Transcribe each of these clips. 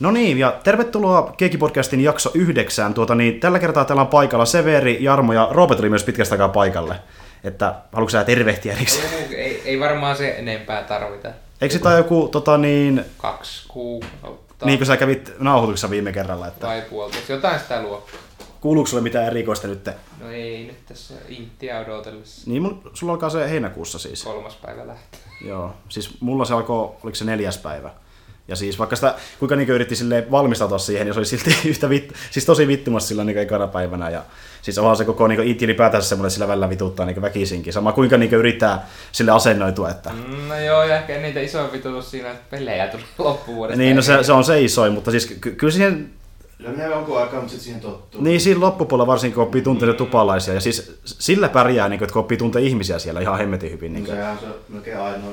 No niin, ja tervetuloa Keikki-podcastin jakso yhdeksään. Tuota, niin, tällä kertaa täällä on paikalla Severi, Jarmo ja Robert oli myös pitkästä aikaa paikalle. Että haluatko sä tervehtiä? Juu, ei, ei varmaan se enempää tarvita. Eikö sitä joku, tota niin, Kaksi kuukautta niin kuin sä kävit nauhoituksessa viime kerralla, että vai puolitoista. Jotain sitä luo. kuuluuko sulle mitään erikoista nyt? No ei nyt tässä inttiä odotellessa. Niin, mun, sulla alkaa se heinäkuussa siis. Kolmas päivä lähtee. Joo, siis mulla se alkoi, oliko se neljäs päivä. Ja siis vaikka sitä, kuinka niin yritti sille valmistautua siihen, niin se oli silti yhtä vittu, siis tosi vittumassa silloin niin ekana päivänä. Ja siis onhan se koko niin itti ylipäätänsä semmoinen sillä välillä vituttaa niin väkisinkin. Sama kuinka niin yrittää sille asennoitua, että... Mm, No joo, ja ehkä niitä isoin vitutus siinä, että pelejä tuli loppuvuodesta. Niin, no se, se on se isoin, mutta siis ky- kyllä siihen, Kyllä menee jonkun aikaa, mutta sitten siihen tottuu. niin siinä loppupuolella varsinkin kun oppii tuntea tupalaisia, ja siis sillä pärjää, niin kuin, että kun oppii tuntea ihmisiä siellä ihan hemmetin hyvin. Niin Niin kuin. sehän on se melkein ainoa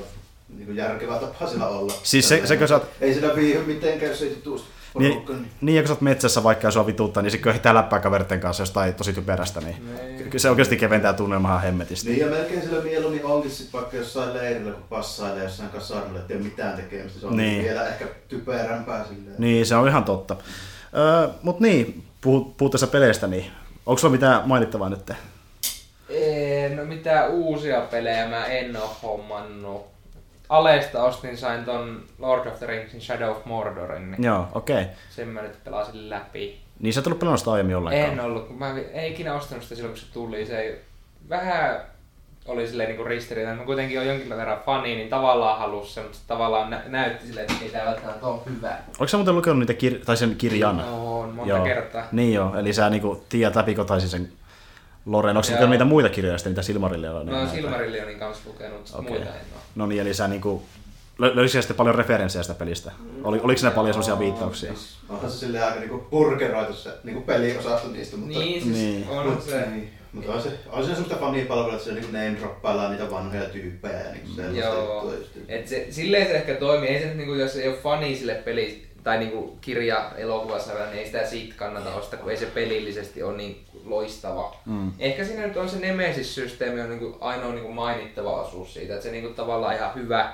niin kuin järkevä tapa siellä olla. Siis se, sekö sä oot, Ei sitä viihy mitenkään, jos ei tutustu niin, porukka, niin... niin, ja kun sä oot metsässä vaikka ja sua vituttaa, niin sitten kun läppää kaverten kanssa jostain tosi typerästä, niin Niin. kyllä se oikeasti keventää tunnelmaa ihan hemmetisti. Niin ja melkein siellä mieluummin onkin sit vaikka jossain leirillä, kun passailee jossain kasarmilla, ettei ole mitään tekemistä. Se on Niin. niin. vielä ehkä typerämpää silleen. Niin, se on ihan totta. Öö, Mutta niin, puhut, puhut tässä peleistä, niin onko sulla mitään mainittavaa nyt? Ei, no mitään uusia pelejä mä en oo hommannut. Alesta ostin, sain ton Lord of the Ringsin Shadow of Mordorin, niin Joo, okei. Okay. sen mä nyt pelasin läpi. Niin sä et ollut pelannut sitä aiemmin ollenkaan. En ollut, kun mä en ikinä ostanut sitä silloin kun se tuli. Se ei, vähän oli silleen niin ristiriitainen. Mä kuitenkin olen jonkin verran fani, niin tavallaan halusi sen, mutta tavallaan nä- näytti silleen, että ei tää välttämättä ole hyvä. Onko sä muuten lukenut niitä kir- tai sen kirjan? No, on monta Joo. kertaa. Niin joo, eli sä niinku tiedät läpikotaisin sen Loren. Onko lukenut niitä muita kirjoja sitten, niitä Silmarillionia? No näitä? Silmarillionin kanssa lukenut, Okei. muita en ole. No niin, eli sä niinku... lö- Löysikö sä sitten paljon referenssejä sitä pelistä? Oli, oliko siinä paljon semmoisia viittauksia? Siis, Onhan se silleen aika niinku purkeroitu se niinku peliosasto niistä, mutta... niin, siis Niin. on Mut, se. Niin. Mutta on se, on se semmoista fanipalvelua, että se niinku name droppaillaan niitä vanhoja tyyppejä ja niinku sellaista Joo. juttua just. Et se, silleen se ehkä toimii. Ei se nyt niinku, jos ei ole fani sille peli tai niinku kirja elokuvassa, niin ei sitä siitä kannata ostaa, kun ei se pelillisesti ole niin loistava. Mm. Ehkä siinä nyt on se Nemesis-systeemi on niinku ainoa niinku mainittava osuus siitä, että se niinku tavallaan ihan hyvä,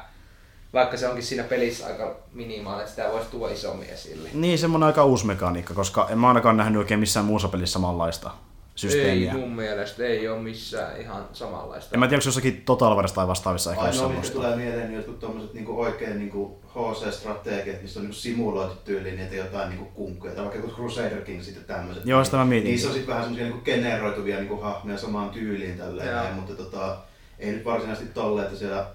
vaikka se onkin siinä pelissä aika minimaalinen, että sitä voisi tuoda isommin esille. Niin, semmoinen aika uusi mekaniikka, koska en mä ainakaan nähnyt oikein missään muussa pelissä samanlaista systeemiä. Ei mun mielestä, ei ole missään ihan samanlaista. En mä tiedä, onko jossakin Total tai vastaavissa ehkä Ainoa, semmoista. tulee mieleen, niin jotkut tommoset niinku oikein niinku HC-strategiat, missä on niinku simuloitu tyyliin niitä jotain niinku kunkkuja, tai vaikka joku Crusader Kings sitten tämmöiset. Joo, sitä mä mietin. Niissä on sitten vähän semmoisia niinku generoituvia niinku hahmoja samaan tyyliin tälleen, näin, mutta tota, ei nyt varsinaisesti tolleen, että siellä,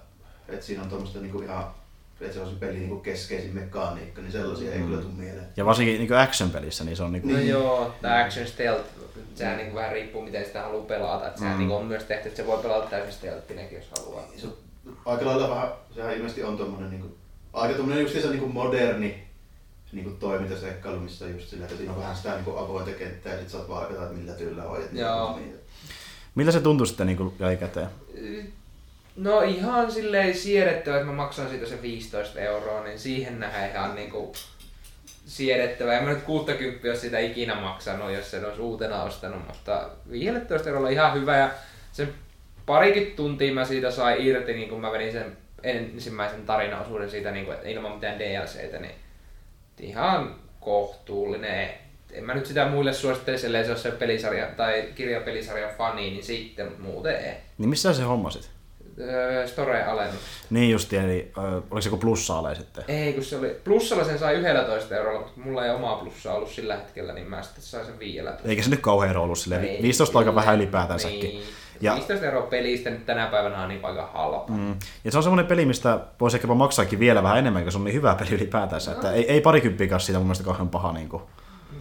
että siinä on tommoista niinku ihan, että se on se pelin niinku keskeisin mekaniikka, niin sellaisia ei Mm. kyllä tule mieleen. Ja varsinkin niin action-pelissä, niin se on niinku... No Niin. joo, tämä action stealth, sehän niinku vähän riippuu miten sitä haluaa pelata. Et sehän Mm. niinku on myös tehty, että se voi pelata täysin stealthinenkin, jos haluaa. Se on aika lailla vähän, sehän ilmeisesti on tommonen niinku, aika tommonen justiinsa niinku moderni niinku toimintaseikkailu, missä just sillä, että siinä on vähän sitä niinku avointa kenttää ja sit saat valkata, että millä tyylillä hoidat hommia. Millä se tuntui sitten niin jälkikäteen? No ihan silleen siedettävä, että mä maksan siitä se 15 euroa, niin siihen nähdään ihan niinku siedettävä. En mä nyt 60 jos sitä ikinä maksanut, jos sen olisi uutena ostanut, mutta 15 eurolla ihan hyvä ja sen parikin tuntia mä siitä sain irti, niin kun mä vedin sen ensimmäisen tarinaosuuden siitä niin kuin, että ilman mitään DLCtä, niin ihan kohtuullinen. En mä nyt sitä muille suosittelisi, ellei se ole se pelisarja tai kirjapelisarjan fani, niin sitten, mutta muuten ei. Niin missä sä se hommasit? Öö, Store alennus. Niin justi, eli ö, oliko se joku plussa sitten? Ei, kun se oli, plussalla sen sai 11 eurolla, mutta mulla ei omaa plussaa ollut sillä hetkellä, niin mä sitten sain sen 15. Eikä se nyt kauhean ollut silleen, Ei, 15 on aika vähän ylipäätänsäkin. Niin. Ja- Ja... 15 euroa pelistä nyt tänä päivänä on niin aika halpa. Mm. Ja se on semmoinen peli, mistä voisi ehkä maksaakin vielä vähän enemmän, koska se on niin hyvä peli ylipäätänsä. No. Että ei, ei parikymppiä siitä mun mielestä kauhean paha. Niin, kuin.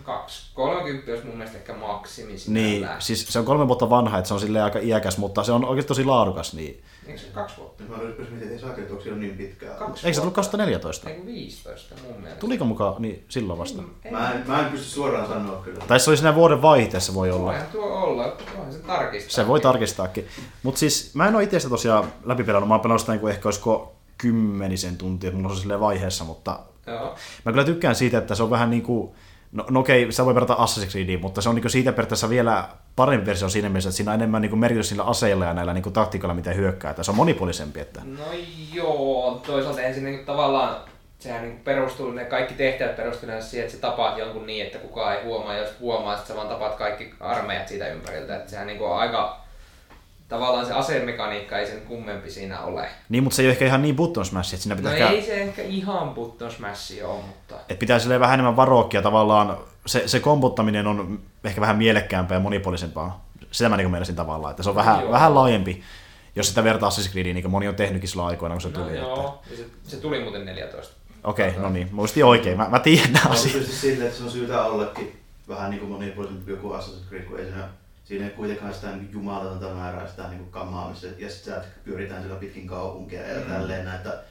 2, 30 olisi mun mielestä ehkä maksimi niin siis se on kolme vuotta vanha, että se on silleen aika iäkäs, mutta se on oikeasti tosi laadukas. Niin. Eikö se kaksi vuotta? Mä nyt mietin, että ei saa onko siellä niin pitkään. Kaksi Eikö se tullut vuotta. 2014? Ei kun 15 mun mielestä. Tuliko mukaan niin silloin vasta? Ei, Mä en, mä en pysty suoraan sanoa kyllä. Tai se oli siinä vuoden vaihteessa voi olla. Voihan tuo olla, voihan se tarkistaa. Se voi tarkistaakin. Mutta siis mä en ole itse sitä tosiaan läpipelannut. Mä oon pelannut sitä niin kuin ehkä olisiko kymmenisen tuntia, että mulla on se silleen vaiheessa, mutta Joo. mä kyllä tykkään siitä, että se on vähän niin kuin, no, no okei, sä voi verrata Assassin's Creediin, mutta se on niin siitä periaatteessa vielä parempi versio siinä mielessä, että siinä on enemmän niin merkitys niillä aseilla ja näillä niin taktiikoilla, mitä hyökkää, että se on monipuolisempi. Että... No joo, toisaalta ensin niin tavallaan sehän niin perustuu, ne kaikki tehtävät perustuvat siihen, että sä tapaat jonkun niin, että kukaan ei huomaa, jos huomaa, että sä vaan tapaat kaikki armeijat siitä ympäriltä. Että sehän niin on aika, tavallaan se asemekaniikka ei sen kummempi siinä ole. Niin, mutta se ei ole ehkä ihan niin button smash, että siinä pitää No ehkä, ei se ehkä ihan button smash ole, mutta... että pitää silleen vähän enemmän varookkia tavallaan, se, se kombottaminen on ehkä vähän mielekkäämpää ja monipuolisempaa. Sitä mä niin mielesin tavallaan, että se on vähän, Joo. vähän laajempi, jos sitä vertaa Assassin's Creediin, niin kuin moni on tehnytkin silloin aikoina, kun se No tuli. että- joo, ja se, se tuli muuten 14. Okei, okay, no niin, muistin oikein, mä, mä tiedän asiat. tietysti silleen, että se on syytä ollakin vähän niin kuin monipuolisempi joku Assassin's Creed, kun ei siinä, siinä ei kuitenkaan sitä niin jumalatonta määrää sitä niin kamaa, missä, ja sitten pyöritään siellä pitkin kaupunkia ja Mm. tälleen näin, että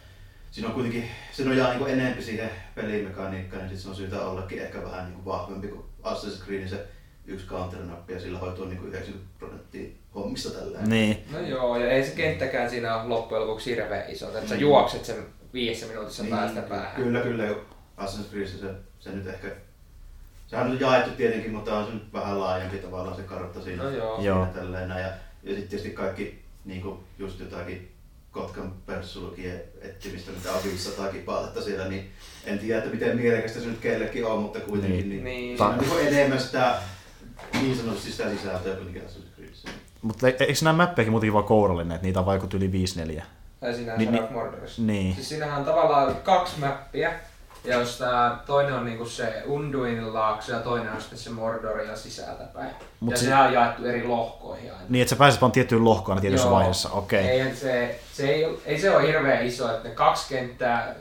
siinä on kuitenkin, se nojaa niin enemmän siihen pelimekaniikkaan, niin sit se on syytä ollakin ehkä vähän niin kuin vahvempi kuin Assassin's Creedin se yksi counter-nappi ja sillä hoituu niin kuin 90 prosenttia hommista tälleen. Niin, No joo, ja ei se kenttäkään siinä ole loppujen lopuksi hirveän iso. Että sä Mm. juokset sen viidessä minuutissa päästä Niin, päähän. Kyllä, kyllä. jo Assassin's Creedissä se, se nyt ehkä... Sehän on jaettu tietenkin, mutta on se nyt vähän laajempi tavallaan se kartta siinä. No joo. siinä Joo. Tälleen, näin. ja, ja sitten tietysti kaikki niin kuin just jotakin Kotkan perssulukien etsimistä, mitä on 500 kipaletta siellä, niin en tiedä, että miten mielekästä se nyt kellekin on, mutta kuitenkin Niin. niin, niin. Niin. on niin kuin enemmän sitä niin sanotusti sitä sisältöä kuitenkin Assassin's Creedissä. mutta eikö nämä mäppejäkin muutenkin vaan kourallinen, että niitä on vaikut yli 5-4? Tai siinä Niin, niin, Shadow Mordorissa. Niin. Siis siinähän on tavallaan kaksi mäppiä. Ja jos tää toinen on niinku se Unduinin laakso ja toinen on sitten se Mordoria sisältäpäin. Mut Mut ja se- se... sehän on jaettu eri lohkoihin aina. Niin, että sä pääset vaan tiettyyn lohkoon aina tietyssä Joo. vaiheessa, okei. Okay. Ei, se, se ei, ei se ole hirveän iso, että ne kaksi kenttää,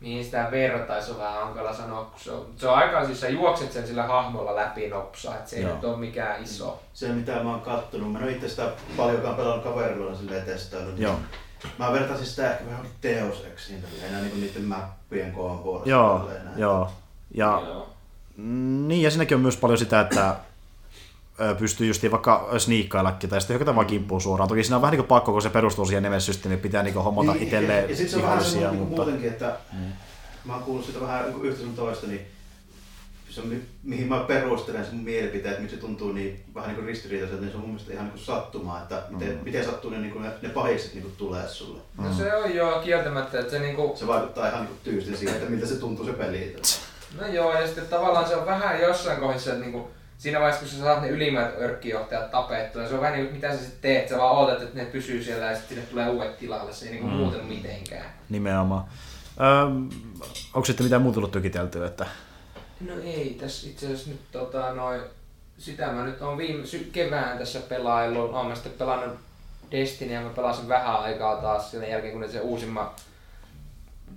mihin sitä vertaisi on vähän hankala sanoa, kun se on, se on aika, siis sä juokset sen sillä hahmolla läpi nopsaa, että se ei nyt ole mikään iso. Se mitä mä oon kattonut, mä en ole itse sitä paljonkaan pelannut kaverilla silleen testaillut. niin Joo. Mä vertaisin sitä ehkä vähän Deus Exiin, enää niinku niiden mappien koon Joo, joo. Ja, Joo. mm, niin, ja siinäkin on myös paljon sitä, että ö, pystyy just vaikka sniikkaillakin tai sitten hyökätä vaan kimppuun suoraan. Toki siinä on vähän niin kuin pakko, kun se perustuu siihen nemes-systeemiin, pitää niin hommata Niin, itselleen Ja, ja sit se on vähän semmoinen niinku mutta... muutenkin, että mä oon kuullut sitä vähän niinku yhtä sun toista, niin se on, mi- mihin mä perustelen sen mun mielipiteet, että miksi se tuntuu niin vähän niin kuin ristiriitaiselta, niin se on mun mielestä ihan niin kuin sattumaa, että miten, Mm. miten sattuu ne, niin kuin ne, ne pahikset niin kuin tulee sulle. No se on joo kieltämättä, että se niinku, Se vaikuttaa ihan niin kuin tyystin siihen, että miltä se tuntuu se peli. no joo, ja sitten tavallaan se on vähän jossain kohdassa, että niinku, siinä vaiheessa kun sä saat ne ylimmät örkkijohtajat tapettua, ja se on vähän niin kuin, mitä sä sitten teet, sä vaan ootat, että ne pysyy siellä ja sitten sinne tulee uudet tilalle, se ei niinku Mm. muutenut mitenkään. Nimenomaan. Öm, onko sitten mitään muuta tullut tykiteltyä, että No ei, tässä itse asiassa nyt tota, noin, sitä mä nyt on viime sy- kevään tässä pelaillut. Oon mä sitten pelannut Destiny ja mä pelasin vähän aikaa taas sen jälkeen, kun se uusimman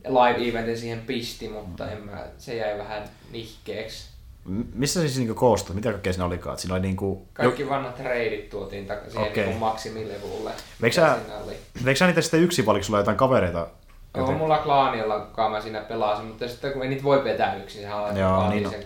live-eventin siihen pisti, mutta en mä, se jäi vähän nihkeeksi. m- missä siis niinku koostui? Mitä kaikkea siinä olikaan? Että Siinä oli niinku... Kaikki vanhat reidit tuotiin takaisin okay. niin maksimilevulle. Veikö sä-. Veikö sä niitä sitten yksin vai oliko sulla jotain kavereita? Joo, Joten- mulla klaanilla, kuka mä siinä pelasin, mutta sitten kun ei niitä voi vetää yksin, sehän on Joo, niin on. sen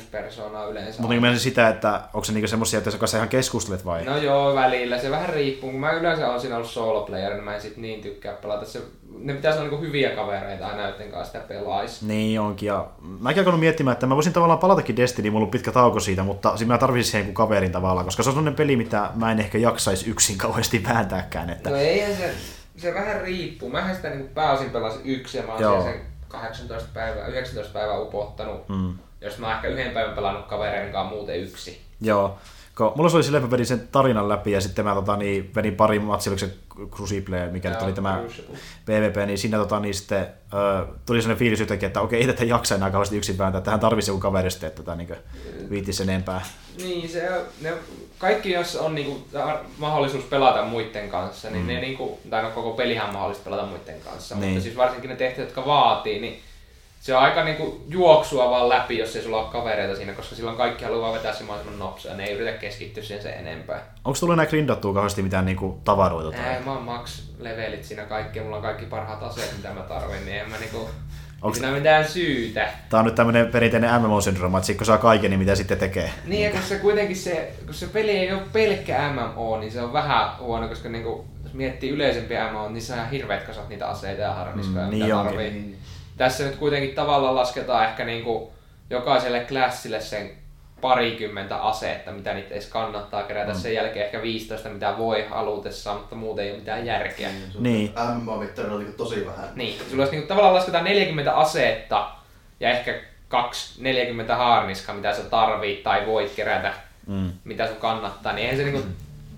5-6 persoonaa yleensä. Mutta niin sitä, että onko se niinku semmosia, että sä kanssa ihan keskustelet vai? No joo, välillä. Se vähän riippuu. Kun mä yleensä olen siinä ollut solo player, niin mä en sit niin tykkää pelata. Se, ne pitäisi olla niinku hyviä kavereita aina, joiden kanssa sitä pelaisi. Niin onkin, ja mäkin alkanut miettimään, että mä voisin tavallaan palatakin Destiny, mulla on pitkä tauko siitä, mutta siinä mä tarvisin siihen kuin kaverin tavallaan, koska se on sellainen peli, mitä mä en ehkä jaksaisi yksin kauheasti vääntääkään, että No eihän se, se vähän riippuu. Mähän sitä niinku pääosin pelasin yksin ja mä oon sen 18 päivää, 19 päivää upottanut. mm, Jos mä oon ehkä yhden päivän pelannut kavereiden kanssa muuten yksi. joo. Kun mulla se oli silleen, mä vedin sen tarinan läpi ja sitten mä tota, niin, vedin pari matsia, oliko se Crucible, mikä nyt oli tämä Crucible. PvP, niin siinä tota, niin sitten, ö, tuli sellainen fiilis yhtäkkiä, että okei, ei tätä jaksa enää kauheasti yksin vääntää, että hän tarvitsisi joku kaveri sitten, että tätä niin viittisi enempää. Niin, se ne, kaikki jos on niinku, mahdollisuus pelata muiden kanssa, niin Mm. ne niinku, tai no koko pelihän on mahdollista pelata muiden kanssa, Niin. mutta siis varsinkin ne tehtävät, jotka vaatii, niin se on aika niinku juoksua vaan läpi, jos ei sulla ole kavereita siinä, koska silloin kaikki haluaa vetää se mahdollisimman nopsaa, ne ei yritä keskittyä siihen sen enempää. Onko tullut enää grindattua kauheasti mitään niinku tavaroita? Tai? Ää, mä oon max-levelit siinä kaikki, mulla on kaikki parhaat aseet, mitä mä tarvin, niin en mä niinku, Onks... siinä mitään syytä. Tää on nyt tämmönen perinteinen MMO-syndrooma, että sit kun saa kaiken, niin mitä sitten tekee? Niin, ja kun se kuitenkin se, kun se peli ei ole pelkkä MMO, niin se on vähän huono, koska niinku, jos miettii yleisempiä MMO, niin se on ihan hirveät kasat niitä aseita ja harmiskoja, Mm, niin onkin. tarvii. Tässä nyt kuitenkin tavallaan lasketaan ehkä niinku jokaiselle klassille sen parikymmentä asetta, mitä niitä edes kannattaa kerätä. Mm. Sen jälkeen ehkä 15, mitä voi halutessaan, mutta muuten ei ole mitään järkeä. Niin. MMO-mittari oli tosi vähän. Niin, sulla olisi niinku tavallaan lasketaan 40 asetta ja ehkä 2, 40 haarniska, mitä sä tarvit tai voit kerätä, Mm. mitä sun kannattaa, niin eihän se niinku,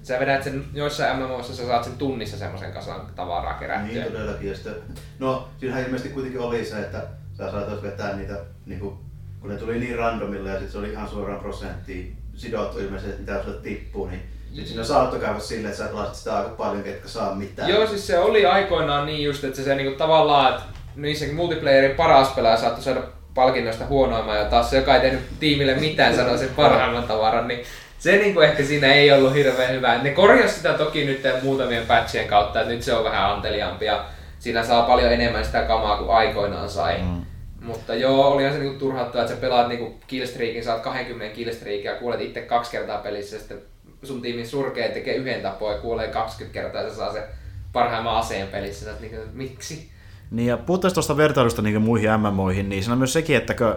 sä vedät sen, joissain MMOissa sä saat sen tunnissa semmoisen kasan tavaraa kerättyä. Niin todellakin. Ja sitten, no siinähän ilmeisesti kuitenkin oli se, että sä saatoit vetää niitä, niin kuin, kun ne tuli niin randomilla ja sitten se oli ihan suoraan prosenttiin sidottu ilmeisesti, että mitä sulle tippuu, niin sitten siinä saattoi käydä silleen, että sä pelasit sitä aika paljon, ketkä saa mitään. Joo, siis se oli aikoinaan niin just, että se, se niinku tavallaan, että niissäkin multiplayerin paras pelaaja saattoi saada palkinnosta huonoimman ja taas se, joka ei tehnyt tiimille mitään, sanoi sen parhaimman tavaran, niin se niinku ehkä siinä ei ollut hirveän hyvä. Ne korjasi sitä toki nyt muutamien patchien kautta, että nyt se on vähän anteliaampi ja siinä saa paljon enemmän sitä kamaa kuin aikoinaan sai. Mm. Mutta joo, olihan se niinku turhauttavaa, että sä pelaat niinku killstreakin, saat 20 killstreakin ja kuolet itse kaksi kertaa pelissä ja sitten sun tiimin surkee tekee yhden tapoa ja kuolee 20 kertaa ja se saa se parhaimman aseen pelissä. Sä niinku, miksi? Niin ja puhuttaisiin tuosta vertailusta niin muihin MMOihin, niin siinä on myös sekin, että kun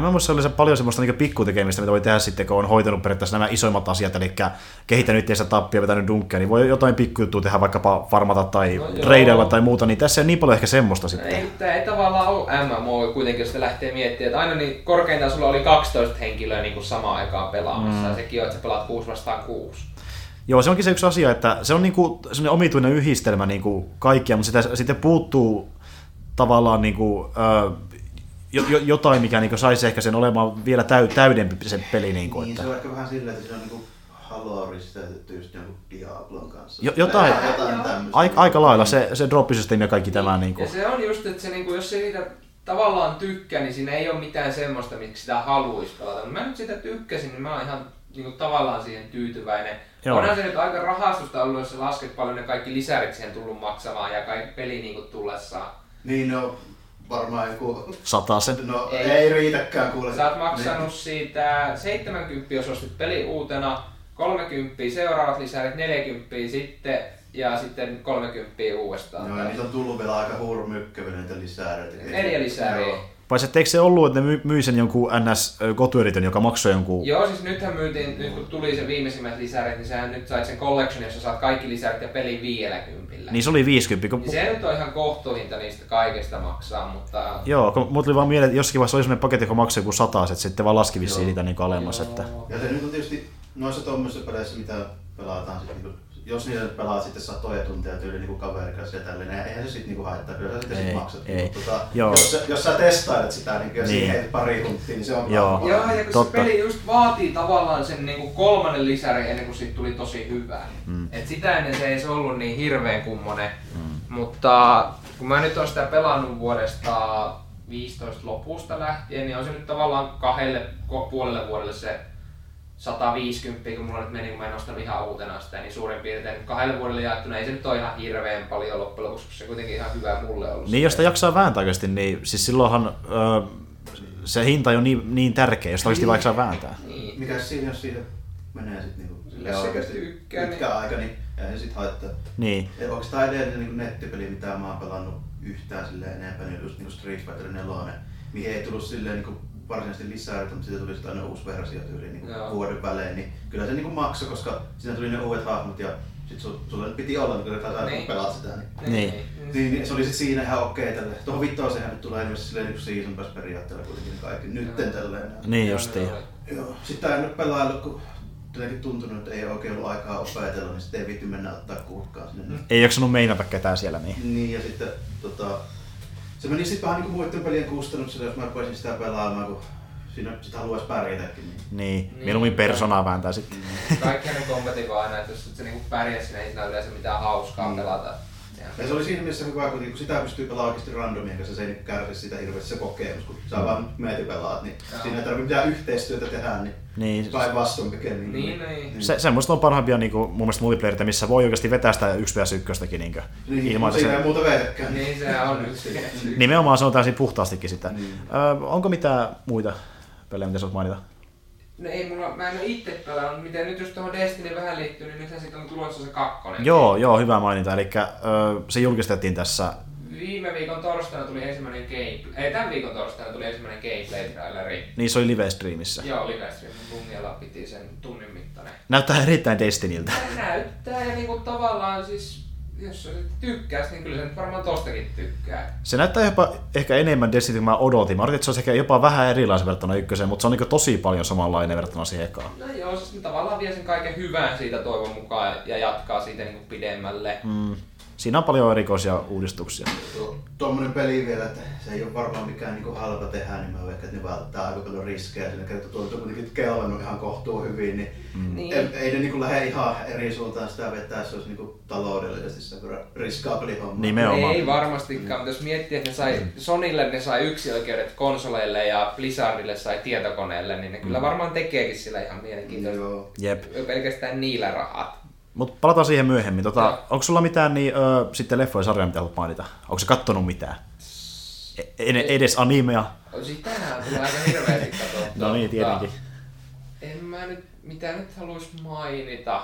MMOissa oli se paljon semmoista niin pikkutekemistä, mitä voi tehdä sitten, kun on hoitanut periaatteessa nämä isoimmat asiat, eli kehittänyt itseensä tappia, vetänyt dunkkeja, niin voi jotain pikkujuttua tehdä vaikkapa farmata tai No no, joo. reideillä tai muuta, niin tässä ei ole niin paljon ehkä semmoista sitten. Ei, tää ei tavallaan ole MMO kuitenkin, jos sitä lähtee miettimään, että aina niin korkeintaan sulla oli 12 henkilöä niin kuin samaan aikaan pelaamassa mm. ja sekin on, että sä pelaat 6 vastaan 6. Joo, se onkin se yksi asia, että se on niinku sellainen omituinen yhdistelmä niinku kaikkia, mutta sitä sitten puuttuu tavallaan niinku, ö, jo, jo, jotain, mikä niinku saisi ehkä sen olemaan vielä täy, täydempi se peli. Niinku, Niin, että. se on ehkä vähän silleen, että se on niinku Haloa risteytetty just jonkun Diablon kanssa. Jo- jotain- jotain tämmöistä. Aika, aika lailla se, se droppisysteemi ja kaikki tämä. Niinku. Ja se on just, että se, niinku, jos se niitä tavallaan tykkää, niin siinä ei ole mitään semmoista, miksi sitä haluaisi pelata. Mutta mä nyt sitä tykkäsin, niin mä oon ihan niinku, tavallaan siihen tyytyväinen. Joo. Onhan se nyt aika rahastusta ollut, jos sä lasket paljon ne kaikki lisärit siihen tullut maksamaan ja kaikki peli niinku tullessaan. Niin no, varmaan joku... Sataa sen. No Ei. ei, riitäkään kuule. Sä oot maksanut siitä 70, jos ostit peli uutena, 30 seuraavat lisärit, 40 sitten ja sitten 30 uudestaan. Joo, ja niitä on tullut vielä aika hurmykkäviä niitä lisääreitä. Neljä lisääriä. Joo. Paitsi että eikö se ollut, että ne my- myi sen jonkun NS kotueritön, joka maksoi jonkun... Joo, siis nythän myytiin, nyt kun tuli se viimeisimmät lisärit, niin sähän nyt sait sen collection, jossa saat kaikki lisärit ja pelin 50. Niin se oli 50. Kun... Niin se nyt on ihan kohtuuhinta niistä kaikesta maksaa, mutta... Joo, kun mulla tuli vaan mieleen, että jossakin vaiheessa oli sellainen paketti, joka maksoi joku sata, että sitten vaan laski vissiin niitä niin alemmas. Joo. Että... Ja se nyt on tietysti noissa tuommoisissa peleissä, mitä pelataan, sit niinku, jos niitä nyt pelaat sitten satoja tunteja tyyli niinku kaverin kanssa ja tälleen, niin eihän se sitten niinku haittaa, kyllä sä sitten sit maksat. ei. Mutta Tota, Joo. jos, sä, jos sä testailet sitä niin ja Niin. siihen pari hunttia, niin se on Joo. Joo, ja kun Totta. se peli just vaatii tavallaan sen niinku kolmannen lisäri ennen kuin siitä tuli tosi hyvä. Mm. Et sitä ennen se ei se ollut niin hirveän kummonen. Mm. Mutta kun mä nyt oon sitä pelannut vuodesta 15 lopusta lähtien, niin on se nyt tavallaan kahdelle puolelle vuodelle se 150, kun mulla nyt meni, kun mä en ostanut ihan uutena sitä, niin suurin piirtein kahdelle vuodelle jaettuna ei se nyt ole ihan hirveän paljon loppujen lopuksi, koska se kuitenkin ihan hyvä mulle ollut. Niin jos sitä jaksaa vääntää oikeasti, niin siis silloinhan ö, se hinta ole niin, niin tärkeä, jos oikeasti vaikka saa vääntää. Niin. Mikäs siinä, jos siitä menee sitten niinku Jos se oikeasti tykkää, pitkä aika, niin ei se sit haittaa. Niin. Onko tämä edellinen niin nettipeli, mitä mä oon pelannut yhtään silleen enempää, niin just niin Street Fighter 4, mihin ei tullut silleen niin varsinaisesti lisää, mutta siitä tuli sitten aina uusi versio tyyliin niin vuoden välein, niin kyllä se niin maksoi, koska siinä tuli ne uudet hahmot ja sit sul, sulla nyt piti olla, niin kyllä sä Niin. niin. pelaa sitä. Niin. Niin. Niin, niin, se oli sit siinä ihan okei tälle. Tuohon vittoseenhan nyt tulee ilmeisesti silleen niin season pass periaatteella kuitenkin kaikki nytten Joo. tälleen. Niin Joo, justiin. joo. Sitä en ole pelaillut, kun jotenkin tuntunut, että ei oikein ollut aikaa opetella, niin sitten ei viitti mennä ottaa kurkkaa sinne. Mm. Ei jaksanut meinata ketään siellä, niin. Niin, ja sitten tota, se meni sitten vähän niin kuin muiden pelien kustannuksella, jos mä rupesin sitä pelaamaan, kun siinä sitä haluaisi pärjätäkin. Niin. Niin, Niin. mieluummin personaa vääntää sitten. Kaikkihan ne kompetit on aina, että jos et sä niinku pärjää siinä, ei siinä yleensä mitään hauskaa Mm. pelata. Ja se oli siinä mielessä hyvä, kun niinku sitä pystyy pelaamaan oikeasti randomien kanssa, se ei kärsi sitä hirveästi se kokemus, kun sä vaan meet ja pelaat, niin Joo. siinä ei tarvitse mitään yhteistyötä tehdä, niin Niin, päinvastoin pikemmin. Niin, niin. se, semmoista on parhaimpia niin kuin, mun mielestä multiplayerit, missä voi oikeasti vetää sitä 1 vs 1 niin kuin, niin ilman, siinä ei se, muuta vedettäkään. Niin se on yksi. nimenomaan se on täysin puhtaastikin sitä. Niin. Ö, onko mitään muita pelejä, mitä sä voit mainita? No ei mulla, mä en oo itse pelannut, miten nyt jos tuohon Destiny vähän liittyy, niin nythän siitä on tulossa se kakkonen. Joo, joo, hyvä mainita. Eli ö, se julkistettiin tässä Viime viikon torstaina tuli ensimmäinen gameplay, ei tämän viikon torstaina tuli ensimmäinen gameplay-traileri. Niin se oli live-streamissä. Joo, livestream Bungialla piti sen tunnin mittainen. Näyttää erittäin Destiniltä. Se näyttää ja niinku tavallaan siis, jos sä tykkäät, niin kyllä sä nyt varmaan tostakin tykkää. Se näyttää jopa ehkä enemmän Destiny kuin mä odotin. Mä arvioin, että se olisi ehkä jopa vähän erilaisen verrattuna ykköseen, mutta se on niin tosi paljon samanlainen verrattuna siihen ekaan. No joo, siis ne tavallaan vie sen kaiken hyvän siitä toivon mukaan ja jatkaa siitä niinku pidemmälle. Mm. Siinä on paljon erikoisia uudistuksia. Tuo- Tuommoinen peli vielä, että se ei ole varmaan mikään niin halpa tehdä, niin mä veikkaan, että ne välttää aika paljon riskejä. Siinä kertaa tuo on kuitenkin kelvannut ihan kohtuu hyvin, niin, Mm. ei, Niin. ei ne niin lähde ihan eri suuntaan sitä vetää, se olisi niin taloudellisesti sen verran riskaapeli homma. Nimenomaan. Ei varmastikaan, mutta jos miettii, että ne sai, Sonille ne sai yksi oikeudet konsoleille ja Blizzardille sai tietokoneelle, niin ne kyllä varmaan tekeekin sillä ihan mielenkiintoista. Joo. Jep. Pelkästään niillä rahat. Mutta palataan siihen myöhemmin. Tota, onko sulla mitään niin, ö, sitten leffoja sarjaa, mitä haluat mainita? Onko se kattonut mitään? E- en, edes animea? Sitähän tulee aika hirveästi katsottua. No niin, mutta tietenkin. En mä nyt, mitä nyt halus mainita.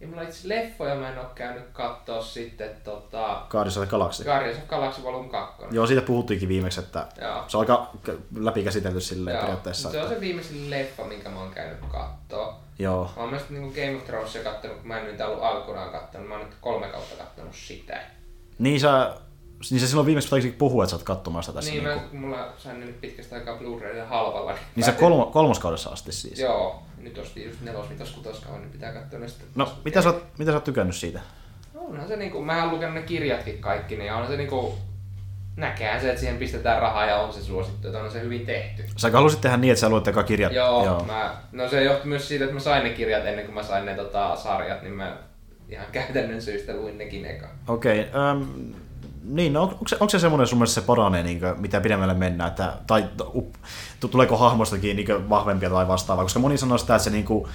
Ja mulla itse leffoja mä en oo käynyt kattoo sitten tota... Guardians of the Galaxy. Guardians of Galaxy Volume 2. Joo, siitä puhuttiinkin viimeksi, että Joo. se on aika läpikäsitelty silleen Joo. periaatteessa. Se on Että, se viimeisin leffa, minkä mä oon käynyt kattoo. joo. Mä oon myös niinku Game of Thronesia kattonut, kun mä en nyt ollut alkunaan kattonut. Mä oon nyt kolme kautta kattonut sitä. Niin sä, niin sä silloin viimeksi taisit puhua, että sä oot katsomaan sitä tässä. niin, niin, mä, kuin, kun mulla sain nyt pitkästä aikaa Blu-raylla halvalla. Niin, niin sä kolmo, kolmoskaudessa asti siis. Joo, nyt ostin just nelos, vitos, kutoskauan, niin pitää katsoa ne sitten. No, mitä sä, oot, mitä sä oot tykännyt siitä? Onhan se niinku, mä oon lukenut ne kirjatkin kaikki, niin on se niinku, näkee se, että siihen pistetään rahaa ja on se suosittu, että on se hyvin tehty. Sä halusit tehdä niin, että sä luet eka kirjat. Joo, Joo. Mä, no se johtui myös siitä, että mä sain ne kirjat ennen kuin mä sain ne tota, sarjat, niin mä ihan käytännön syistä luin nekin eka. Okei. Okay, um, niin, no, onko, se, onko se semmoinen sun mielestä se paranee, niin kuin, mitä pidemmälle mennään, että, tai up, tu- tuleeko hahmostakin niin kuin, vahvempia tai vastaavaa, koska moni sanoo sitä, että se niin kuin,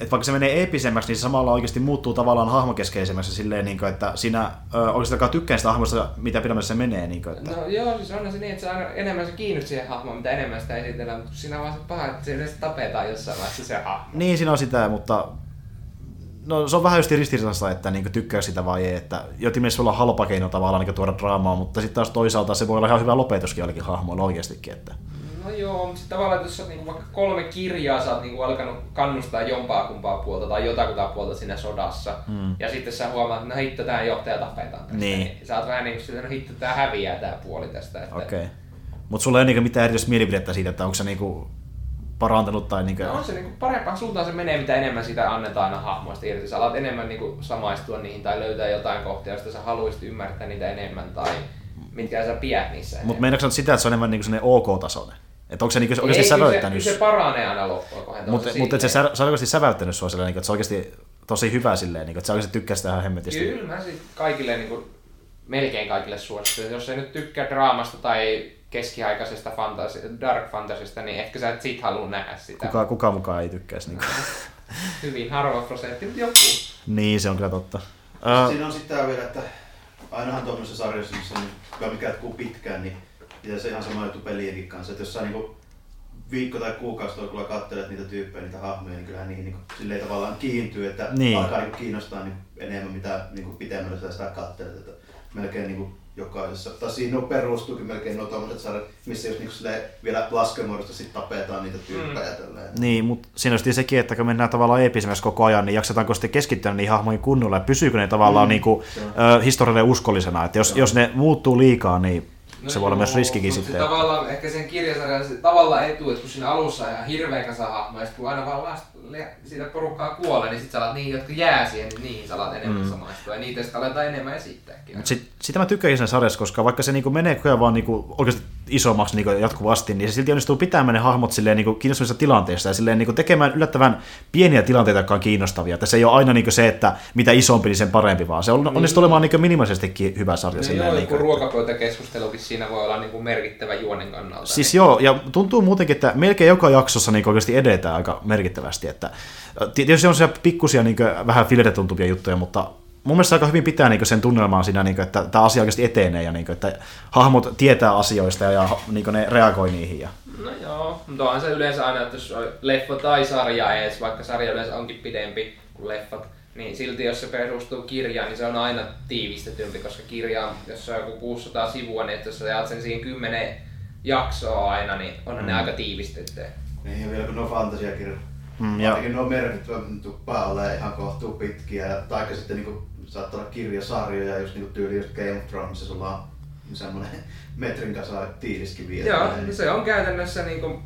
että vaikka se menee eeppisemmäksi, niin se samalla oikeasti muuttuu tavallaan hahmokeskeisemmäksi silleen, niin kuin, että sinä ö, oikeastaan tykkään sitä hahmosta, mitä pidemmälle se menee. Niin kuin, että, No joo, siis onhan se niin, että se aina enemmän se kiinnostaa siihen hahmoon, mitä enemmän sitä esitellään, mutta siinä on vaan se paha, että se yleensä tapetaan jossain vaiheessa se hahmo. Niin, siinä on sitä, mutta no, se on vähän just ristiriitaista, että niin tykkää sitä vai ei. Että jotin mielessä voi olla halpa keino tavallaan niin tuoda draamaa, mutta sitten taas toisaalta se voi olla ihan hyvä lopetuskin jollakin hahmoilla oikeastikin. Että. No joo, mutta sitten tavallaan, että jos oot niinku vaikka kolme kirjaa, sä oot niinku alkanut kannustaa jompaa kumpaa puolta tai jotakuta puolta siinä sodassa, Mm. ja sitten sä huomaat, että no hitto, tää johtaja tapetaan tästä, Niin. niin. sä oot vähän niin kuin no hitto, tää häviää tää puoli tästä. Että Okei. Okay. Mutta sulla ei ole niinku mitään erityistä mielipidettä siitä, että onko se niinku parantanut tai niinku... No on se niinku parempaan suuntaan se menee, mitä enemmän sitä annetaan aina hahmoista irti. Sä alat enemmän niinku samaistua niihin tai löytää jotain kohtia, joista sä haluaisit ymmärtää niitä enemmän tai mitkä sä pidät niissä Mutta meinaatko sä sitä, että se on enemmän niinku sellainen ok-tasoinen? Että onko se niinku oikeasti Ei, kyllä säväyttänyt? Se, kyllä se paranee aina loppuun kohden. Mutta mut, et se, sä- on oikeasti säväyttänyt sua silleen, niinku, että se on oikeasti tosi hyvä silleen, niinku, että sä oikeasti tykkää sitä ihan hemmetisti. Kyllä mä sit kaikille, niin kuin, melkein kaikille suosittelen. Jos ei nyt tykkää draamasta tai keskiaikaisesta fantasi, dark fantasista, niin ehkä sä et sit halua nähdä sitä. Kuka, kuka mukaan ei tykkäisi. Niinku. Hyvin harva prosentti, mutta joku. niin, se on kyllä totta. Uh, Siinä on sitten vielä, että ainahan tuommoisessa sarjassa, missä on niin, mikä jatkuu pitkään, niin ja se ihan sama juttu pelienkin kanssa, että jos sä niinku viikko tai kuukausi tuolla katselet niitä tyyppejä, niitä hahmoja, niin kyllähän niihin niinku, silleen tavallaan kiintyy, että Niin. alkaa niinku kiinnostaa niinku enemmän mitä niinku pitemmälle sä sitä katselet. Että melkein niinku jokaisessa, tai siinä perustuukin melkein nuo tommoset sarjat, missä jos niinku vielä laskelmuodosta sit tapetaan niitä tyyppejä mm. tälleen. Niin, mutta siinä on sekin, että kun mennään tavallaan eepisemmäksi koko ajan, niin jaksetaanko sitten keskittyä niihin hahmoihin kunnolla ja pysyykö ne tavallaan Mm, niinku, on. ö, historiallinen uskollisena. Että jos, jos ne muuttuu liikaa, niin no se voi olla myös riskikin sitten. Se tavallaan ehkä sen kirjasarjan se tavallaan etu, että kun siinä alussa on ihan hirveä kasa hahmoja, kun aina vaan last, le, siitä porukkaa kuolee, niin sit sä alat niihin, jotka jää siihen, niin niihin sä alat enemmän mm. samaistua. Ja niitä sitten aletaan enemmän esittääkin. Sit, sitä mä tykkäsin sen sarjassa, koska vaikka se niinku menee ajan vaan niinku oikeasti isommaksi niinku jatkuvasti, niin se silti onnistuu pitämään ne hahmot silleen niinku kiinnostavissa tilanteissa ja silleen niinku tekemään yllättävän pieniä tilanteita, jotka on kiinnostavia. Että se ei ole aina niinku se, että mitä isompi, niin sen parempi, vaan se on, onnistuu olemaan niinku minimalisestikin hyvä sarja. No silleen, joo, niinku, joku ruokapöytäkeskustelukin siinä voi olla niinku merkittävä juonen kannalta. Siis joo, ja tuntuu muutenkin, että melkein joka jaksossa niin oikeasti edetään aika merkittävästi. Että, tietysti on se pikkusia niin vähän filetä tuntuvia juttuja, mutta mun mielestä aika hyvin pitää niin sen tunnelmaan siinä, niin kuin, että tämä asia oikeasti etenee ja niin kuin, että hahmot tietää asioista ja, ja niin kuin ne reagoi niihin. Ja... No joo, mutta onhan se yleensä aina, että jos on leffa tai sarja edes, vaikka sarja yleensä onkin pidempi kuin leffat, Niin silti jos se perustuu kirjaan, niin se on aina tiivistetympi, koska kirja on, jos on joku 600 sivua, niin että jos sä jaat sen siihen 10 jaksoa aina, niin onhan mm. ne aika tiivistettyjä. Niin ja vielä kun nuo fantasiakirjat. Mm, Mm, ja- Ainakin nuo merkittävät tuppaa ihan kohtuu pitkiä. Ja, taikka sitten niinku, saattaa olla kirjasarjoja, just niinku tyyli just Game of Thrones, sulla on semmoinen metrin kasa tiiliskiviä. Joo, niin se on käytännössä niinku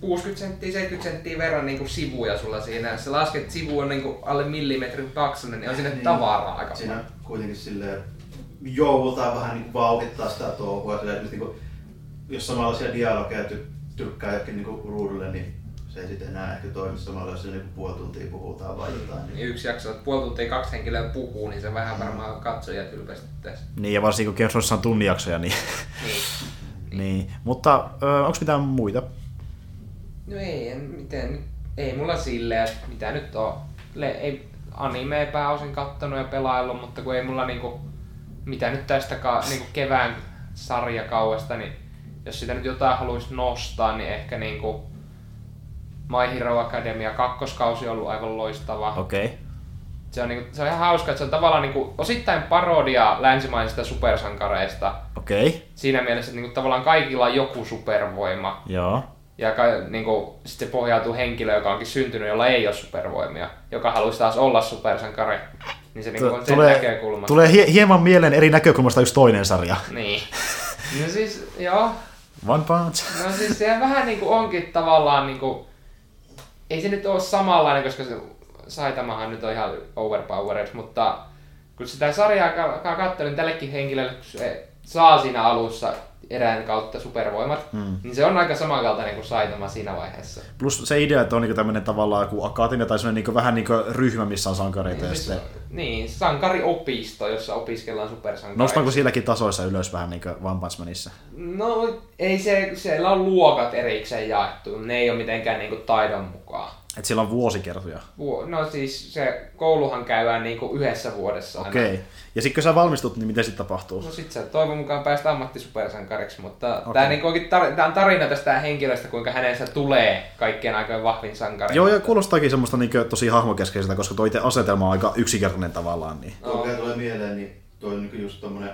60 senttiä, 70 senttiä verran niinku sivuja sulla siinä. Jos sä lasket, sivu on niinku alle millimetrin paksunen, niin on sinne Niin. tavaraa aika Siinä paljon. kuitenkin silleen joudutaan vähän niinku vauhdittaa sitä touhua. Silleen, niinku, jos samanlaisia dialogeja ty- tyrkkää jokin niinku ruudulle, niin se ei sitten enää ehkä toimi samalla, jos niinku puoli tuntia puhutaan vai jotain. Niin yksi jakso, että puoli tuntia kaksi henkilöä puhuu, niin se vähän varmaan katsojia ylpestyttäisi. Niin, ja varsinkin kun Thronesissa on tunnin jaksoja, niin... Niin. niin. Mutta onko mitään muita? No ei, en, miten, ei mulla silleen, että mitä nyt on. Le, ei anime pääosin kattonut ja pelaillut, mutta kun ei mulla niinku, mitä nyt tästä ka, niinku kevään sarjakauesta, niin jos sitä nyt jotain haluaisi nostaa, niin ehkä niinku My Hero Academia kakkoskausi on ollut aivan loistava. Okei. Okay. Se on, niinku, se on ihan hauska, että se on tavallaan niinku, osittain parodia länsimaisista supersankareista. Okei. Okay. Siinä mielessä, että niinku, tavallaan kaikilla on joku supervoima. Joo. Ja ka, niin kuin, sit se pohjautuu henkilöön, joka onkin syntynyt, jolla ei ole supervoimia, joka haluaisi taas olla supersankari. Niin se niin kuin, on sen tulee, näkökulmasta. tulee hie- hieman mieleen eri näkökulmasta yksi toinen sarja. Niin. No siis, joo. One Punch. No siis se vähän niin kuin onkin tavallaan niin kuin, ei se nyt ole samanlainen, koska se Saitamahan nyt on ihan overpowered, mutta kun sitä sarjaa ka- ka- katselin tällekin henkilölle, kun se saa siinä alussa erään kautta supervoimat, Mm. niin se on aika samankaltainen kuin Saitama siinä vaiheessa. Plus se idea, että on niinku tämmöinen tavallaan joku akatemia tai niinku vähän niinku ryhmä, missä on sankareita. Ja Siis, sitten, niin, sankariopisto, jossa opiskellaan supersankareita. nostanko sielläkin tasoissa ylös vähän niinku One Punch Manissa? No ei se, siellä on luokat erikseen jaettu, ne ei ole mitenkään niinku taidon mukaan. Että siellä on vuosikertoja. Vuo- No siis se kouluhan käydään niinku yhdessä vuodessa. Okei. Okay. Ja sitten kun sä valmistut, niin miten sitten tapahtuu? No sit sä toivon mukaan päästä ammattisupersankariksi, mutta Okei. tää, niinku onkin tar- tää on tarina tästä henkilöstä, kuinka hänestä tulee kaikkien aikojen vahvin sankari. Joo, ja kuulostaakin semmoista niinku tosi hahmokeskeiseltä, koska tuo itse asetelma on aika yksinkertainen tavallaan. Niin. Tuo mikä tulee mieleen, niin tuo on niinku just tommonen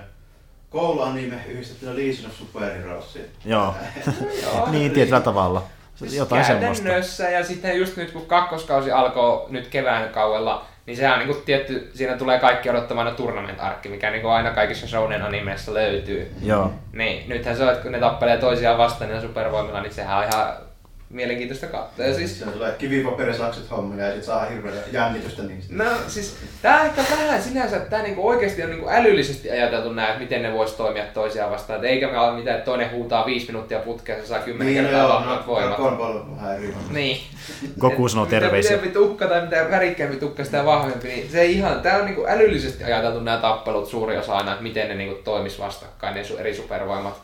kouluanime yhdistettynä Legion of Superheroesiin. Joo. Joo. niin, tietyllä tavalla. Siis Jotain semmoista. ja sitten just nyt kun kakkoskausi alkoi nyt kevään kauella, niin sehän on niinku tietty, siinä tulee kaikki odottavana tournament-arkki, mikä niinku aina kaikissa shounen animeissa löytyy. Joo. Niin, nythän se on, että kun ne tappelee toisiaan vastaan ja supervoimilla, niin sehän on ihan mielenkiintoista katsoa. Ja siis, Siinä tulee kivipaperisakset hommia ja sit saa hirveä jännitystä niistä. no siis, tää ehkä vähän sinänsä, että tää niinku oikeesti on niinku älyllisesti ajateltu nää, että miten ne vois toimia toisiaan vastaan. Et eikä me ole mitään, että toinen huutaa viisi minuuttia putkeen, se saa kymmenen Niin, kertaa joo, vahvat no, voimat. Konpolo on vähän eri. Niin. Goku Et sanoo mitä terveisiä. pidempi tukka tai mitä värikkäämpi tukka, sitä vahvempi. Niin se ihan, tää on niinku älyllisesti ajateltu nämä tappelut suuri osa aina, että miten ne niinku toimis vastakkain, ne su- eri supervoimat.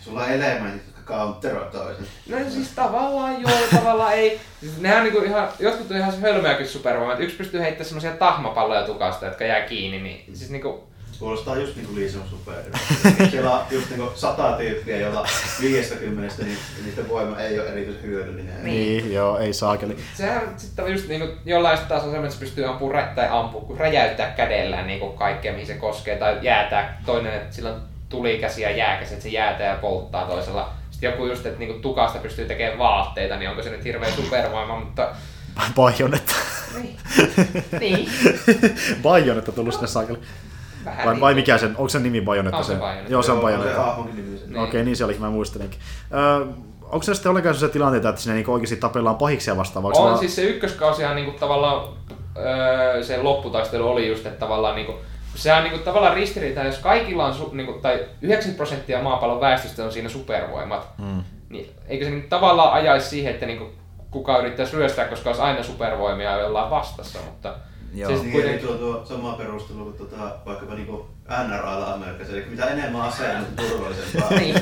Sulla on elementit, counteroi toisen. No siis tavallaan joo, tavallaan ei. Siis nehän on niinku ihan, jotkut on ihan hölmöäkin supervoimat. Yksi pystyy heittämään semmoisia tahmapalloja tukasta, jotka jää kiinni, niin siis niinku, Kuulostaa just niinku of Superheroes. Siellä on just niinku sata tyyppiä, joilla 50 niin niiden voima ei ole erityisen hyödyllinen. Niin, joo, ei saakeli. sehän sitten on just niinku, jollain taas on semmoinen, että se pystyy ampumaan rä- tai ampua, kun räjäyttää kädellään niinku kaikkea, mihin se koskee, tai jäätää toinen, että sillä on tulikäsi ja jääkäsi, että se jäätää ja polttaa toisella. Sitten joku just, että niinku tukasta pystyy tekemään vaatteita, niin onko se nyt hirveä supervoima, mutta Bajonetta. niin. niin. Bajonetta tullut sinne saakeli. Vähän Vai, niin. vai mikä sen, onko se nimi Bajonetta? On se Bayonetta. Joo, se on Bajonetta. Niin. Okei, niin se oli, mä muistelinkin. Öö, onko se sitten ollenkaan sellaisia tilanteita, että siinä niinku oikeasti tapellaan pahiksia vastaan? On vaan- siis se ykköskausihan niinku tavallaan öö, se lopputaistelu oli just, että tavallaan niinku, se on niinku tavallaan ristiriita, jos kaikilla on, su, niinku, tai 90 prosenttia maapallon väestöstä on siinä supervoimat, Mm. niin eikö se niinku tavallaan ajaisi siihen, että niinku kuka yrittäisi ryöstää, koska olisi aina supervoimia jollain vastassa, mutta Joo. se Niin, kuitenkin, tuo, tuo sama perustelu kuin tuota, vaikkapa niinku NRAlla Amerikassa, eli mitä enemmän aseita, niin turvallisempaa. Niin.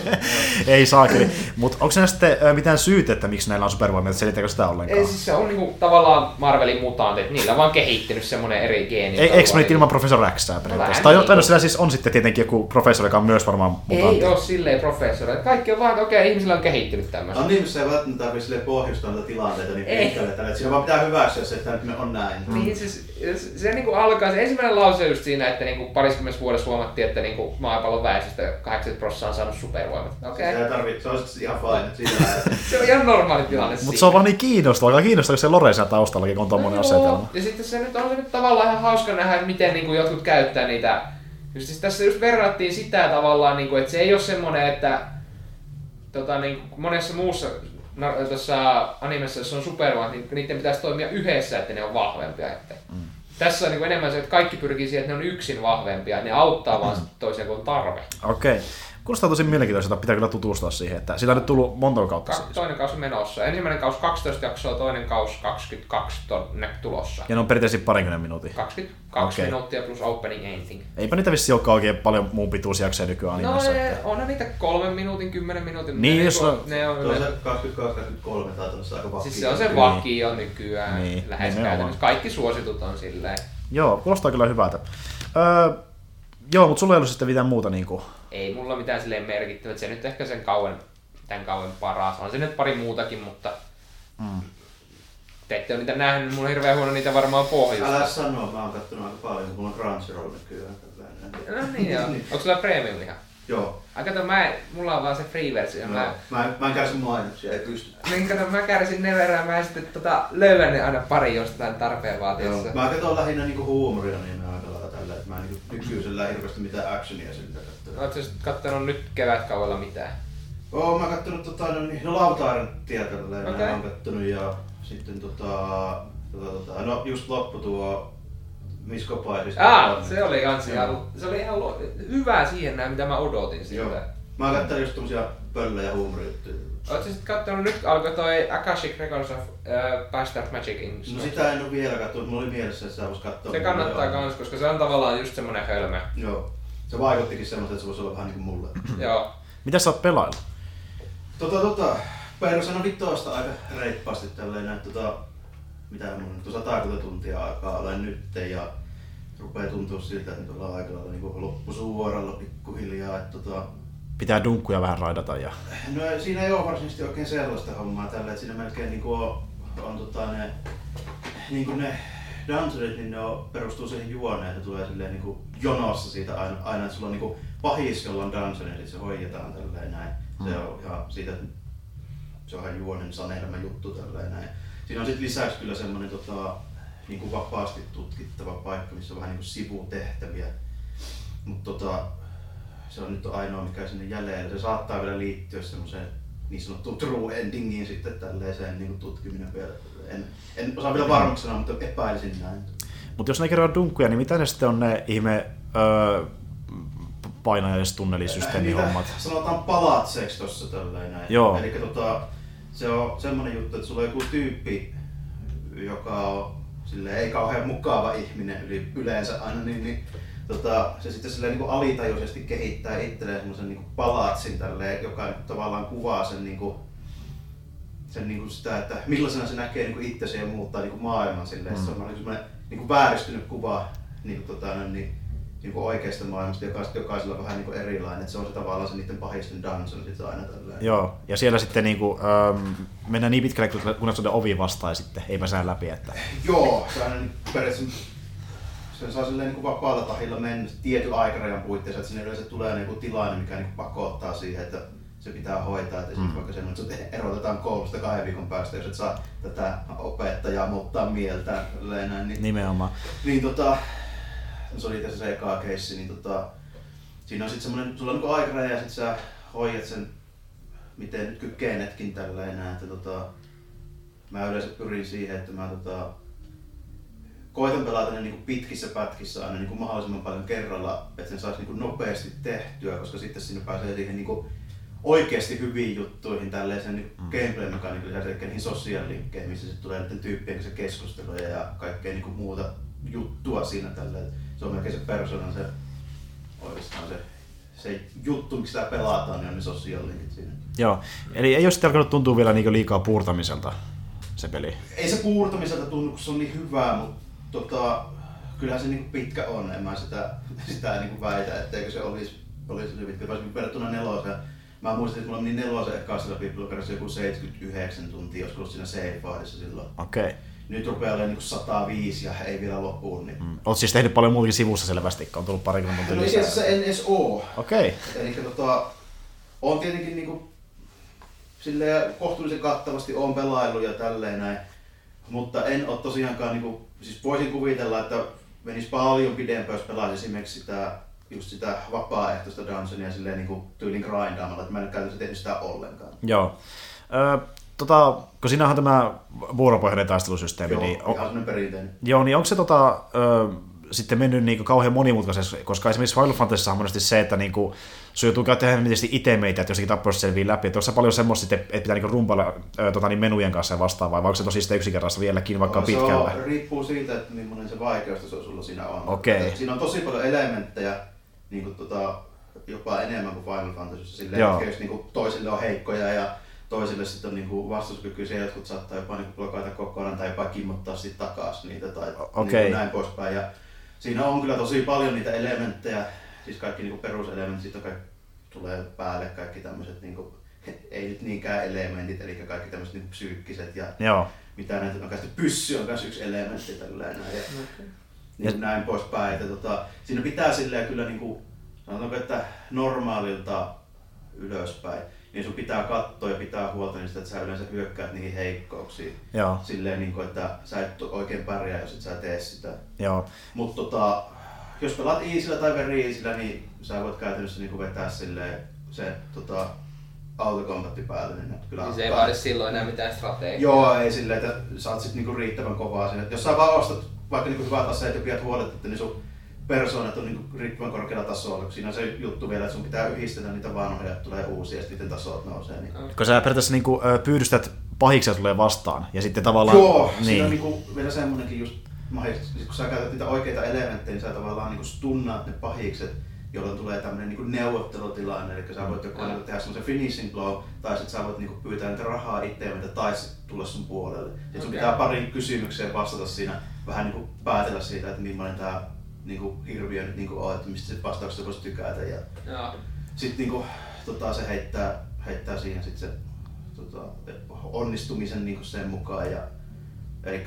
Ei saa kyllä. Mutta onko se sitten mitään syytä, että miksi näillä on supervoimia, että selittääkö sitä ollenkaan? Ei, siis se on niinku tavallaan Marvelin mutantit, niillä on vaan kehittynyt semmonen eri geeni. Ei, eikö menit ilman professor Xää periaatteessa? Tai, niin. tai no, sillä siis on sitten tietenkin joku professori, joka on myös varmaan mutantti. Ei oo silleen professori. Kaikki on vaan, että okei, ihmisillä on kehittynyt tämmöistä. No niin, missä ei välttämättä tarvitse silleen pohjustaa näitä tilanteita niin Ei. pitkälle, että siinä vaan pitää hyväksyä se, että nyt me on näin. Niin siis, se, se niinku alkaa, se ensimmäinen lause just siinä, että niinku pariskymmenessä vuodessa huomattiin, että niinku maapallon väestöstä 80 prosenttia on saanut supervoimat. Okei. Se ei tarvitse, se on sitten ihan fine. Se on ihan normaali tilanne Mutta se on vaan niin kiinnostavaa, aika kiinnostavaa, kun se Lore siellä taustallakin, on tommonen No asetelma. Ja sitten se nyt on se nyt tavallaan ihan hauska nähdä, että miten niinku jotkut käyttää niitä. Just siis tässä just verrattiin sitä tavallaan, niinku, että se ei ole semmoinen, että tota, niin, monessa muussa no, tuossa animessa, jossa on supervoimat, niin niiden pitäisi toimia yhdessä, että ne on vahvempia. Että. Mm. Tässä on niin enemmän se, että kaikki pyrkii siihen, että ne on yksin vahvempia ne auttaa vaan mm. toisia, kun on tarve. Okei. Okay. Kuulostaa tosi mielenkiintoiselta, pitää kyllä tutustua siihen, että sitä on nyt tullut monta kautta Ka- siis. toinen kausi menossa. Ensimmäinen kausi 12 jaksoa, toinen kausi 22 tonne tulossa. Ja ne on perinteisesti parinkymmenen minuutin. 22 Okei. okay. minuuttia plus opening ending. Eipä niitä vissi olekaan oikein paljon muun pituusjaksoja nykyään No ne, että... onhan niitä kolmen minuutin, kymmenen minuutin. Niin, ne, jos on- ne on, Se on ne, se 22-23 tai tuossa aika vakio. siis se on se vakio nykyään Niin, lähes nimenomaan. käytännössä. Kaikki suositut on silleen. Joo, kuulostaa kyllä hyvältä. Öö, joo, mutta sulla ei ollut sitten mitään muuta niinku... Ei mulla mitään silleen merkittävää. Se nyt ehkä sen kauan, tämän kauan paras. On se nyt pari muutakin, mutta Mm. te ette ole niitä nähnyt, niin mulla on hirveän huono niitä varmaan Älä pohjusta. sano, mä oon kattonut aika paljon, kun mulla on Crunchyroll nykyään. tällainen. No niin joo. Onko sulla premium ihan? Joo. Ai kato, mä, mulla on vaan se free versio. No, Mä, mä, mä en kärsi mainoksia, ei pysty. niin kato, mä kärsin ne verran, mä sitten tota, löydän ne aina pari jostain tarpeen Joo. vaatiessa. Mä katson lähinnä niinku huumoria niin aika lailla tällä, että mä en niinku nykyisellä hirveästi mitään actionia kattonut. Oletko sä kattonut nyt kevätkaudella mitään? Oo, mä kattonut tota, no, niin, no Lautaaren tietä tälleen, okay. mä oon kattonut ja sitten tota, tota, tota, no just loppu tuo Misko Paisista. Ah, se oli kans ihan, se oli ihan hyvä siihen näin, mitä mä odotin Joo. siltä. Mä oon kattonut just tommosia pöllejä huumorijuttuja. Oletko sä sit kattonut, nyt alkoi toi Akashic Records of uh, Bastard Magic in No sitä en oo vielä kattonut, mulla oli mielessä, että sä vois katsoa. Se kannattaa Joo. kans, koska se on tavallaan just semmonen hölmö. Joo. Se vaikuttikin semmoista, että se voisi olla vähän niinku mulle. Joo. Mitä sä oot pelailla? Tota, tota, Persona vitoista aika reippaasti tälleen näin, tota, mitä mun nyt on satakunta tuntia aikaa olen nyt ja rupeaa tuntua siltä, että nyt ollaan aika lailla niin loppusuoralla pikkuhiljaa. Että, tota, Pitää dunkkuja vähän raidata ja... no siinä ei ole varsinaisesti oikein sellaista hommaa tällä, että siinä melkein niin kuin on, on tota, ne, niin kuin ne dungeonit, niin ne on, perustuu siihen juoneen, että tulee silleen niin kuin jonossa siitä aina, aina että sulla on niin kuin pahis, jolla on dungeon, eli se hoidetaan tälleen näin. Se on ihan siitä, se on ihan juonen sanelma juttu tälleen näin. Siinä on sitten lisäksi kyllä semmoinen tota, niin kuin vapaasti tutkittava paikka, missä on vähän niin kuin sivutehtäviä. Mutta tota, se on nyt ainoa mikä sinne jäljellä. Se saattaa vielä liittyä semmoiseen niin sanottuun true endingiin sitten tällaiseen niin kuin tutkiminen vielä. En, en osaa vielä varmaksi sanoa, mutta epäilisin näin. Mutta jos ne kerää dunkkuja, niin mitä ne sitten on ne ihme öö, painajaistunnelisysteemihommat? Sanotaan palatseeksi tossa tälleen näin. Joo. Eli tota, se on semmonen juttu, että sulla on joku tyyppi, joka on sille ei kauhean mukava ihminen yli, yleensä aina, niin, niin tota, se sitten silleen niin alitajuisesti kehittää itselleen semmoisen niin palatsin tälleen, joka tavallaan kuvaa sen, niin kuin, sen niin kuin sitä, että millaisena se näkee niin kuin itsensä ja muuttaa niin kuin maailman silleen. Mm. Se on niin semmoinen niin kuin vääristynyt kuva niin kuin, tota, niin, niin kuin oikeasta maailmasta, joka on jokaisella vähän niin kuin erilainen. Että se on se tavallaan se niiden pahisten dungeon sitten aina tälleen. Joo, ja siellä sitten niinku, öö, mennään niin pitkälle, kun- kunnes on ovi vastaan ja sitten ei pääse läpi. Että... Joo, se aina niin periaatteessa sen saa silleen niin kuin vapaalla tahilla mennä tietyn aikarajan puitteissa, että sinne yleensä tulee niin kuin tilanne, mikä niin kuin pakottaa siihen, että se pitää hoitaa. Että esimerkiksi vaikka semmoinen, että sut erotetaan koulusta kahden viikon päästä, jos et saa tätä opettajaa muuttaa mieltä. Näin, niin, Nimenomaan. niin tota, se oli tässä se eka keissi, niin tota, siinä on sitten semmoinen, sulla on niinku aikaraja ja sit sä hoidat sen, miten nyt kykenetkin tällä enää, että tota, mä yleensä pyrin siihen, että mä tota, koitan pelata ne niinku pitkissä pätkissä aina niinku mahdollisimman paljon kerralla, että sen saisi niinku nopeasti tehtyä, koska sitten sinne pääsee siihen niinku oikeasti hyviin juttuihin, tällaisen niin mm. gameplay-mekaniikan lisäksi, eli niihin sosiaalilinkkeihin, missä sitten tulee näiden tyyppien kanssa keskusteluja ja kaikkea niin kuin muuta juttua siinä tällä. Se on melkein se persoonan se oikeastaan se, se juttu, miksi sitä pelataan, niin on ne social linkit siinä. Joo, eli ei ole sitten alkanut tuntua vielä niin liikaa puurtamiselta se peli. Ei se puurtamiselta tunnu, kun se on niin hyvää, mutta tota, kyllähän se niin pitkä on. En mä sitä, sitä niin väitä, etteikö se olisi, olisi hyvin. Varsinkin verrattuna neloseen. Mä muistin, että mulla meni nelosen ehkä sillä Biblokarissa joku 79 tuntia, ollut siinä save silloin. Okei. Okay. Nyt rupeaa olemaan niin 105 ja ei vielä loppuun. Niin... Mm. Oot siis tehnyt paljon muutakin sivussa selvästi, on tullut parikymmentä tuntia no, lisää. No itse asiassa en edes oo. Okei. Okay. Eli tota, on tietenkin niinku silleen kohtuullisen kattavasti on pelailu ja tälleen näin. Mutta en ole tosiaankaan, niinku, siis voisin kuvitella, että menisi paljon pidempään, jos pelaisi esimerkiksi sitä, just sitä vapaaehtoista dungeonia silleen niinku tyylin grindaamalla, että mä en käytännössä tehnyt sitä ollenkaan. Joo. Ö, tota, kun siinä on tämä vuoropohjainen taistelusysteemi, joo, niin... ihan perinteinen. Joo, niin onko se tota, ö, sitten mennyt niin kauhean monimutkaisesti, koska esimerkiksi Final Fantasy on monesti se, että niin kuin, sun joutuu käyttämään tietysti itemeitä, että jossakin tapauksessa selvii läpi. Että onko paljon semmoista, että pitää niin rumpalla tota, niin menujen kanssa vastaavaa, vai onko se tosi sitä yksinkertaista vieläkin, vaikka on pitkällä? Se riippuu siitä, että millainen se vaikeus sulla siinä on. Okay. Siinä on tosi paljon elementtejä, niin kuin, tota, jopa enemmän kuin Final Fantasy. Silleen, että jos niin kuin, toisille on heikkoja ja toisille sitten on niinku vastuskykyisiä, jotkut saattaa jopa niinku blokaita kokonaan tai jopa kimmottaa sitten takaisin niitä tai okay. niinku näin poispäin. Ja siinä on kyllä tosi paljon niitä elementtejä, siis kaikki niinku peruselementit, sitten kaikki tulee päälle kaikki tämmöiset, niinku, ei nyt niinkään elementit, eli kaikki tämmöiset niinku psyykkiset ja Joo. mitä näitä on. Pyssy on myös yksi elementti tälleen näin. Ja, okay. Niin ja... näin poispäin. Että, tota, siinä pitää silleen kyllä niinku, sanotaanko, että normaalilta ylöspäin niin sun pitää katsoa ja pitää huolta niistä, että sä yleensä hyökkäät niihin heikkouksiin. Joo. Silleen, niin kuin, että sä et oikein pärjää, jos et sä tee sitä. Joo. Mutta tota, jos pelaat easillä tai very easillä, niin sä voit käytännössä niin kuin vetää silleen, se tota, autokombatti päälle. Niin, kyllä niin se ei vaadi silloin enää mitään strategiaa. Joo, ei silleen, että saat sit niinku riittävän kovaa siinä. Jos sä vaan ostat vaikka niinku aseet ja pidät huolet, että niin sun persoonat on niin riittävän korkealla tasolla. Siinä on se juttu vielä, että sun pitää yhdistellä niitä vanhoja, että tulee uusia ja sitten tasot nousee. Niin. Kun sä periaatteessa niin kuin, pyydystät pahiksia tulee vastaan ja sitten tavallaan... Joo, niin. siinä on niin kuin, vielä semmoinenkin just mahdollisesti, kun sä käytät niitä oikeita elementtejä, niin sä tavallaan niin stunnaat ne pahikset, jolloin tulee tämmöinen niin neuvottelutilanne, eli sä voit joko mm. tehdä semmoisen finishing blow, tai sitten sä voit niin pyytää niitä rahaa itseämme, tai tulla sun puolelle. Sitten okay. sun pitää pariin kysymykseen vastata siinä, vähän niin kuin päätellä siitä, että millainen tämä niinku hirviö nyt niinku on, että mistä se vastauksesta voisi tykätä. Ja sitten niinku, tota, se heittää, heittää siihen sit se tota, onnistumisen niinku sen mukaan. Ja, eli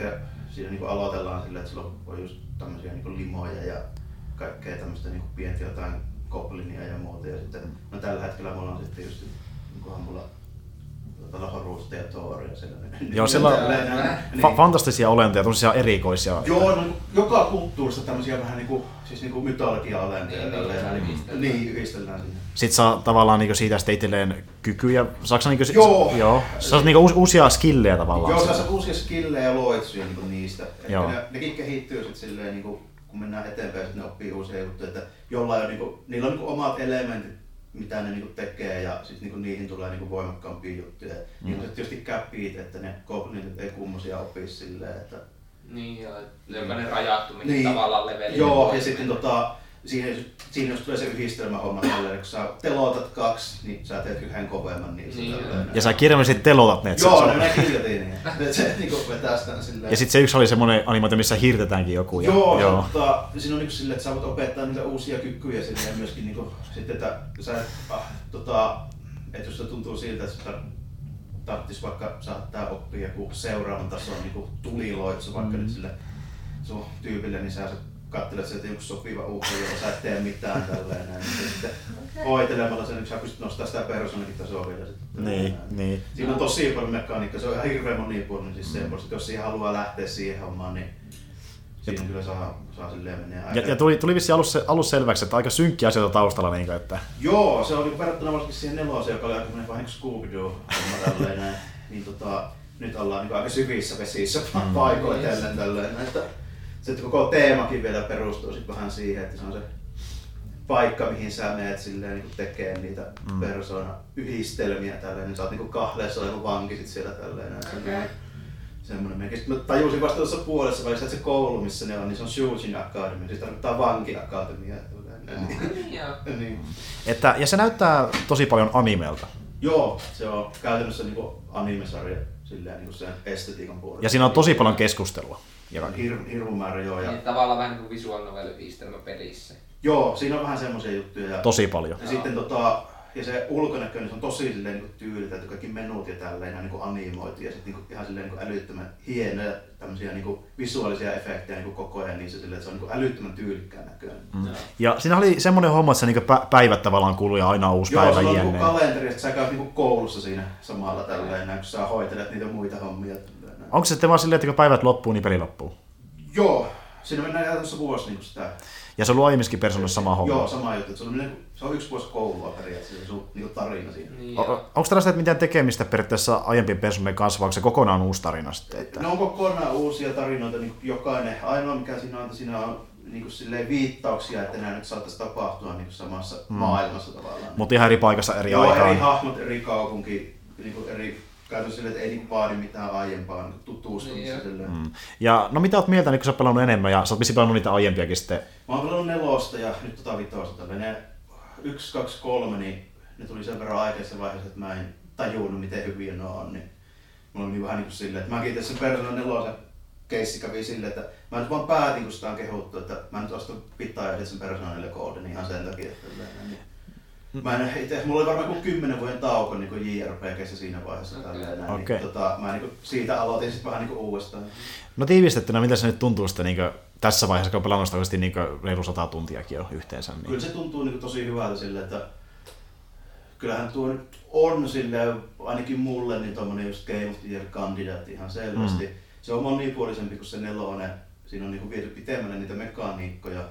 siinä niinku aloitellaan sillä, että sillä on just tämmöisiä niinku limoja ja kaikkea tämmöistä niinku pientä jotain koplinia ja muuta. Ja sitten, no tällä hetkellä mulla on sitten just niinku mulla tuolla Horusta ja Thooria. Joo, siellä on fa- fantastisia olentoja, tosiaan erikoisia. Joo, no, joka kulttuurissa tämmöisiä vähän niin kuin, siis niin kuin mytologia-olentoja. Niin, niin, niin, yhdistellään sinne. Sitten saa tavallaan niin siitä sitten itselleen kykyjä. Saatko niin kuin, joo. joo. Saat niin uusia skillejä tavallaan. Joo, saa uusia skillejä ja loitsuja niin niistä. Joo. Ne, nekin kehittyy sitten silleen, niin kuin, kun mennään eteenpäin, sitten ne oppii uusia juttuja. Että jollain on, niin kuin, niillä on niin kuin omat elementit mitä ne niinku tekee ja sitten niinku niihin tulee niinku voimakkaampia juttuja. Mm. Niin on tietysti käppiit, että ne goblинit ei kummosia opisi silleen, että... Niin joo, jokainen rajattu mihin niin, tavallaan leveli. Joo, ja sitten tota, siihen, siinä jos tulee se yhdistelmähomma tälleen, kun sä telotat kaksi, niin sä teet yhden kovemman niistä. Niin, ja sä kirjallisesti telotat ne. Joo, ne, ne kirjoitin niin. se niinku vetää sitä silleen. Ja sitten se yksi oli semmoinen animaatio, missä hirtetäänkin joku. Ja, joo, joo. Mutta siinä on niinku silleen, että sä voit opettaa niitä uusia kykyjä silleen ja myöskin niinku, sitten, että sä, ah, tota, että jos se tuntuu siltä, että tarvitsisi vaikka saattaa oppia joku seuraavan tason niin tuliloitsu vaikka mm. nyt sille sun tyypille, niin sä katselet sieltä joku sopiva uhka, jolla sä et tee mitään tälleen näin. Sitten hoitelemalla sen, niin sä pystyt nostamaan sitä persoonakin tasoa vielä. Sitten, niin, niin. Siinä on tosi paljon mekaniikkaa, se on ihan hirveän monipuolinen siis mm. että jos siihen haluaa lähteä siihen hommaan, niin siinä ja, kyllä saa, saa silleen mennä aika. Ja, ja tuli, tuli vissi alussa, alus selväksi, että aika synkkiä asioita taustalla. Niin kuin, että... Joo, se oli verrattuna varsinkin siihen neloseen, joka oli aika vähän Scooby-Doo. niin tota, nyt ollaan niin aika syvissä vesissä mm. paikoitellen tälleen. Että se koko teemakin vielä perustuu sit vähän siihen, että se on se paikka, mihin sä menet silleen, niin tekee niitä mm. persona-yhdistelmiä tälleen, niin sä oot niin kahleessa oleva vanki sit siellä tälleen. Okay. Semmoinen merkki. Sitten mä tajusin vasta tuossa puolessa välissä, että se koulu, missä ne on, niin se on Shujin Academy, siis tarkoittaa vanki akatemia. Niin. Joo. niin. Että, ja se näyttää tosi paljon animelta. Joo, se on käytännössä niinku animesarja silleen niinku sen estetiikan puolesta. Ja siinä on tosi paljon keskustelua. Ja. Hir, hirmu määrä joo. Ja, Niin, tavallaan vähän kuin visual novel yhdistelmä pelissä. joo, siinä on vähän semmoisia juttuja. Ja, Tosi paljon. ja sitten tota, ja se ulkonäkö, niin se on tosi silleen niin tyylitelty, kaikki menut ja tälleen niin animoitu ja sitten niin ihan silleen niin älyttömän hienoja tämmöisiä niin visuaalisia efektejä niin koko ajan, niin se, silleen, että se on niin älyttömän tyylikkään näköinen. Mm. Ja siinä oli semmoinen homma, että se niinku pä- päivät tavallaan kului ja aina uusi Joo, päivä sulla on niin kalenteri, että sä käyt niin koulussa siinä samalla tälleen, kun sä hoitelet niitä muita hommia. Onko se sitten vaan silleen, että kun päivät loppuu, niin peli loppuu? Joo, siinä mennään käytännössä vuosi niin sitä. Ja se on ollut aiemmissakin persoonassa sama homma. Joo, sama juttu. että Se on, niin, se on yksi vuosi koulua periaatteessa, se sun niin tarina siinä. Niin, joo. onko tällaista mitään tekemistä periaatteessa aiempien persoonien kanssa, vai onko se kokonaan uusi tarina sitten? Että... Ne on kokonaan uusia tarinoita, niin jokainen. Ainoa mikä siinä on, että siinä on niin kuin silleen viittauksia, että nämä nyt saattaisi tapahtua niin kuin samassa mm. maailmassa tavallaan. Mutta ihan eri paikassa eri Joo, aikaan. eri hahmot, eri kaupunki, niin kuin eri käytössä silleen, että ei niin vaadi mitään aiempaa niin tutustumista. Niin. Mm. Ja no mitä oot mieltä, niin kun sä oot pelannut enemmän, ja sä oot pelannut niitä aiempiakin sitten. Mä oon pelannut nelosta ja nyt tota vitosta. Tällä ne yksi, kaksi, kolme, niin ne tuli sen verran aikaisessa vaiheessa, että mä en tajunnut, miten hyviä ne on. Niin mulla oli vähän niin kuin silleen, että mäkin itse sen Persona nelosen keissi kävi silleen, että mä nyt vaan päätin, kun sitä on kehuttu, että mä nyt ostan pitää sen Persona 4 koodin ihan sen takia. Että niin. Mä en itse, mulla oli varmaan kuin 10 vuoden tauko niin JRPGssä siinä vaiheessa. Okay. Näin, Okei. niin, tota, mä niin siitä aloitin sitten vähän niin uudestaan. No tiivistettynä, mitä se nyt tuntuu sitten niin tässä vaiheessa, kun on pelannut sitä oikeasti niin reilu sata tuntiakin jo yhteensä. Niin. Kyllä se tuntuu niin tosi hyvältä sille, että kyllähän tuo nyt on sille ainakin mulle niin tommonen just Game of the Year kandidaatti ihan selvästi. Mm. Se on monipuolisempi kuin se nelonen. Siinä on niin viety pitemmälle niitä mekaniikkoja ja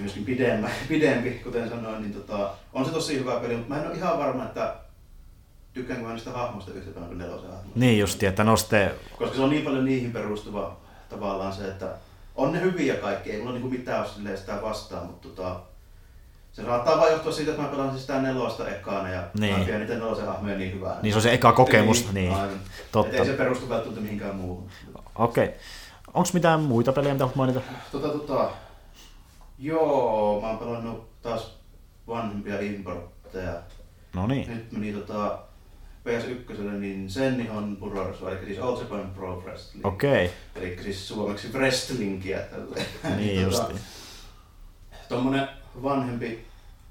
myöskin pidemmä, pidempi, kuten sanoin, niin tota, on se tosi hyvä peli, mutta mä en ole ihan varma, että tykkäänkö mä niistä hahmoista yhtä paljon kuin nelosen hahmoista. Niin just, että no sitten, Koska se on niin paljon niihin perustuva tavallaan se, että on ne hyviä kaikki, ei mulla niinku mitään ole sitä vastaan, mutta tota, se saattaa vain johtua siitä, että mä pelaan sitä nelosta ekana ja Niin. mä pidän niitä nelosen hahmoja niin hyvää. Niin se on se eka kokemus, niin. aivan. Totta. Et ei se perustu välttämättä mihinkään muuhun. okei. Okay. Onko mitään muita pelejä, mitä haluat mainita? Tota, tota, joo, mä oon pelannut taas vanhempia importteja. No niin. Nyt meni tota, PS1, niin Sennihon Purorsu, eli siis All Japan Pro Wrestling. Okei. Eli siis suomeksi wrestlingiä. tälleen. Niin tota, justi. Tommonen vanhempi,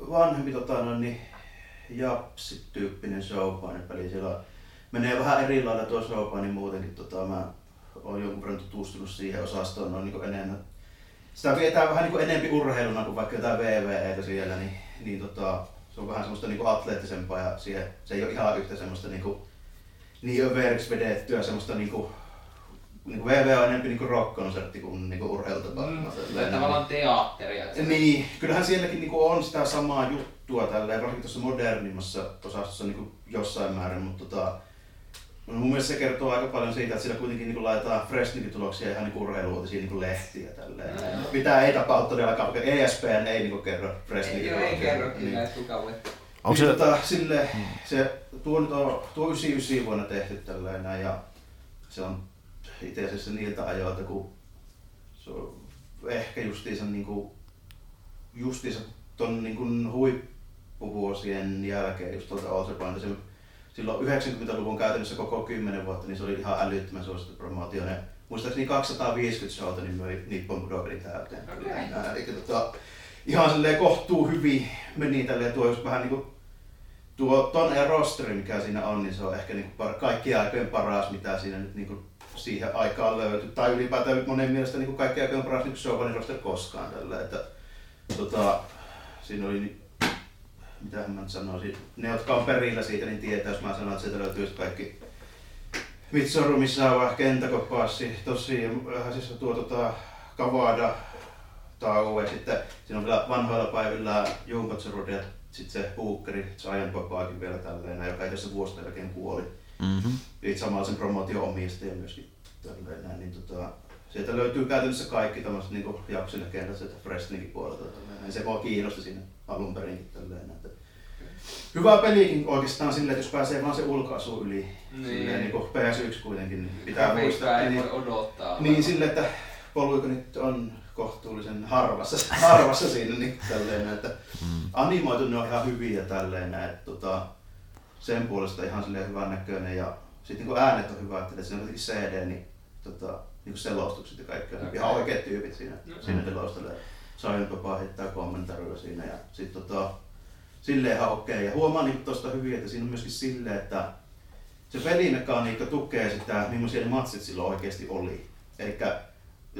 vanhempi tota, no, niin, japsi-tyyppinen showpani-peli. Siellä menee vähän eri lailla tuo showpani muutenkin. Tota, mä oon jonkun verran tutustunut siihen osastoon noin niin enemmän. Sitä vietään vähän niin enemmän urheiluna kuin vaikka jotain VVEtä siellä, niin, niin tota, se on vähän semmoista niin atleettisempaa ja siihen, se ei ole ihan yhtä semmoista niin kuin, niin överiksi vedettyä semmoista niin kuin, niin kuin VV on enemmän niin kuin rock-konsertti kuin, niin kuin urheilutapahtuma. Mm, niin- tavallaan teatteria. niin, kyllähän sielläkin niinku on sitä samaa juttua tälleen, varsinkin tuossa modernimmassa osastossa niinku jossain määrin, mutta tota, mun mielestä se kertoo aika paljon siitä, että siellä kuitenkin niinku laitetaan Fresnikin-tuloksia ihan niinku urheiluutisia niinku lehtiä tälleen. Joo. Mitä ei tapahdu todellakaan, koska ESPN ei niinku kerro Fresnikin Ei, ei kerro kyllä, Niin. voi. Onko niin, se, tota, sille, se, tuo, nyt on, tuo 99 vuonna tehty tälleen näin, ja se on itse asiassa niiltä ajoilta, kun se on ehkä justiinsa, niin kuin, justiinsa ton niin kuin huippuvuosien jälkeen, just tuolta se, silloin 90-luvun käytännössä koko 10 vuotta, niin se oli ihan älyttömän suosittu promootio. Ne, muistaakseni 250 showta niin möi Nippon Budokanin täyteen. Eli tota, ihan silleen kohtuu hyvin meni tälleen tuo just vähän niinku tuo ton ja rosteri, mikä siinä on, niin se on ehkä niinku par, kaikkien aikojen paras, mitä siinä nyt niinku siihen aikaan löytyi. Tai ylipäätään monen mielestä niinku kaikkien aikojen paras niinku Showbanin roster koskaan tällä. Että, tota, siinä oli mitä mä nyt sanoisin, ne jotka on perillä siitä, niin tietää, jos mä sanon, että sieltä löytyy kaikki Mitsoru Misawa, Kentako Passi, tosi, äh, siis tuo tota, Kawada, Tau, ja sitten siinä on vielä vanhoilla päivillä Jumbo Tsurude ja sitten se Bookeri, Giant Papaakin vielä tälleen, joka ei tässä vuosien jälkeen kuoli. mm-hmm. Itse samalla sen promotion omistaja myöskin tälleen näin, niin tota, sieltä löytyy käytännössä kaikki tämmöiset niin japsilegendat sieltä Fresninkin puolelta. Tälleen. Se mua kiinnosti siinä alun perinkin tälleen. että Hyvä pelikin oikeastaan silleen, että jos pääsee vaan se ulkoasu yli, Niin. silleen, niin kuin PS1 kuitenkin, niin pitää Pitää muistaa. ei Niin, voi odottaa. niin silleen, että polygonit on kohtuullisen harvassa, harvassa siinä niin tälleen, että mm. animoitu ne on ihan hyviä tälleen, että tota, sen puolesta ihan silleen hyvän näköinen ja sitten niin äänet on hyvä, että siinä on kuitenkin CD, niin tota, niin selostukset ja kaikki on okay. ihan oikeat tyypit siinä, no. siinä selostelee. Sain Papa heittää kommentaruja siinä ja sitten tota, silleen ihan okei. Okay. Ja huomaan niin tuosta hyvin, että siinä on myöskin silleen, että se pelimekaniikka tukee sitä, millaisia ne matsit silloin oikeasti oli. Eli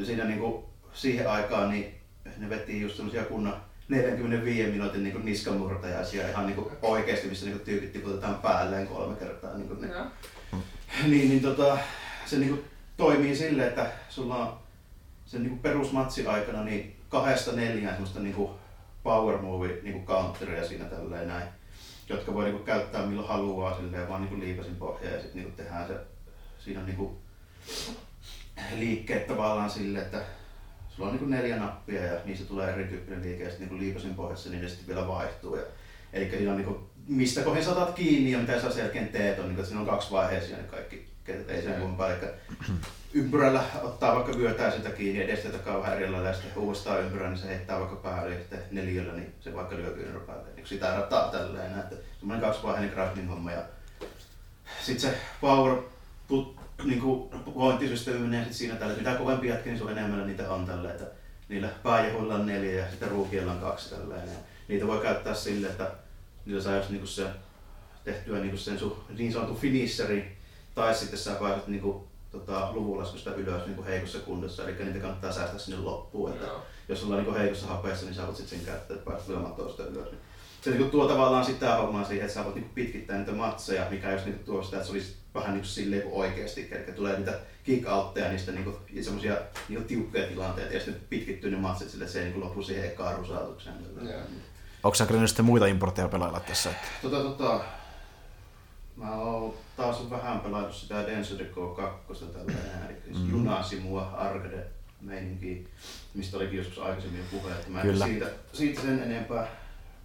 siinä niin kuin, siihen aikaan niin ne veti just semmoisia kunnan 45 minuutin niin niskamurtajaisia ihan niin kuin oikeasti, missä niin kuin tyypit tiputetaan päälleen kolme kertaa. Niin, kuin, niin, niin, niin tota, se niin kuin toimii silleen, että sulla on sen niin perusmatsi aikana niin kahdesta neljään semmoista niin kuin power move niin counteria siinä tälleen näin, jotka voi niin kuin käyttää milloin haluaa silleen, vaan niin liikasin pohjaa ja sitten niin tehdään se, siinä on niin kuin liikkeet tavallaan silleen, että sulla on niin neljä nappia ja niissä tulee erityyppinen liike ja sitten niin liipasin pohjassa niin ne sitten vielä vaihtuu. Ja, eli siinä on niin kuin, mistä kohin saatat kiinni ja mitä sä sen jälkeen teet, on, niin kuin, siinä on kaksi vaiheessa niin kaikki ketät ei sen kumpaa. Ympyrällä ottaa vaikka vyötää sitä kiinni edestä ja takaa vähän erillä ja sitten uudestaan ympyrää, niin se heittää vaikka päälle ja sitten neliöllä, niin se vaikka lyö kyynärä päälle. Niin sitä rataa tälleen, että semmoinen kaksivaiheinen crafting homma ja sitten se power put, niin kuin pointtisysteemi menee sit siinä tällä, mitä kovempi jätkä, niin se on enemmän niitä on tällä, että niillä pääjehuilla on neljä ja sitten ruukiella on kaksi tällä. niitä voi käyttää sille, että niillä saa jos niinku se tehtyä niinku sen su, niin sanotun finisheri, tai sitten sä pääset niinku, tota, luvunlaskusta ylös niinku heikossa kunnossa, eli niitä kannattaa säästää sinne loppuun. Että jos sulla on niinku heikossa hapeessa, niin sä voit sitten sen käyttää, että pääset lyömään toista ylös. Se niinku tuo tavallaan sitä hommaa siihen, että sä voit niinku pitkittää niitä matseja, mikä jos niinku tuo sitä, että se olisi vähän niin kuin silleen kuin oikeasti, eli tulee niitä kick-outteja, niistä niin kuin, semmoisia niin tiukkoja tilanteita, ja sitten pitkittyy ne matsit sille, että se ei niin lopu siihen ekaan rusautukseen. Onko sä kerännyt sitten muita importteja pelailla tässä? Että... Tota, tota, mä oon taas vähän pelaillut sitä Denso Deco 2 tällä eli mm. Junasimua Arcade meininki, mistä olikin joskus aikaisemmin jo puhe, että mä Kyllä. Siitä, siitä sen enempää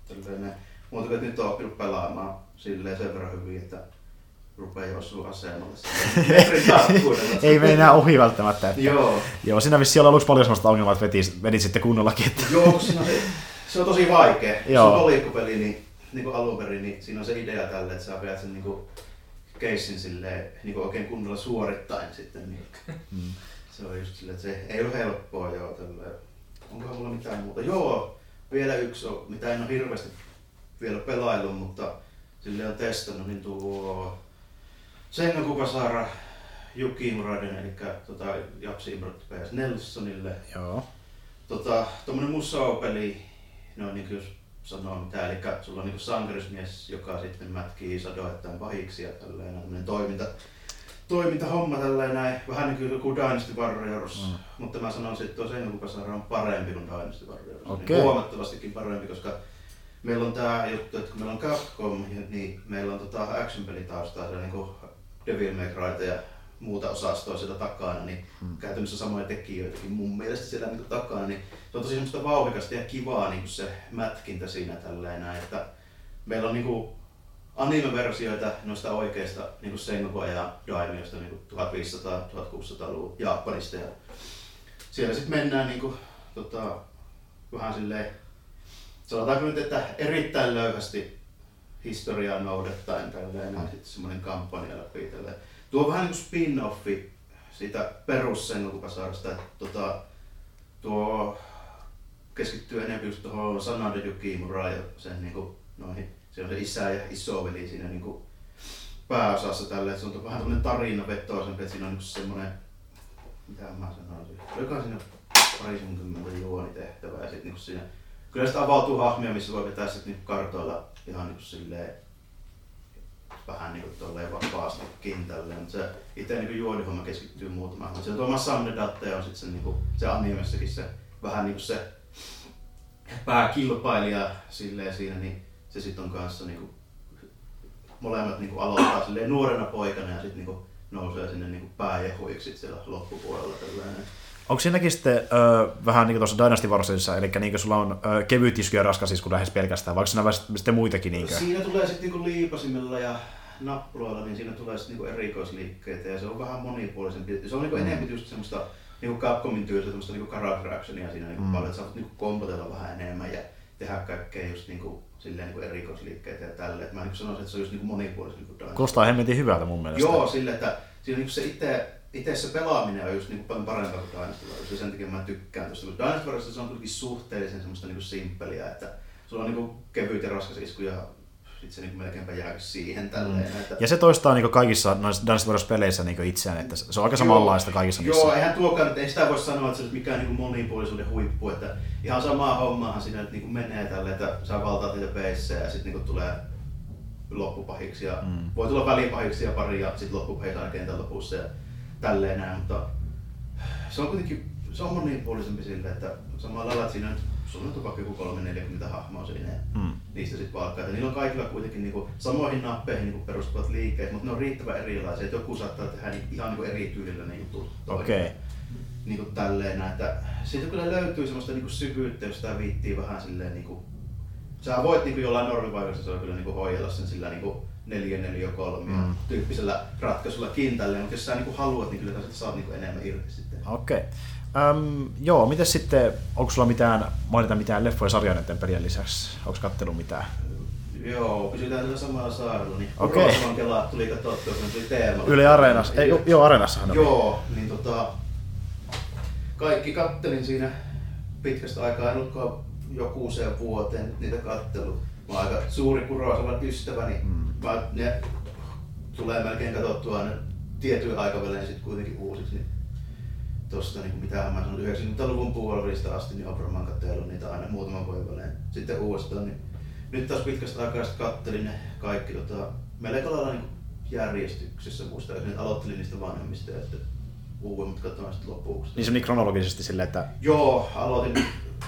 tällainen, muuta kuin nyt oon oppinut pelaamaan silleen sen verran hyvin, että rupeaa osua asemalle. ei mene enää ohi välttämättä. Että, joo. joo. siinä vissi oli aluksi paljon sellaista ongelmaa, että vedit, vedit sitten kunnollakin. Että... joo, siinä on, se on tosi vaikea. Joo. Se on liikkupeli, niin, niin kuin alun perin, niin siinä on se idea tälle, että sä vedät sen niin kuin, keissin silleen, niin kuin oikein kunnolla suorittain sitten. Niin. Mm. Se on just silleen, että se ei ole helppoa joo tälleen. Onko mulla mitään muuta? Joo, vielä yksi on, mitä en ole hirveästi vielä pelaillut, mutta sille on testannut, niin tuo Senga Kukasara Juki Muraden, eli tota, Japsi Imrot PS Nelsonille. Joo. Tota, tommonen musao-peli, no niin kuin sanoo mitä, eli sulla on niin sankarismies, joka sitten mätkii sadoittain pahiksi ja tällainen toiminta, toimintahomma tälleen näin, vähän niin kuin joku Dynasty Warriors, mm. mutta mä sanoisin, että tuo Senga Kukasara on parempi kuin Dynasty Warriors. Okay. Niin huomattavastikin parempi, koska meillä on tää juttu, että kun meillä on Capcom, niin meillä on tota action-pelitaustaa, niin kuin Devil May Cryta ja muuta osastoa siellä takana, niin hmm. käytännössä samoja tekijöitäkin mun mielestä siellä niin takana, niin se on tosi semmoista vauhikasta ja kivaa niin se mätkintä siinä tälleen näin, että meillä on niin kuin anime-versioita noista oikeista niin Sengoku ja Daimiosta niin 1500-1600-luvun Japanista ja siellä sitten mennään niin kuin, tota, vähän silleen, sanotaanko nyt, että erittäin löyhästi historiaa noudattaen tälleen, mm. sitten semmoinen kampanja läpi tälleen. Tuo on vähän niin kuin spin-offi siitä perussenukasarasta, että tota, tuo keskittyy enemmän just tuohon Sanade Yukimuraan ja sen niin kuin, noihin, se on se isä ja isoveli siinä niin kuin pääosassa tälle, se on vähän tämmöinen tarina vetoisempi, että siinä on niin semmoinen, mitä mä sanoisin, joka siinä parisenkymmentä juonitehtävää ja sitten niin siinä kyllä sitä avautuu hahmia, missä voi vetää sitten niin kartoilla ihan niin silleen vähän niin kuin tolleen vapaastikin tälleen, mutta se itse niin juonihomma keskittyy muutamaan. Se on Thomas Samnedatte on sitten se, niin kuin, se animessakin se vähän niin kuin se pääkilpailija silleen siinä, niin se sitten on kanssa niin kuin, molemmat niin kuin aloittaa silleen nuorena poikana ja sitten niin nousee sinne niin pääjehuiksi siellä loppupuolella tällainen. Onko siinäkin sitten ö, vähän niin kuin tuossa Dynasty Warsissa, eli niin kuin sulla on ö, kevyt isku ja raskas isku lähes pelkästään, vai onko siinä sitten muitakin? Niin kuin? Siinä tulee sitten niin liipasimella ja nappuloilla, niin siinä tulee sitten niin erikoisliikkeitä ja se on vähän monipuolisempi. Se on niin mm. enemmän just semmoista niinku Capcomin tyylistä tämmöistä niinku character actionia siinä niinku Mm. paljon, että sä voit niinku kompotella vähän enemmän ja tehdä kaikkea just niinku silleen niinku erikoisliikkeitä ja tälleen. Mä niinku sanoisin, että se on just monipuolista niinku Dynasty. Kuulostaa hemmetin hyvältä mun mielestä. Joo, sille, että siinä niinku se itse, itse se pelaaminen on just niinku paljon parempaa kuin Dynasty Warriors, ja sen takia mä tykkään tosta. Mutta Dynasty Warriors se on kuitenkin suhteellisen semmoista niinku simppeliä, että sulla on niinku kevyt ja raskas isku ja sit se niinku melkeinpä jää siihen tälleen. Mm. Että... Ja se toistaa niin kaikissa noissa Dance Wars peleissä niin itseään, että se on aika samanlaista kaikissa niissä. Joo, eihän tuokaan, että ei sitä voi sanoa, että se olisi mikään niinku monipuolisuuden huippu, että ihan samaa hommaahan siinä nyt niinku menee tälle, että sä valtaat niitä peissejä ja sitten niinku tulee loppupahiksi ja mm. voi tulla välipahiksi ja pari ja sitten loppupahiksi aina kentän lopussa ja tälleen näin, mutta se on kuitenkin se on monipuolisempi sille, että samalla lailla, että siinä nyt sulla on vaikka joku 340 hahmoa siinä ja Mm. niistä sitten palkkaa. Että niillä on kaikilla kuitenkin niinku samoihin nappeihin niinku perustuvat liikkeet, mutta ne on riittävän erilaisia, että joku saattaa tehdä niinku ihan niinku eri tyylillä ne jutut. Okei. Okay. Niinku tälleen, että siitä kyllä löytyy semmoista niinku syvyyttä, jos sitä viittii vähän silleen niinku Sä voit niinku jollain normipaikassa kyllä niinku hoidella sen sillä niinku 4 4 3 Mm. tyyppisellä ratkaisulla kintalle, mutta jos sä niinku haluat, niin kyllä sä saat niinku enemmän irti sitten. Okei. Öm, joo, miten sitten, onko sulla mitään, mainita mitään leffoja sarjoja näiden pelien lisäksi? Onko kattellut mitään? Joo, pysytään sillä samalla saarella, niin Okei. Kurosavan kela tuli katsottua, kun tuli teema. Yle Areenassa, ei, joo, joo Areenassahan on. Joo, niin tota, kaikki kattelin siinä pitkästä aikaa, en ollutkaan joku vuoteen niitä kattelut. Mä oon aika suuri Kurosavan ystävä, niin Mm. Mä, ne tulee melkein katsottua aina tietyin aikavälein sit kuitenkin uusiksi. Niin tosta niin mitähän mä sanon, 90-luvun puolivälistä asti, niin olen varmaan katsellut niitä aina muutaman vuoden välein. Sitten uudestaan, niin nyt taas pitkästä aikaa sitten kattelin ne kaikki tota, melko lailla niin järjestyksessä muistaakseni, että aloittelin niistä vanhemmista ja sitten uudemmat katsoin sitten lopuksi. Niin se meni kronologisesti silleen, että Joo, aloitin,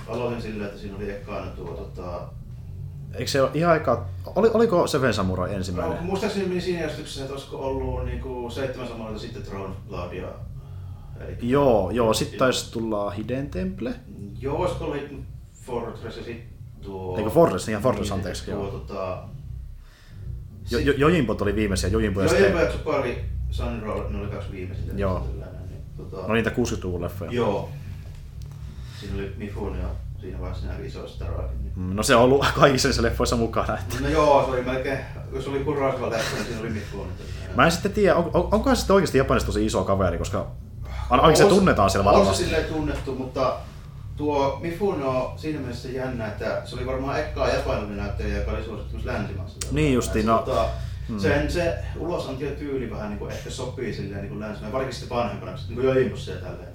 aloitin sillä, että siinä oli ekkaana tuo tota, eikö se ole ihan aika, oli, oliko Seven Samurai No, ensimmäinen? muistaakseni meni siinä järjestyksessä, että olisiko ollut niinku seitsemän samalta sitten Throne Lordia. Eli, Joo, joo, sitten taisi tulla Hidden Temple. Joo, olisiko ollut Fortress ja sitten tuo... Eikö Fortress, niin Fortress, anteeksi, Tuo, joo. tota... Jo, jo, Jojimpot oli viimeisiä, Jojimpo ja Jempa ja Tsupari, Sun Road, ne oli kaksi viimeisintä. Joo. Niin, tota, no niitä 60-luvun leffoja. Joo. Siinä oli Mifune ja siinä vaiheessa nämä isoista staroakin. Niin. Mm, No se on ollut kaikissa niissä leffoissa mukana. Että. No joo, se oli melkein, jos oli Kurosawa leffa, niin siinä oli Mifune. Mä en sitten tiedä, on, on, onkohan se sitten oikeasti Japanissa tosi iso kaveri, koska ainakin se tunnetaan siellä On se varmasti. silleen tunnettu, mutta tuo Mifune on siinä mielessä jännä, että se oli varmaan ekkaa japanilainen näyttelijä, joka oli suosittu myös länsimaissa. Niin justiin, no. Tota, Hmm. sen se ulosantia tyyli vähän niin kuin ehkä sopii silleen niin kuin länsimainen, varsinkin sitten vanhempana, niin kuin Jojimpossa ja tälleen.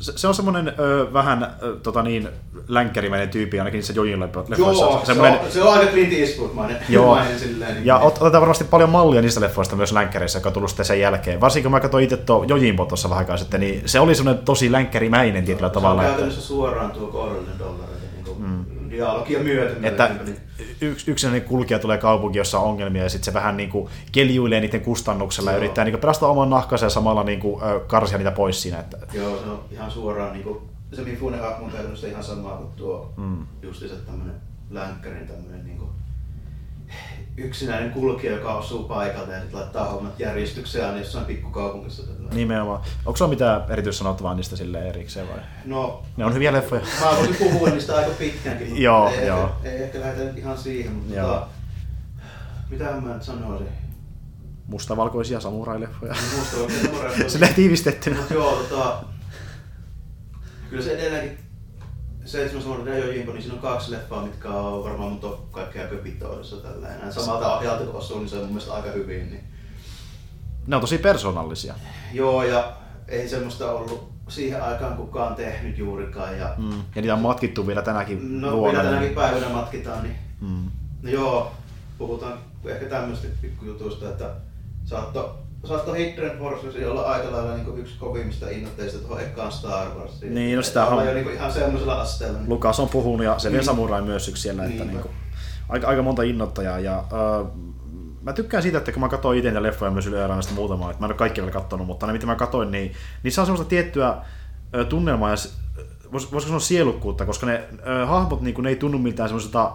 Niin. Se, se on semmoinen ö, vähän ö, tota niin, länkkärimäinen tyyppi, ainakin se Jojin leffoissa. Joo, se Semmoinen- on, se on aika Clint Eastwood-mainen. Joo. silleen, niin Ja ot- otetaan varmasti paljon mallia niistä leffoista myös länkkäreissä, joka on tullut sitten sen jälkeen. Varsinkin kun mä katsoin itse tuo Jojimbo tuossa vähän aikaa sitten, niin se oli semmoinen tosi länkkärimäinen tietyllä Se on tavalla. Että, käytännössä suoraan tuo kohdallinen dollari, niin kuin Mm. dialogia myöten. että niin- yksi yksinäinen kulkija tulee kaupunkiin, jossa on ongelmia, ja sitten se vähän niin kuin keljuilee niiden kustannuksella ja Joo. yrittää niin kuin pelastaa oman nahkansa ja samalla niin kuin, karsia niitä pois siinä. Että, Joo, se on ihan suoraan niinku, se Mifune on käytännössä ihan sama kuin tuo mm. justiinsa tämmönen länkkärin tämmönen niinku yksinäinen kulkija, joka osuu paikalta ja laittaa hommat järjestykseen aina jossain pikkukaupungissa. Nimenomaan. Onko sulla mitään erityissanottavaa niistä silleen erikseen vai? No, Ne on hyviä leffoja. mä voisin puhua niistä aika pitkäänkin, mutta Joo, ei, joo. Ehkä, ei ehkä lähdetä nyt ihan siihen, mutta Joo. tota, mitä mä nyt sanoisin? Mustavalkoisia samurai-leffoja. Musta oikein nuoria. Silleen tiivistettynä. Mut joo, tota, kyllä se edelleenkin seitsemän samanlainen Jojimpo, niin siinä on kaksi leffaa, mitkä on varmaan mun top kaikkea tällainen. Samalta ohjaalta kun osuu, niin se on mun mielestä aika hyvin. Niin. Ne on tosi persoonallisia. Joo, ja ei semmoista ollut siihen aikaan kukaan tehnyt juurikaan. Ja, Mm. Ja niitä on matkittu vielä tänäkin no, vuonna. vielä tänäkin päivänä matkitaan, niin Mm. No joo, puhutaan ehkä tämmöistä pikkujutuista, että saatto, saatto Hidden Forces olla aika lailla niin yksi kovimmista innoitteista tuohon ekaan Star Warsiin. Niin, no sitä on- jo niin ihan semmoisella asteella. Niin. Lukas on puhunut ja se Niin. Samurai myös yksi siellä, että Niinpä. niinku, aika, aika monta innoittajaa. Ja, äh, mä tykkään siitä, että kun mä katsoin itse niitä leffoja myös Yle Areenasta muutamaa, että mä en ole kaikki vielä katsonut, mutta ne mitä mä katsoin, niin niissä on semmoista tiettyä tunnelmaa ja voisiko sanoa sielukkuutta, koska ne ö, hahmot niin ne ei tunnu miltään semmoiselta,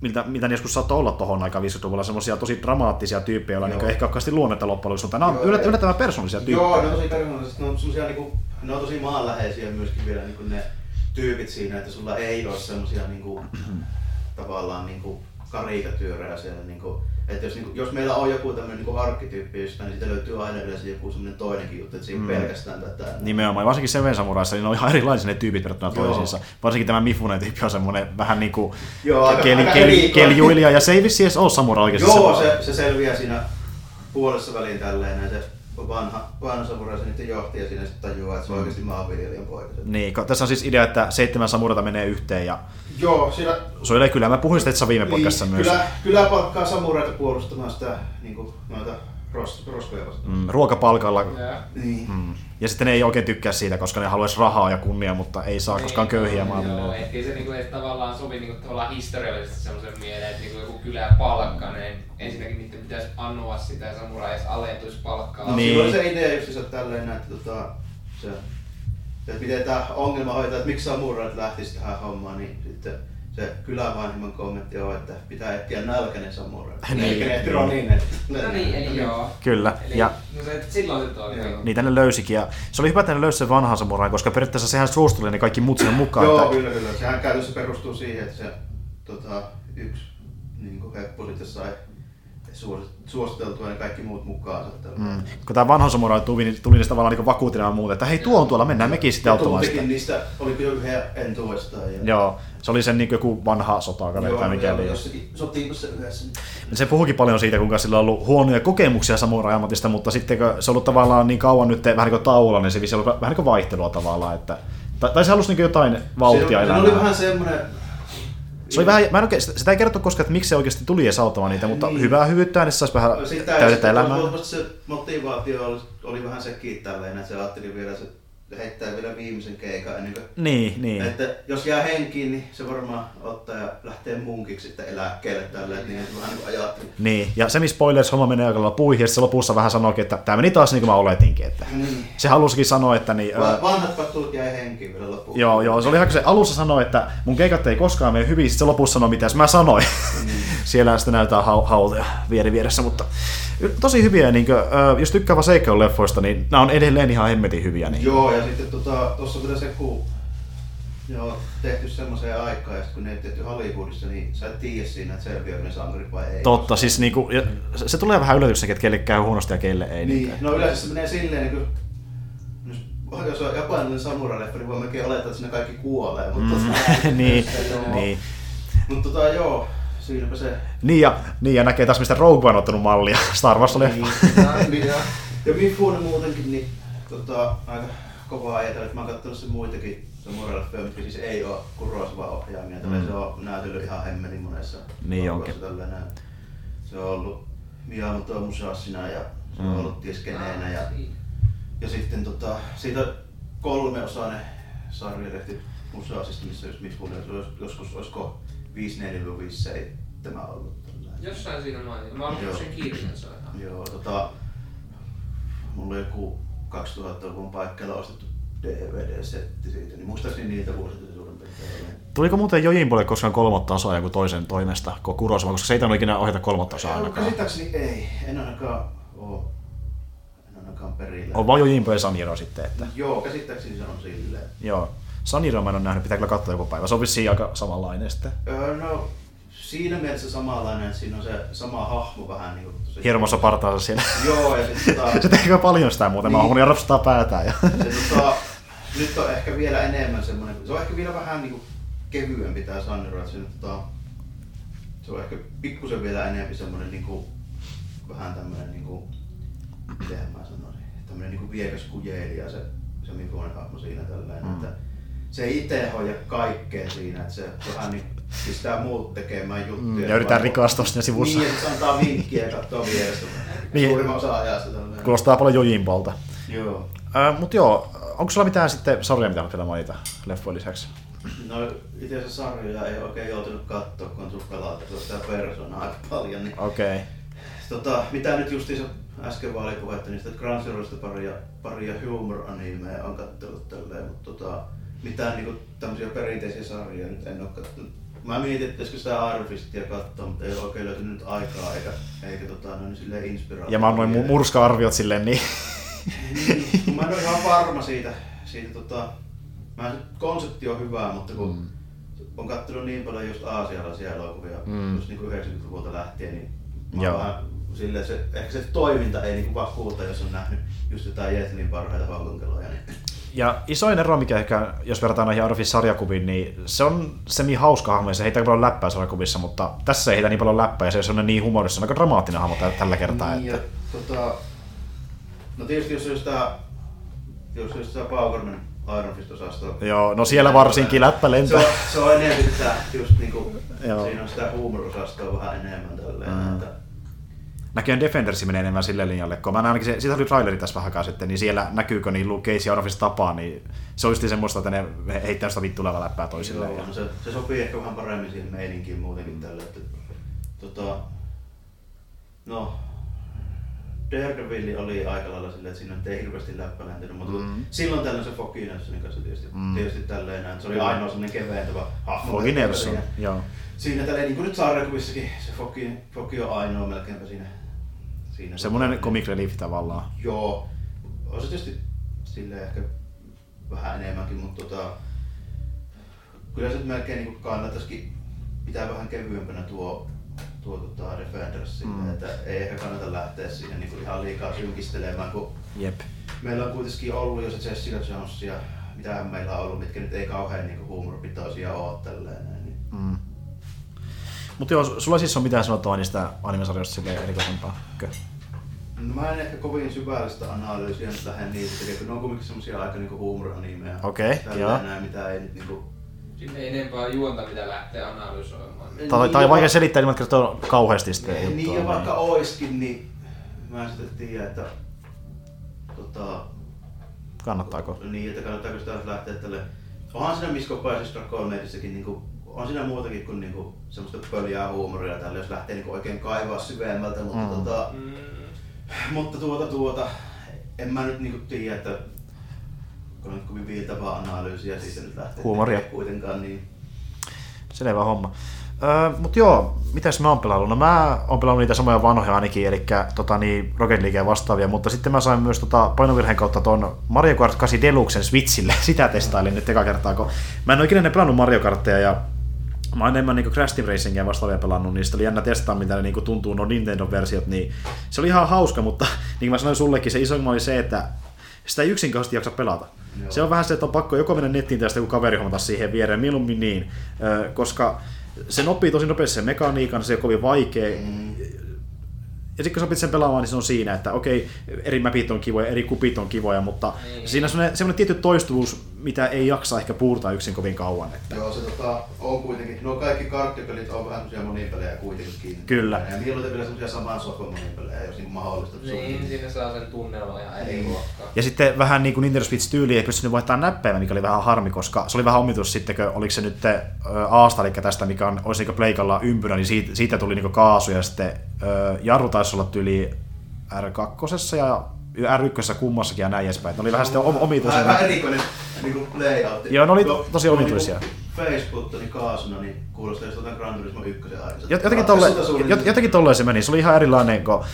miltä, mitä joskus saattoi olla tohon aikaan 50-luvulla, semmoisia tosi dramaattisia tyyppejä, joilla niin ehkä ole kauheasti luonnetta loppujen lopuksi, mutta nämä on Joo, yllättävän, persoonallisia tyyppejä. Joo, ne on tosi persoonallisesti, ne on semmosia niinku ne on tosi maanläheisiä myöskin vielä niin kuin ne tyypit siinä, että sulla ei ole semmosia niin kuin, tavallaan niin kuin karikatyyrejä siellä. Niin kuin, että jos, niin kuin, jos meillä on joku tämmöinen niin arkkityyppi jostain, niin siitä löytyy aina yleensä joku semmoinen toinenkin juttu, että siinä mm. pelkästään tätä. Nimenomaan, varsinkin Seven Samuraissa, niin ne on ihan erilaisia ne tyypit verrattuna toisiinsa. Varsinkin tämä Mifunen tyyppi on semmoinen vähän niin kuin Joo, aika, keli, aika keli, erikoinen. kelijuilija, ja se ei vissi edes ole samurai oikeasti. Joo, se, se selviää siinä puolessa väliin tälleen, näin se vanha, vanha samurai, se niiden johtaja siinä sitten tajuaa, että se on oikeasti maanviljelijän poika. Niin, tässä on siis idea, että seitsemän samurata menee yhteen ja Joo, siinä suojelee kyllä. Mä puhuin sitä viime podcastissa myös. Niin, kyllä, kyllä palkkaa samuraita puolustamaan sitä niin kuin, noita ros, roskoja vastaan. Mm, ruokapalkalla. Joo. Niin. Mm. Ja sitten ne ei oikein tykkää siitä, koska ne haluaisi rahaa ja kunnia, mutta ei saa, koska on köyhiä Joo, maanviljelijöitä. ehkä se niinku edes tavallaan sovi niinku tavallaan historiallisesti semmoisen mieleen, että niinku joku kylä palkka, niin ensinnäkin niiden pitäisi anoa sitä ja samurai edes alentuisi palkkaa. No, Niin. Siinä oli se idea just se tälleen, että, tota, se, että miten tämä ongelma hoitaa, että miksi samurait lähtisi tähän hommaan, niin sitten se kylävanhemman kommentti on, että pitää etsiä nälkäinen samurai. Niin. Ronin. että- No niin, eli joo. Kyllä. Eli Ja no se, silloin se toimi. Joo. niitä ne löysikin. Ja se oli hyvä, että ne löysi sen vanhan samurai, koska periaatteessa sehän suosteli ne kaikki muut sinne mukaan. Joo, että, kyllä, kyllä. Sehän käytössä perustuu siihen, että se tota, yksi niin heppu sitten sai suos- suositeltua ne kaikki muut mukaansa. mm, kun tämä vanha samurai tuli, niin tuli niistä tavallaan niin vakuutena muuta, että hei tuo on tuolla, mennään mekin sitten ja auttamaan sitä. tuntikin niistä, oliko jo yhden entuudestaan. Ja... Joo, se oli sen niin joku vanha sotakaveri tai mikä oli. sotiiko se yhdessä? Se puhukin paljon siitä, kuinka sillä on ollut huonoja kokemuksia samurai-ammatista, mutta sitten kun se on ollut tavallaan niin kauan nyt vähän niin kuin tauolla, niin se vissi ollut vähän niin kuin vaihtelua tavallaan. Että, tai, tai se halusi niin jotain vauhtia se, se elämään. oli vähän semmoinen... Se oli vähän, mä en oikein, sitä ei kerrottu koskaan, että miksi se oikeasti tuli edes auttamaan niitä, mutta Niin. hyvää hyvyyttä, niin se saisi vähän Sitä, täydettä elämää. Se motivaatio oli, oli vähän sekin tälleen, että se ajatteli vielä se heittää vielä viimeisen keikan ennen kuin Niin, niin. Että jos jää henkiin, niin se varmaan ottaa ja lähtee munkiksi sitten eläkkeelle tällä, että niin että vähän niin kuin ajatteli. Niin, ja semi spoilers homma menee aika puihin, ja se lopussa vähän sanoikin, että tämä meni taas niin kuin mä oletinkin. Että Niin. se halusikin sanoa, että niin, Va- Vanhat pattuut jäi henkiin vielä loppuun. Joo, joo, se oli ihan se alussa sanoi, että mun keikat ei koskaan mene hyvin, sitten se lopussa sanoi, mitä mä sanoin. Mm. Siellä sitten näytetään hau- hautoja vieri vieressä, mutta tosi hyviä, niin kuin, jos tykkää vaan seikkailuleffoista, niin nämä on edelleen ihan hemmetin hyviä. Niin. Joo, ja sitten tota, tuossa vielä se, kun joo, tehty semmoiseen aikaan, ja sitten kun ne ei tehty Hollywoodissa, niin sä et tiedä siinä, että selviääkö ne sankarit vai ei. Totta, siis niinku, se, se tulee vähän yllätyksenä, että kelle käy huonosti ja kelle ei. Niin, no yleensä se menee silleen, niin kuin, jos, on japanilainen samurai-leffa, niin voi melkein olettaa, että siinä kaikki kuolee. Mutta, Mm, niin, Joo. niin. mutta tota, joo, siinäpä se. Niin ja, niin ja näkee taas, mistä Rogue One on ottanut mallia. Star Wars oli. Niin, niin, ja, ja Mifune muutenkin, niin tota, aika kovaa ajatella, että mä oon katsonut sen muitakin samurai-leffoja, mitkä siis ei ole Kurosawa ohjaamia. Mm. Mm. Se on näytellyt ihan hemmetin monessa. Niin onkin. Se on ollut Miyamoto Musashina ja se on Mm. ollut ties keneenä. Ja, ja sitten tota, siitä kolmeosainen sarja tehty Musashista, missä just Mifune olisi joskus olisiko 54-57 ollut. tällainen. Jossain siinä mainitsin. Mä Joo. sen kirjan se ihan. Joo, tota, mulla oli joku 2000-luvun paikkeilla ostettu DVD-setti siitä, niin muistaakseni niitä vuosilta se suurin piirtein. Tuliko muuten Jojimbolle koskaan kolmatta osaa joku toisen toimesta kuin Kurosawa, koska se ei tainnut ikinä ohjata kolmatta osaa ainakaan. Käsittääkseni ei, en ainakaan oo, en ainakaan perillä. On vaan Jojimbo ja Saniro sitten, että Joo, käsittääkseni se on silleen. joo. Saniro mä en ole nähnyt, pitää kyllä katsoa joku päivä. Se on vissiin aika samanlainen sitten. Öö, no, siinä mielessä samanlainen, että siinä on se sama hahmo vähän niin kuin... tosi- Hirmossa partaansa siellä. Joo, ja sitten tota, se tekee paljon sitä muuten, mä Niin. oon ja rapsuttaa päätään. Ja... se, tota, nyt on ehkä vielä enemmän semmoinen, se on ehkä vielä vähän niin kuin kevyempi tää Sanero, että se, nyt, tota, se on ehkä pikkusen vielä enemmän semmoinen niin kuin, vähän tämmöinen niin kuin, miten mä sanoisin, tämmöinen niin kuin viekas kujeilija se, se Mifunen hahmo siinä tällainen, mm. että se itse hoida kaikkea siinä, että se vähän niin pistää muut tekemään juttuja. Mm, ja yritetään rikastua siinä sivussa. Niin, että antaa vinkkiä ja katsoo vierestä. Niin. Suurimman osa ajasta tällainen. Kuulostaa paljon Jojimbolta. Joo. Äh, mut joo, onko sulla mitään sitten sarjaa, mitä haluat vielä mainita leffojen lisäksi? No itse asiassa sarjoja ei oikein joutunut katsoa, kun on tullut pelata sitä persoonaa aika paljon. Niin, Okei. Okay. tota, mitä nyt justiinsa äsken vaan oli puhetta, niin sitä Crunchyrollista paria, paria humor-animeja on kattellut tälleen, mutta tota, mitään niinku tämmöisiä perinteisiä sarjoja nyt en oo kattonut. Mä mietin, että pitäisikö sitä Iron Fistia katsoa, mutta ei ole oikein löytynyt nyt aikaa eikä, eikä tota, no, niin silleen inspiraatiota. Ja mä annoin mu- murska-arviot silleen, niin Niin, mä en ole ihan varma siitä, siitä tota, mä se konsepti on hyvä, mutta kun mm. on katsonut niin paljon just aasialaisia elokuvia, mm. just niin 90-luvulta lähtien, niin mä vähän silleen se, ehkä se toiminta ei niinku vakuuta, jos on nähnyt just jotain Jetlin parhaita valkonkeloja. Niin. Ja isoin ero, mikä ehkä, jos verrataan näihin Arofin sarjakuviin, niin se on semi hauska hahmo ja se heitä paljon läppää sarjakuvissa, mutta tässä ei heitä niin paljon läppää ja se on niin humorissa, aika dramaattinen hahmo tällä kertaa. Niin, että... ja, tota, no tietysti jos tämä, jos tämä Paukornen Iron Fist-osasto. Joo, no siellä varsinkin läppä lentää. Se on, se on enemmän sitä, just niinku, siinä on sitä huumorosastoa vähän enemmän tälleen. Mm. Että, näköjään Defendersi menee enemmän sille linjalle, kun mä ainakin, se, siitä oli traileri tässä vähän aikaa sitten, niin siellä näkyykö niin Luke Cage ja Orphis tapaa, niin se on just semmoista, että ne heittää sitä vittulevaa läppää toisilleen. Joo, ja... se, se, sopii ehkä vähän paremmin siihen meininkiin muutenkin tälle, että tota, no, Daredevil oli aika lailla silleen, että siinä ei hirveästi läppä lentänyt, mutta mm. silloin tällöin se Foggy Nelsonin kanssa tietysti, mm. tietysti tälleen näin. Se oli ainoa semmoinen keventävä hahmo. Foggy Nelson, joo. Siinä tälleen, niin kuin nyt sarjakuvissakin, se Foggy, Foggy on ainoa melkeinpä siinä siinä Semmoinen tota, comic relief tavallaan. Joo, on se tietysti sille ehkä vähän enemmänkin, mutta tota, kyllä se melkein niin kannattaisikin pitää vähän kevyempänä tuo, tuo tota Defenders sinne, mm. että ei ehkä kannata lähteä sinne niin ihan liikaa synkistelemään, kun Jep. meillä on kuitenkin ollut jo se Jessica Jones ja mitä meillä on ollut, mitkä nyt ei kauhean niin huumoripitoisia ole tälleen. Niin. Mm. Mutta joo, sulla siis on mitään sanottavaa niistä animesarjoista silleen erikoisempaa? No mä en ehkä kovin syvällistä analyysiä nyt lähde niitä tekemään, kun ne on kuitenkin semmosia aika niinku huumoranimeja. Okei, okay, joo. Enää, mitä ei nyt niinku... Sinne ei enempää juonta, mitä lähtee analysoimaan. Tai, niin, tai vaikea selittää, niin kertoo kauheasti sitä niin, Niin, ja vaikka oiskin, niin mä en sitten tiedä, että tota, Kannattaako? Niin, että kannattaako sitä lähteä tälle... Onhan siinä Misko Paisissa Dragon niinku on siinä muutakin kuin niinku semmoista pöljää huumoria tällä, jos lähtee niinku oikein kaivaa syvemmältä, mutta, mm. tota, mm. mutta tuota, tuota, en mä nyt niinku tiedä, että kun on kovin viiltävää analyysiä siitä nyt lähtee Huumoria. kuitenkaan, niin Selvä homma. Öö, mut joo, mitäs mä oon pelannut? No mä oon pelannut niitä samoja vanhoja ainakin, eli tota, niin Rocket League vastaavia, mutta sitten mä sain myös tota, painovirheen kautta ton Mario Kart 8 Deluxen Switchille. Sitä testailin nyt eka kertaa, kun mä en ole ikinä pelannut Mario Kartteja ja mä oon enemmän niin Crash Team Racingia vastaavia pelannut, niin sitten oli jännä testaa, mitä ne niin tuntuu no Nintendo-versiot, niin se oli ihan hauska, mutta niin kuin mä sanoin sullekin, se iso oli se, että sitä ei yksinkertaisesti jaksa pelata. Joo. Se on vähän se, että on pakko joko mennä nettiin tai sitten joku kaveri hommata siihen viereen, mieluummin niin, koska se oppii tosi nopeasti sen mekaniikan, se on kovin vaikea. Mm ja sitten kun sä opit sen pelaamaan, niin se on siinä, että okei, eri mapit on kivoja, eri kupit on kivoja, mutta niin. siinä on semmoinen, semmoinen tietty toistuvuus, mitä ei jaksa ehkä puurtaa yksin kovin kauan. Että... Joo, se tota, on kuitenkin, no kaikki karttipelit on vähän semmoisia monipelejä kuitenkin. Kyllä. Ja mieluiten vielä semmoisia saman sohvan monipelejä, jos niin mahdollista. Niin, siinä saa sen tunnelman ihan eri niin. luokkaa. Ja sitten vähän niin kuin Nintendo Switch tyyli ei pystynyt vaihtamaan näppäimä, mikä oli vähän harmi, koska se oli vähän omitus sitten, kun oliko se nyt Aasta, eli tästä, mikä on, olisi niin pleikalla ympyrä, niin siitä, siitä tuli niin kaasu ja sitten jarru taisi olla tyyli R2 ja R1 kummassakin ja näin edespäin. Ne oli vähän sitten omituisia. Vähän erikoinen niin layout. Joo, ne oli to, tosi omituisia. Facebook niin kaasuna, niin kuulostaa jos otan Gran Turismo 1 Jotenkin, tolle, jotenkin tolleen se meni. Se oli ihan erilainen kuin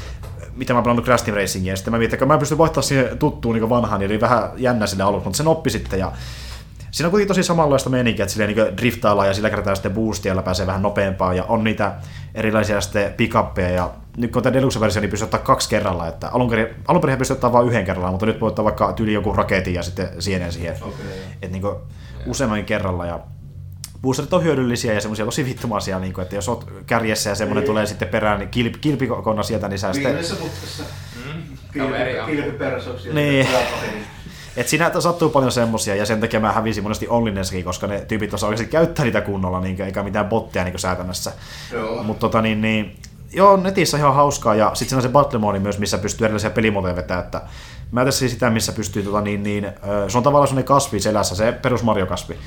mitä mä pelannut Crash Team Racingia. Sitten mä mietin, että mä pystyn vaihtamaan siihen tuttuun niin vanhaan, niin oli vähän jännä sille aluksi, mutta sen oppi sitten. Ja siinä on kuitenkin tosi samanlaista meininkiä, että silleen niin driftaillaan ja sillä kertaa sitten boostia, pääsee vähän nopeampaa ja on niitä erilaisia sitten pickuppeja ja nyt kun on tämä Deluxe-versio, niin pystyy ottaa kaksi kerralla. Että alun perin, alun perin pystyy ottaa vain yhden kerralla, mutta nyt voi ottaa vaikka tyyli joku raketin ja sitten sienen siihen. Okay. Että niin useamman kerralla. Ja boosterit on hyödyllisiä ja semmoisia tosi vittumaisia, niin kuin, että jos oot kärjessä ja semmoinen niin. tulee sitten perään, niin kilp, kilpikonna sieltä, niin sä sitten... Viimeisessä putkassa. Mm. Kilpi, kilpipersoksia. Niin. Et siinä sattuu paljon semmosia, ja sen takia mä hävisin monesti Onlineskin, koska ne tyypit osaa oikeasti käyttää niitä kunnolla, niin, eikä mitään botteja niin säätämässä. Mutta tota, niin, niin, joo, netissä ihan hauskaa, ja sitten on se battle mode myös, missä pystyy erilaisia pelimodeja vetämään, että mä tässä sitä, missä pystyy, tota, niin, niin, se on tavallaan sellainen kasvi selässä, se perus Mario-kasvi,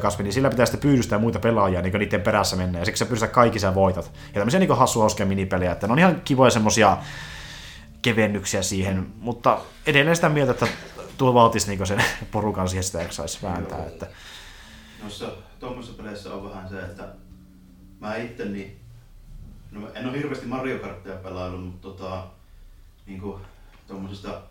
kasvi, niin sillä pitää sitten pyydystää muita pelaajia niin niiden perässä mennä, ja siksi sä pyydystät kaikki sä voitat. Ja tämmöisiä niin hassu hauskoja minipelejä, että ne on ihan kivoja semmosia kevennyksiä siihen, mutta edelleen sitä mieltä, että tuo vaatisi niin sen porukan siihen sitä jaksaisi vääntää. Joo. Että... Noissa tuommoisissa peleissä on vähän se, että mä itse niin No, en ole hirveästi Mario Karttia pelaillut, mutta tota, niin kuin, tuommoisista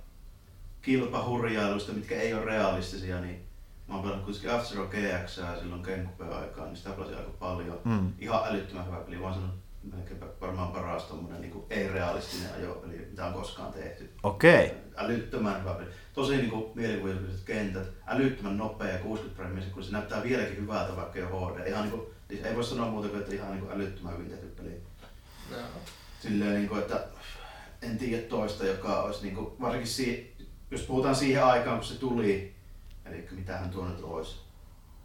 kilpahurjailuista, mitkä ei ole realistisia, niin mä oon pelannut kuitenkin F-Zero GX silloin Genkupeen aikaan, niin sitä pelasin aika paljon. Mm. Ihan älyttömän hyvä peli, vaan sanon melkein varmaan paras tommonen niin ei-realistinen ajopeli, mitä on koskaan tehty. Okei. Okay. Älyttömän hyvä peli. Tosi niin mielikuvitukset kentät, älyttömän nopea 60 frameissa, kun se näyttää vieläkin hyvältä vaikka jo HD. Ihan niin kuin, siis ei voi sanoa muuta kuin, että ihan niin kuin älyttömän hyvin tehty peli. No. Silleen, niin kuin, että en tiedä toista, joka olisi niin kuin, varsinkin si- jos puhutaan siihen aikaan, kun se tuli, eli mitähän tuo nyt olisi,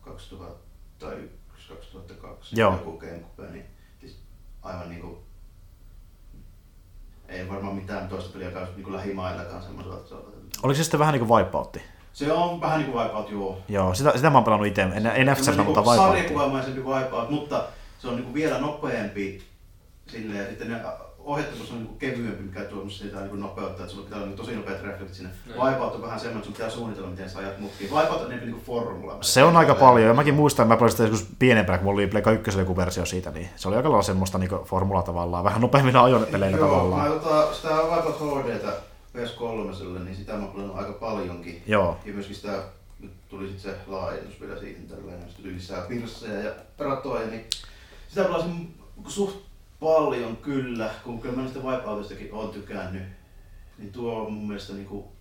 2001, 2002, Joo. joku Gamecube, niin aivan niin kuin, ei varmaan mitään toista peliä, joka olisi niin kuin lähimaillakaan semmoisella tasolla. Oliko se sitten vähän niin kuin Wipeoutti? Se on vähän niin kuin Wipeout, joo. Joo, sitä, sitä mä oon pelannut itse, en, en f Se on mutta niinku Wipeoutti. sarjakuvamaisempi Wipeout, mutta se on niinku vielä nopeampi silleen, ja sitten ne ohjattavuus on niinku kevyempi, mikä tuo sitä niinku nopeutta, että sulla pitää olla niinku tosi nopeat reflektit sinne. No. Wipeout on vähän semmoinen, että sun pitää suunnitella, miten sä ajat mutkiin. Wipeout on enemmän niinku formula. Se on aika paljon, ja mäkin muistan, että mä pelasin sitä joskus pienempänä, kun mulla oli Pleikka 1 joku versio siitä, niin se oli aika lailla semmoista niin formula tavallaan, vähän nopeammin ajopeleillä Joo, tavallaan. mä tota, sitä Wipeout HDtä PS3, niin sitä mä oon pelannut aika paljonkin. Joo, Ja myöskin sitä, nyt tuli sitten se laajennus vielä siihen tällainen, sitten tuli lisää pirsseja ja ratoja, niin sitä pelasin suht paljon kyllä, kun kyllä mä niistä Wipeoutistakin oon tykännyt. Niin tuo on mun mielestä niinku,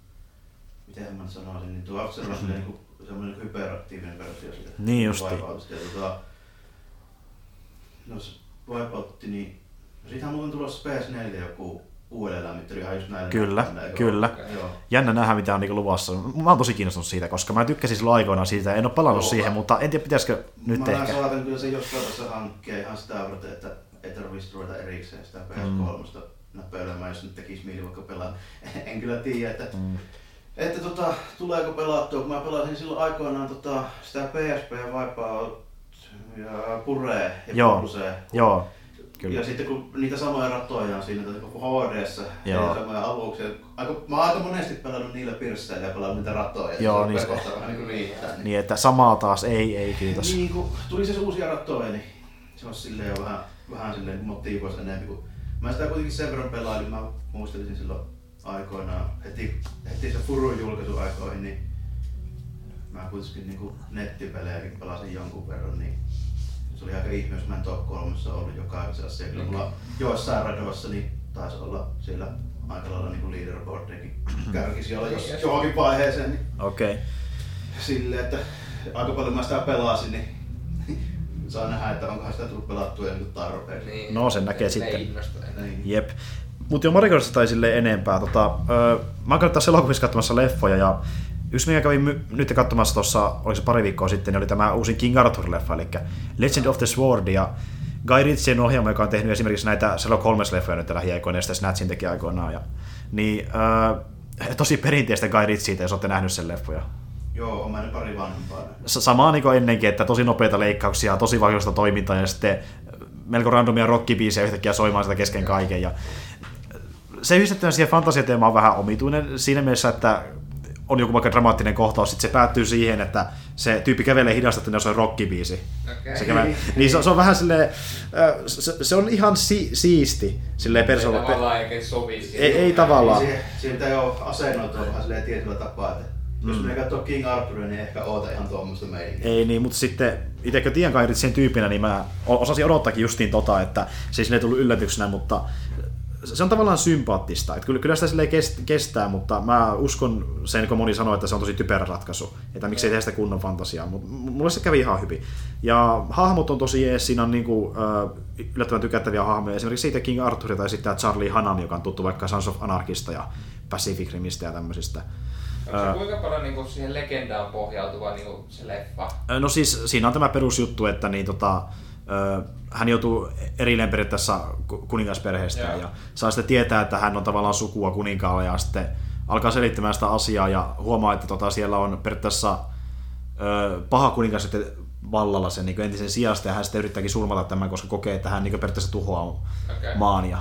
miten mä sanoisin, niin tuo After on mm-hmm. niinku semmoinen niinku hyperaktiivinen versio siitä Niin. Wipeoutista. Ja tota, no se Wipeout, niin siitähän muuten tulossa PS4 joku uudelleenlämmittely ihan just näillä Kyllä, näillä, eikö kyllä. ole? Joo. jännä nähdä mitä on niin luvassa. Mä oon tosi kiinnostunut siitä, koska mä tykkäsin silloin aikoinaan siitä, en ole palannut Joo, siihen, mä- mutta en tiedä pitäisikö nyt mä ehkä. saatan kyllä se jostain tässä hankkia ihan sitä varten, että ei tarvitsisi ruveta erikseen sitä PS3 mm. näppäilemään, jos nyt tekisi mieli vaikka pelaa. en kyllä tiedä, että, Mm. että tota, tuleeko pelattua, kun mä pelasin silloin aikoinaan tota, sitä PSP ja Wipeout ja Puree ja Joo. Pulsee. Joo, kyllä. Ja sitten kun niitä samoja ratoja on siinä HDssä Joo. ja samoja aluksia, aika, mä oon aika monesti pelannut niillä pirsseillä ja pelannut niitä ratoja. Joo, niin se- vähän niin kuin riittää. Niin. Niin, että samaa taas, ei, ei kiitos. Niin, kun tuli se uusia ratoja, niin se olisi silleen jo vähän, vähän silleen motiivoisi enemmän. Kun mä sitä kuitenkin sen verran pelailin, mä muistelisin silloin aikoinaan, heti, heti se Furun julkaisu aikoihin, niin mä kuitenkin niin nettipelejäkin pelasin jonkun verran, niin se oli aika ihme, jos mä en top kolmessa ollut joka kisassa. Ja kyllä mulla joissain radoissa niin taisi olla siellä aika lailla niin leaderboardiakin kärkisi olla jos johonkin vaiheeseen. Niin Okei. Okay. silleen, että aika paljon mä sitä pelasin, niin saa nähdä, että onkohan sitä tullut pelattua jo nyt tarpeeksi. Niin, No, sen näkee ne sitten. enää. Niin. Jep. Mutta jo Mario Kartista tai silleen enempää. Tota, öö, mä oon tässä elokuvissa katsomassa leffoja ja yksi mikä kävin my- nyt katsomassa tuossa, oliko se pari viikkoa sitten, niin oli tämä uusi King Arthur-leffa, eli Legend of the Sword ja Guy Ritchien ohjelma, joka on tehnyt esimerkiksi näitä Sherlock Holmes-leffoja nyt lähiaikoina ja sitten Snatchin teki aikoinaan. Ja, niin, öö, tosi perinteistä Guy Ritchieitä, jos olette nähnyt sen leffoja. Joo, on mä ne pari vanhempaa. Samaa niin kuin ennenkin, että tosi nopeita leikkauksia, tosi vaikeasta toimintaa ja sitten melko randomia rockibiisejä yhtäkkiä soimaan sitä kesken kaiken. Ja se yhdistettynä siihen fantasiateemaan on vähän omituinen siinä mielessä, että on joku vaikka dramaattinen kohtaus, sitten se päättyy siihen, että se tyyppi kävelee hidastettuna, jos on rockibiisi. Okei. Se, kävelee, niin se, on- se, on vähän silleen, se, se on ihan si, siisti silleen Ei persoonalla. tavallaan eikä sovi siihen. Ei, ei tavallaan. Siihen, siihen pitää jo asennoitua vähän silleen tietyllä tapaa, että jos Mm. menee katsoa King Arthuria, niin ehkä oota ihan tuommoista meininkiä. Ei niin, mutta sitten itsekö tiedän Kai sen tyyppinä, niin mä osasin odottaakin justiin tota, että se ei sille tullut yllätyksenä, mutta se on tavallaan sympaattista. Että kyllä, kyllä sitä silleen kest- kestää, mutta mä uskon sen, kun moni sanoo, että se on tosi typerä ratkaisu. Että miksei tehdä sitä kunnon fantasiaa, mutta mulle se kävi ihan hyvin. Ja hahmot on tosi jees, siinä on niinku, äh, yllättävän tykättäviä hahmoja. Esimerkiksi siitä King Arthur tai sitten Charlie Hanan, joka on tuttu vaikka Sons of Anarchista ja Pacific Rimistä ja tämmöisistä. Onko se kuinka paljon niinku siihen legendaan pohjautuva niinku se leffa? No siis siinä on tämä perusjuttu, että niin tota, ö, hän joutuu erilleen periaatteessa ku- kuningasperheestä Joo. ja saa sitten tietää, että hän on tavallaan sukua kuninkaalle ja sitten alkaa selittämään sitä asiaa ja huomaa, että tota, siellä on periaatteessa ö, paha kuningas sitten vallalla sen niin entisen sijasta ja hän sitten yrittääkin surmata tämän, koska kokee, että hän niin periaatteessa tuhoaa Okei. maan ja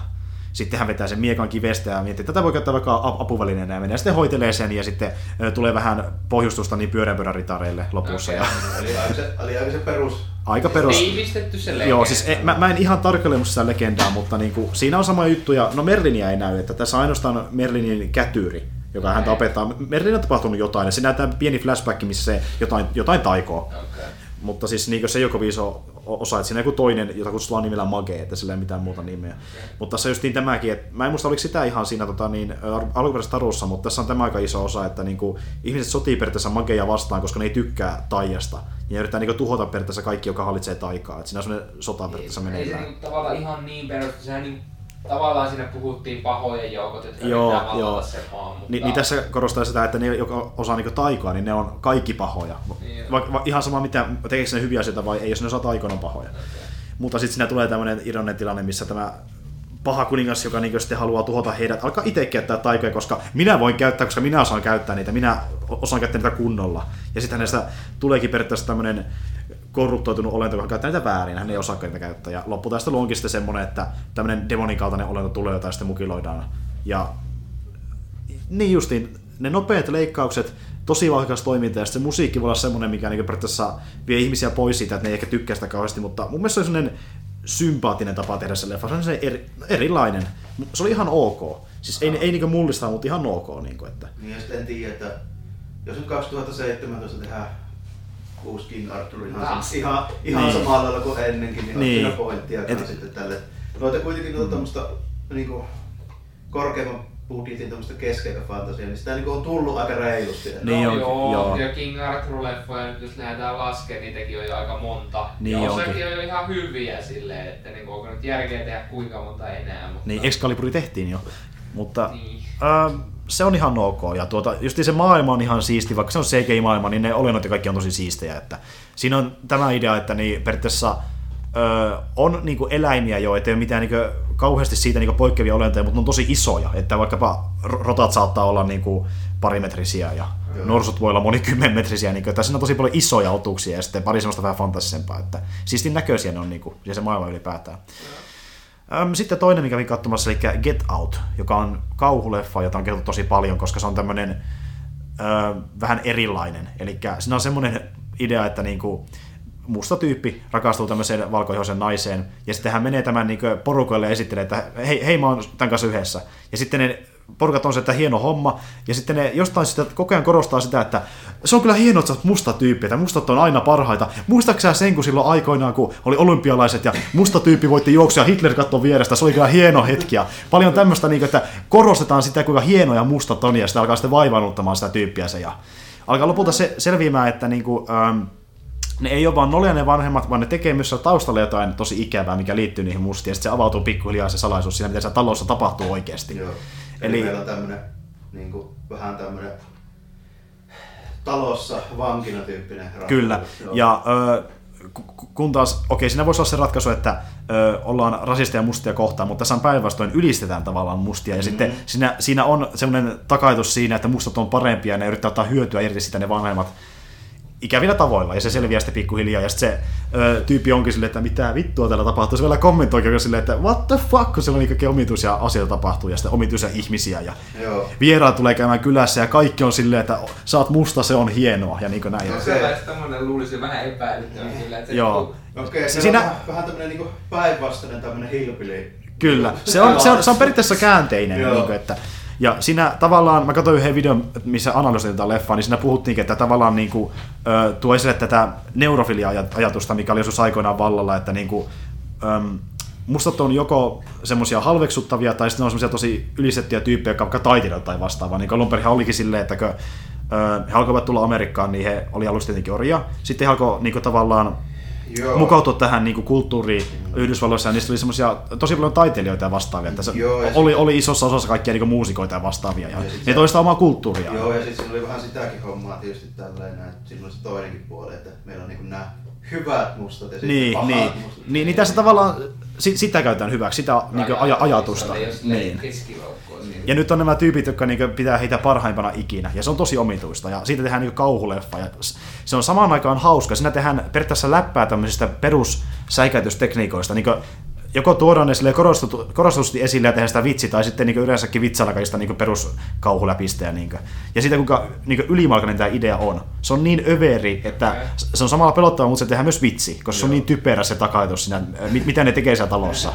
sitten hän vetää sen miekan kivestä ja miettii, että tätä voi käyttää vaikka ap- apuvälineenä ja menee sitten hoitelee sen ja sitten tulee vähän pohjustusta niin pyöränpyörän ritareille lopussa. Okei. Ja, Eli aika se, eli aika se perus. aika perus. Tiivistetty se legenda. Joo, siis e, mä, mä en ihan tarkalleen muista sitä legendaa, mutta niinku, siinä on sama juttu, ja no Merlinia ei näy, että tässä ainoastaan Merlinin kätyri joka häntä opettaa. Merlin on tapahtunut jotain, ja se näyttää pieni flashback, missä se jotain, jotain taikoo. Okay. Mutta siis niin se ei ole iso osa, että siinä joku toinen, jota kutsutaan nimellä Mage, että sillä ei mitään muuta nimeä. Mutta tässä just niin tämäkin, että mä en muista oliko sitä ihan siinä tota, niin, alkuperäisessä tarussa, mutta tässä on tämä aika iso osa, että niin kuin, ihmiset sotii periaatteessa Mageja vastaan, koska ne ei tykkää taijasta. Ja yrittää niin kuin, tuhota periaatteessa kaikki, joka hallitsee taikaa. Että siinä on sellainen sota periaatteessa meneillään. Ei se niin, tavallaan ihan niin sehän niin tavallaan siinä puhuttiin pahojen joukot, että joo, joo. se maan. Mutta... Ni, niin tässä korostaa sitä, että ne, jotka osaa niin taikaa, niin ne on kaikki pahoja. Niin, va, va, ihan sama, mitä, tekeekö ne hyviä asioita vai ei, jos ne osaa taikoon, on pahoja. Okay. Mutta sitten siinä tulee tämmöinen ironinen tilanne, missä tämä paha kuningas, joka niin sitten haluaa tuhota heidät, alkaa itse käyttää taikoja, koska minä voin käyttää, koska minä osaan käyttää niitä, minä osaan käyttää niitä kunnolla. Ja sitten hänestä tuleekin periaatteessa tämmöinen korruptoitunut olento, joka käyttää niitä väärin, hän ei osaa niitä käyttää. Ja tästä onkin sitten semmoinen, että tämmöinen demonin kaltainen olento tulee, jota sitten mukiloidaan. Ja niin justiin, ne nopeat leikkaukset, tosi vahvikas toiminta, ja se musiikki voi olla semmoinen, mikä niin periaatteessa vie ihmisiä pois siitä, että ne ei ehkä tykkää sitä kauheasti, mutta mun mielestä se on semmoinen sympaattinen tapa tehdä se leffa, se on eri, erilainen. Se oli ihan ok. Siis ei, ei niin mullista, mutta ihan ok. Niin, kuin, että... niin ja sitten en tiedä, että jos nyt 2017 tehdään uusi King Arthur ihan, ihan, ihan niin. samalla lailla kuin ennenkin, niin, niin. on pointtia Et... sitten tälle. Noita kuitenkin tuota tämmöistä niin kuin, korkeamman budjetin tämmöistä keskeistä fantasiaa, niin sitä niin on tullut aika reilusti. Niin no, joo, joo, ja King Arthur-leffoja jos lähdetään laskemaan, niitäkin on jo aika monta. Niin ja osakin on jo ihan hyviä silleen, että niin onko nyt järkeä tehdä kuinka monta enää. Mutta... Niin, Excaliburi tehtiin jo. Mutta niin. äh, se on ihan ok. Ja tuota, just se maailma on ihan siisti, vaikka se on CGI-maailma, niin ne olennot ja kaikki on tosi siistejä. Että siinä on tämä idea, että niin periaatteessa ö, on niinku eläimiä jo, ettei ole mitään niinku, kauheasti siitä niinku poikkeavia olentoja, mutta ne on tosi isoja. Että vaikkapa rotat saattaa olla niinku parimetrisiä ja Joo. norsut voi olla monikymmenmetrisiä. Että siinä on tosi paljon isoja otuksia ja sitten pari semmoista vähän fantasisempaa. Että siistin näköisiä ne on niinku, ja se maailma ylipäätään. Joo. Sitten toinen, mikä kävin katsomassa, eli Get Out, joka on kauhuleffa, jota on kehuttu tosi paljon, koska se on tämmöinen äh, vähän erilainen. Eli siinä on semmoinen idea, että niinku, musta tyyppi rakastuu tämmöiseen valkoihoisen naiseen, ja sitten hän menee tämän niinku porukoille ja esittelee, että hei, hei mä oon tämän kanssa yhdessä. Ja sitten ne porukat on se, että hieno homma, ja sitten ne jostain sitä koko ajan korostaa sitä, että se on kyllä hienoa, että sä musta tyyppi, että mustat on aina parhaita. Muistaaksä sen, kun silloin aikoinaan, kun oli olympialaiset ja musta tyyppi voitti juoksia Hitler katsoi vierestä, se oli kyllä hieno hetki. Ja paljon tämmöistä, niin että korostetaan sitä, kuinka hienoja mustat on, ja sitä alkaa sitten vaivannuttamaan sitä tyyppiä se. Ja alkaa lopulta se selviämään, että niin kuin, ähm, ne ei ole vaan nolia ne vanhemmat, vaan ne tekee myös taustalla jotain tosi ikävää, mikä liittyy niihin mustiin, ja sitten se avautuu pikkuhiljaa se salaisuus siinä, mitä se talossa tapahtuu oikeasti. Joo. Eli, Eli meillä on tämmönen, niin kuin, vähän tämmönen talossa vankina tyyppinen ratkaisu. Kyllä, Joo. ja ö, kun taas, okei, siinä voisi olla se ratkaisu, että ö, ollaan rasisteja mustia kohtaan, mutta tässä on päinvastoin ylistetään tavallaan mustia, ja mm-hmm. sitten siinä, siinä on semmoinen takaitus siinä, että mustat on parempia, ja ne yrittää ottaa hyötyä irti sitä ne vanhemmat ikävillä tavoilla, ja se selviää sitten pikkuhiljaa, ja sitten se ö, tyyppi onkin silleen, että mitä vittua täällä tapahtuu, se vielä kommentoi silleen, että what the fuck, kun siellä on niin omituisia asioita tapahtuu, ja sitten omituisia ihmisiä, ja Joo. vieraat tulee käymään kylässä, ja kaikki on silleen, että sä oot musta, se on hienoa, ja niin kuin näin. No se tämmöinen luulisi vähän epäilyttävä sillä, että Joo. Okei, okay, se siinä... on vähän, vähän tämmöinen niin päinvastainen tämmöinen hilpili. Kyllä, se on, se on, se on periaatteessa käänteinen, niin kuin, että ja siinä tavallaan, mä katsoin yhden videon, missä analysoitiin tätä leffaa, niin siinä puhuttiin, että tavallaan niin kuin, tuo esille tätä neurofilia-ajatusta, mikä oli joskus aikoinaan vallalla, että niin kuin, ö, mustat on joko semmoisia halveksuttavia tai sitten on semmoisia tosi ylistettyjä tyyppejä, jotka vaikka taiteilijoita tai vastaavaa. Niin alun olikin silleen, että kun, he alkoivat tulla Amerikkaan, niin he oli alusta tietenkin orja. Sitten he alkoi niin kuin, tavallaan Joo. mukautua tähän niin kuin kulttuuriin Yhdysvalloissa, ja niistä oli semmoisia tosi paljon taiteilijoita ja vastaavia. Että se Joo, ja oli, sit... oli isossa osassa kaikkia niin muusikoita ja vastaavia, ja, ja ne toista omaa kulttuuria. Joo, ja sitten oli vähän sitäkin hommaa tietysti tälleen, että siinä oli se toinenkin puoli, että meillä on niin nämä hyvät mustat ja niin, pahat niin, mustat. Niin, niin tässä tavallaan sitä käytetään hyväksi, sitä niin aj- ajatusta. Niin. Ja nyt on nämä tyypit, jotka niin pitää heitä parhaimpana ikinä, ja se on tosi omituista, ja siitä tehdään niin kauhuleffa, ja se on samaan aikaan hauska. Siinä tehdään periaatteessa läppää tämmöisistä perussäikäytystekniikoista, niin joko tuodaan ne korostusti esille ja tehdään sitä vitsi, tai sitten niin yleensäkin vitsailla kaikista niin peruskauhuläpistä. Ja, niin ja siitä kuinka niin ylimalkainen tämä idea on. Se on niin överi, että se on samalla pelottava, mutta se tehdään myös vitsi, koska Joo. se on niin typerä se takaitus siinä, mitä ne tekee siellä talossa.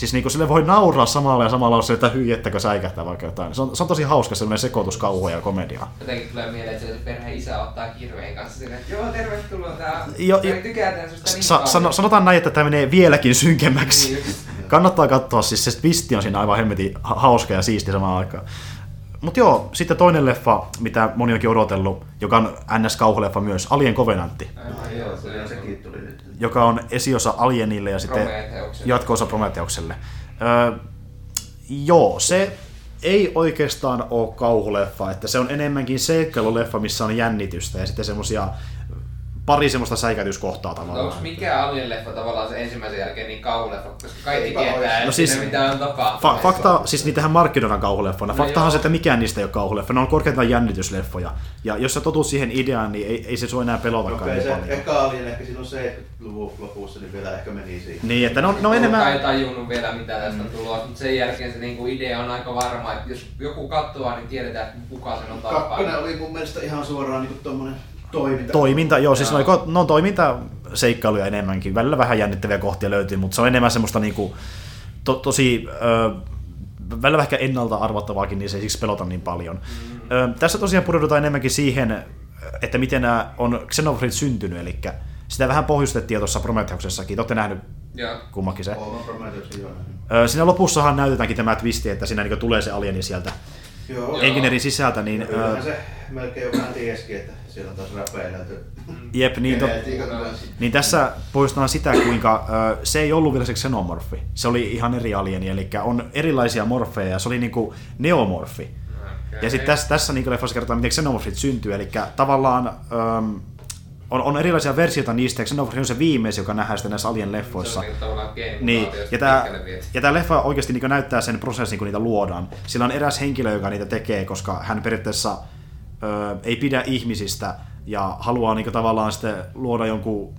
Siis niinku sille voi nauraa samalla ja samalla on se, että hyi, ettäkö säikähtää vaikka jotain. Se on, se on tosi hauska semmoinen sekoitus kauhua ja komediaa. Jotenkin tulee mieleen, että se perheen isä ottaa kirveen kanssa sinne, että joo, tervetuloa tää. Jo- jo- tykätään susta niin Sa- sano, sanotaan näin, että tämä menee vieläkin synkemmäksi. Niin. Kannattaa katsoa, siis se twisti on siinä aivan hemmetin ha- hauska ja siisti samaan aikaan. Mutta joo, sitten toinen leffa, mitä moni onkin odotellut, joka on NS-kauhuleffa myös, Alien Covenantti, Aivan, joo, se Ja on sekin tuli nyt. Joka on esiosa Alienille ja sitten jatkoosa Prometheukselle. Öö, joo, se ei oikeastaan ole kauhuleffa, että se on enemmänkin seikkailuleffa, missä on jännitystä ja sitten semmosia pari semmoista säikätyskohtaa tavallaan. onko mikä Alien-leffa tavallaan se ensimmäisen jälkeen niin kauhuleffa, koska kaikki Eipä tietää, että No no siis- mitä on tapahtunut. Fa- fakta, siis niitähän markkinoidaan kauhuleffoina. No Faktahan on se, joo. että mikään niistä ei ole kauhuleffa. Ne on korkeintaan jännitysleffoja. Ja jos sä totut siihen ideaan, niin ei, ei se sua enää pelotakaan Okei, niin se paljon. eka alien ehkä silloin 70-luvun lopussa, niin vielä ehkä meni siihen. Niin, että ne on, ne on Kukaan enemmän... ei tajunnut vielä mitä tästä mm. tulossa, mutta sen jälkeen se niinku idea on aika varma, että jos joku katsoo, niin tiedetään, että kuka sen on Kakkonen tappanut. oli mun mielestä ihan suoraan niin tommonen toiminta. Toiminta, joo, siis ne on toiminta seikkailuja enemmänkin. Välillä vähän jännittäviä kohtia löytyy, mutta se on enemmän semmoista niinku, to, tosi... Ö, välillä ehkä ennalta arvattavaakin, niin se ei siksi pelota niin paljon. Mm. Ö, tässä tosiaan pureudutaan enemmänkin siihen, että miten nämä on Xenofrit syntynyt, eli sitä vähän pohjustettiin jo tuossa Prometheuksessakin. Te olette nähnyt Joo. kummakin se. Ö, Siinä lopussahan näytetäänkin tämä twisti, että siinä niin tulee se alieni sieltä Joo. Engineerin sisältä, niin Ja ö, se melkein jo vähän tieskin, että siellä on taas räpeilelty. jep, niin, to, niin tässä pohjustetaan sitä, kuinka ö, se ei ollut vielä se xenomorfi. Se oli ihan eri alieni, eli on erilaisia morfeja ja se oli niinku neomorfi. Okay. Ja sitten tässä, tässä niin leffassa kerrotaan, miten xenomorfit syntyy, eli tavallaan öm, on, on erilaisia versioita niistä, ja xenomorfi on se viimeisin, joka nähdään sitten näissä alien leffoissa. Niinku Niin, geenimutaatiosta ja tämä, ja tämä leffa oikeasti niin näyttää sen prosessin, kun niitä luodaan. Sillä on eräs henkilö, joka niitä tekee, koska hän periaatteessa ö, ei pidä ihmisistä ja haluaa niin tavallaan sitten luoda jonkun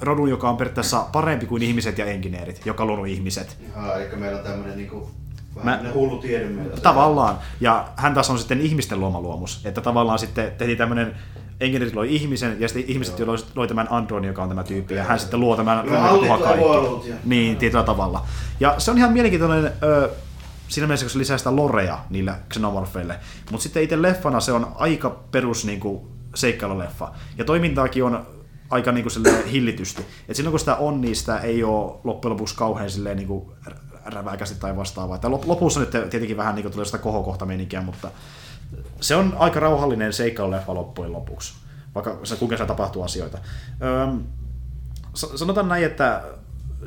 rodun, joka on periaatteessa parempi kuin ihmiset ja engineerit, joka on luonut ihmiset. Ihan, eli meillä on tämmönen niinku, vähän Mä- hullu tiedemieto. Tavallaan. Ja hän taas on sitten ihmisten luoma luomus. Että tavallaan sitten tehtiin tämmöinen Engineerit loi ihmisen ja sitten ihmiset loi, loi tämän Androidin, joka on tämä tyyppi, ja hän sitten luo tämän No, Tuha kaikki. Niin, tietyllä tavalla. Ja se on ihan mielenkiintoinen ö, siinä mielessä, kun se lisää sitä lorea niille xenomorfeille. Mutta sitten itse leffana se on aika perus niin kuin, seikkailuleffa. Ja toimintaakin on aika niin kuin, hillitysti. Et silloin kun sitä on, niin sitä ei ole loppujen lopuksi kauhean silleen, niin kuin, räväkästi tai vastaavaa. Lop- lopussa nyt tietenkin vähän niin kuin, tulee sitä kohokohta meininkiä, mutta se on aika rauhallinen seikkailuleffa loppujen lopuksi, vaikka se kuinka se tapahtuu asioita. Öm, sa- sanotaan näin, että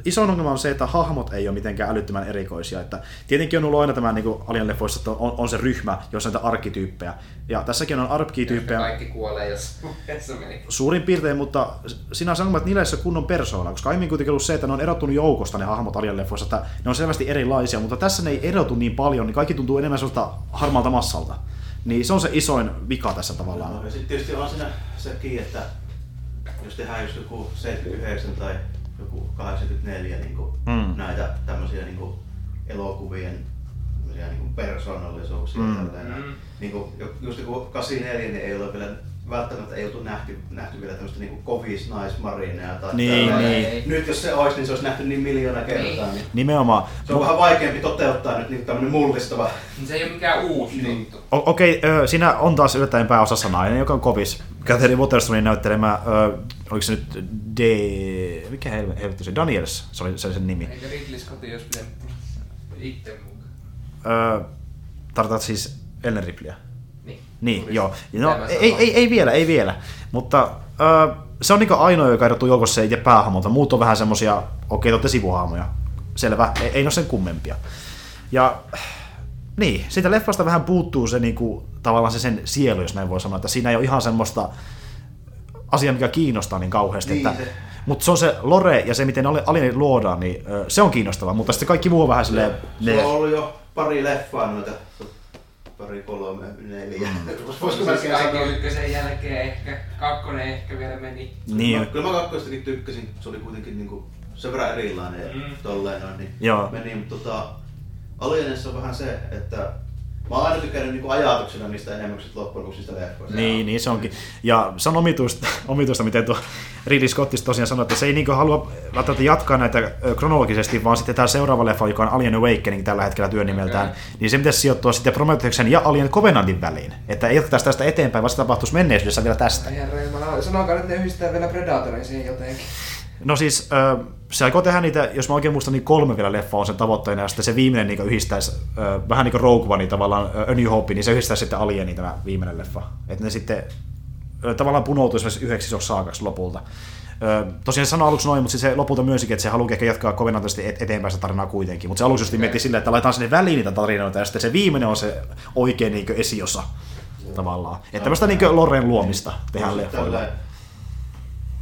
iso ongelma on se, että hahmot ei ole mitenkään älyttömän erikoisia. Että tietenkin on ollut aina tämä niin Alien-leffoissa, että on, on, se ryhmä, jossa on näitä arkkityyppejä. Ja tässäkin on arkkityyppejä kaikki kuolee jossain vaiheessa meni. suurin piirtein, mutta siinä on se ongelma, että niillä ei ole kunnon persoona, koska aiemmin kuitenkin ollut se, että ne on erottunut joukosta ne hahmot Alien-leffoissa, että ne on selvästi erilaisia, mutta tässä ne ei erotu niin paljon, niin kaikki tuntuu enemmän sellaista harmaalta massalta. Niin se on se isoin vika tässä tavallaan. No, ja sitten tietysti on siinä sekin, että jos tehdään just joku 79 tai joku 84 niin kuin Mm. näitä tämmöisiä niin kuin elokuvien tämmöisiä niin kuin persoonallisuuksia. Mm. Tälleen, Mm. niin kuin, just joku 84 niin ei ole vielä välttämättä ei oltu nähty, nähty vielä tämmöistä niin kovis naismarineja tai Niin, niin. Nyt jos se olisi, niin se olisi nähty niin miljoona kertaa. Niin. Niin. Nimenomaan. Se on vähän vaikeampi toteuttaa nyt niin tämmöinen mullistava. Niin Se ei ole mikään uusi Niin. juttu. O- Okei, ö, siinä on taas yllättäen pääosassa nainen, joka on kovis. Catherine Waterstonein näyttelemä, ö, oliko se nyt D... Mikä hel- helvetti se? Daniels, se oli se sen nimi. Eikö Ridley Scott jos pitänyt itse mukaan? Ö, tarkoitat siis Ellen Ripleyä? Niin. Niin, joo. No, ei, ei, ei, vielä, ei vielä. Mutta ö, se on niinku ainoa, joka erottuu joukossa itse päähahmolta. Muut on vähän semmosia, okei, te olette sivuhahmoja. Selvä, ei, ei ne ole sen kummempia. Ja niin, siitä leffasta vähän puuttuu se niinku, tavallaan se sen sielu, jos näin voi sanoa, että siinä ei ole ihan semmoista asiaa, mikä kiinnostaa niin kauheasti. Niin, että, se- mutta se on se lore ja se, miten ali- alienit luodaan, niin se on kiinnostavaa, mutta sitten kaikki muu on vähän silleen... Se on ollut jo pari leffaa noita, pari, kolme, neljä. Mm. Voisiko Siis melkein sanoa? ykkösen jälkeen ehkä, kakkonen ehkä vielä meni. Niin, No, kyllä mä kakkoistakin tykkäsin, se oli kuitenkin niinku sen verran erilainen Mm. mm. tolleen noin, niin Joo. meni, mutta tota, Alienissa on vähän se, että Mä oon aina tykännyt niinku ajatuksena niistä sit loppujen lopuksi niistä leffoista. Niin, niin se onkin. Ja se on omituista, omituista miten tuo Ridley Scottista tosiaan sanoi, että se ei niinku halua välttämättä jatkaa näitä kronologisesti, vaan sitten tämä seuraava leffa, joka on Alien Awakening tällä hetkellä työnimeltään, okay. niin se pitäisi sijoittua sitten Prometheuksen ja Alien Covenantin väliin. Että ei jatkettaisi tästä eteenpäin, vaan se tapahtuisi menneisyydessä vielä tästä. Herra Jumala, sanokaa nyt ne yhdistää vielä Predatorin siihen jotenkin. No siis, ö, se aikoo tehdä niitä, jos mä oikein muistan, niin kolme vielä leffa on sen tavoitteena, ja sitten se viimeinen niin yhdistäisi, vähän niin kuin Rogue One tavallaan, A New Hope, niin se yhdistäisi sitten Alienin tämä viimeinen leffa. Että ne sitten tavallaan punoutuisi yhdeksi saakaksi lopulta. Tosiaan se sanoi aluksi noin, mutta sitten se lopulta myönsikin, että se haluaa ehkä jatkaa kovenantisesti et- eteenpäin sitä tarinaa kuitenkin. Mutta se aluksi just Okei. miettii silleen, että laitetaan sinne väliin niitä tarinoita, ja sitten se viimeinen on se oikein niin esiosa tavallaan. Että tämmöistä niin Loreen luomista tehdään leffoilla.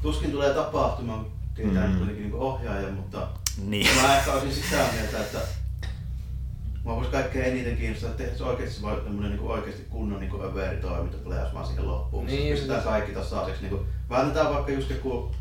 Tuskin tulee tapahtumaan, tietää Mm. mm. kuitenkin niinku ohjaaja, mutta Niin. mä ehkä olisin sitä mieltä, että Mua voisi kaikkein eniten kiinnostaa, että tehtäisiin oikeasti vaan tämmönen niinku oikeasti kunnon niinku överitoiminta pleas vaan siihen loppuun. Niin, Niin, pistetään se- kaikki taas saaseksi niinku, väännetään vaikka just joku,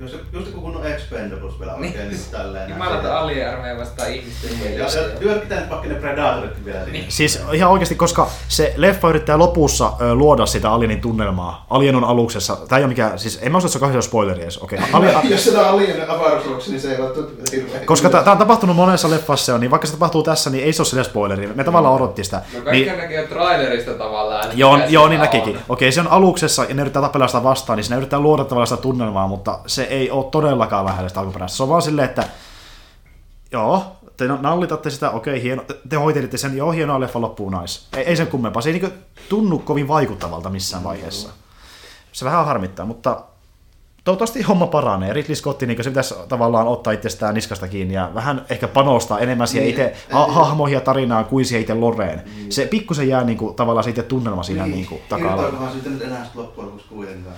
jos, just joku kunnon Expendables vielä oikein Niin. tälleen. Jumalata alien vastaan ihmisten Ja, mielessä. ja työkkitään nyt vaikka ne Predatoritkin vielä siihen. Siis ihan oikeasti, koska se leffa yrittää lopussa ö, luoda sitä Alienin tunnelmaa. Alien on aluksessa. Tämä ei ole mikään, siis en mä usko, että se on spoileri edes. Okei. Okay. Ali, Jos se on alien avaruusaluksi, niin se ei välttämättä hirveän koska tämä on tapahtunut monessa leffassa jo, niin vaikka se tapahtuu tässä, niin ei se ole sille spoileri. Me tavallaan odotti sitä. No kaikki Niin, näkee trailerista tavallaan. joo, joo, niin näkikin. on. Okei, se on aluksessa ja ne yrittää tapella sitä vastaan, niin siinä yrittää luoda tavallaan sitä tunnelmaa, mutta se ei ole todellakaan lähellä sitä alkuperäistä. Se on vaan silleen, että joo, te nallitatte sitä, okei, hieno, te hoitelitte sen, joo, hienoa leffa loppuun nais. Ei, ei sen kummempaa, se ei niin tunnu kovin vaikuttavalta missään vaiheessa. Se vähän harmittaa, mutta toivottavasti homma paranee. Ridley Scott, niin se pitäisi tavallaan ottaa itsestään niskasta kiinni ja vähän ehkä panostaa enemmän siihen Niin. itse ha- hahmoihin ja tarinaan kuin siihen itse Loreen. Se pikkusen jää niin kuin, tavallaan siitä tunnelma siinä niin kuin, taka Irtoikohan siitä nyt enää loppujen lopuksi kuitenkaan.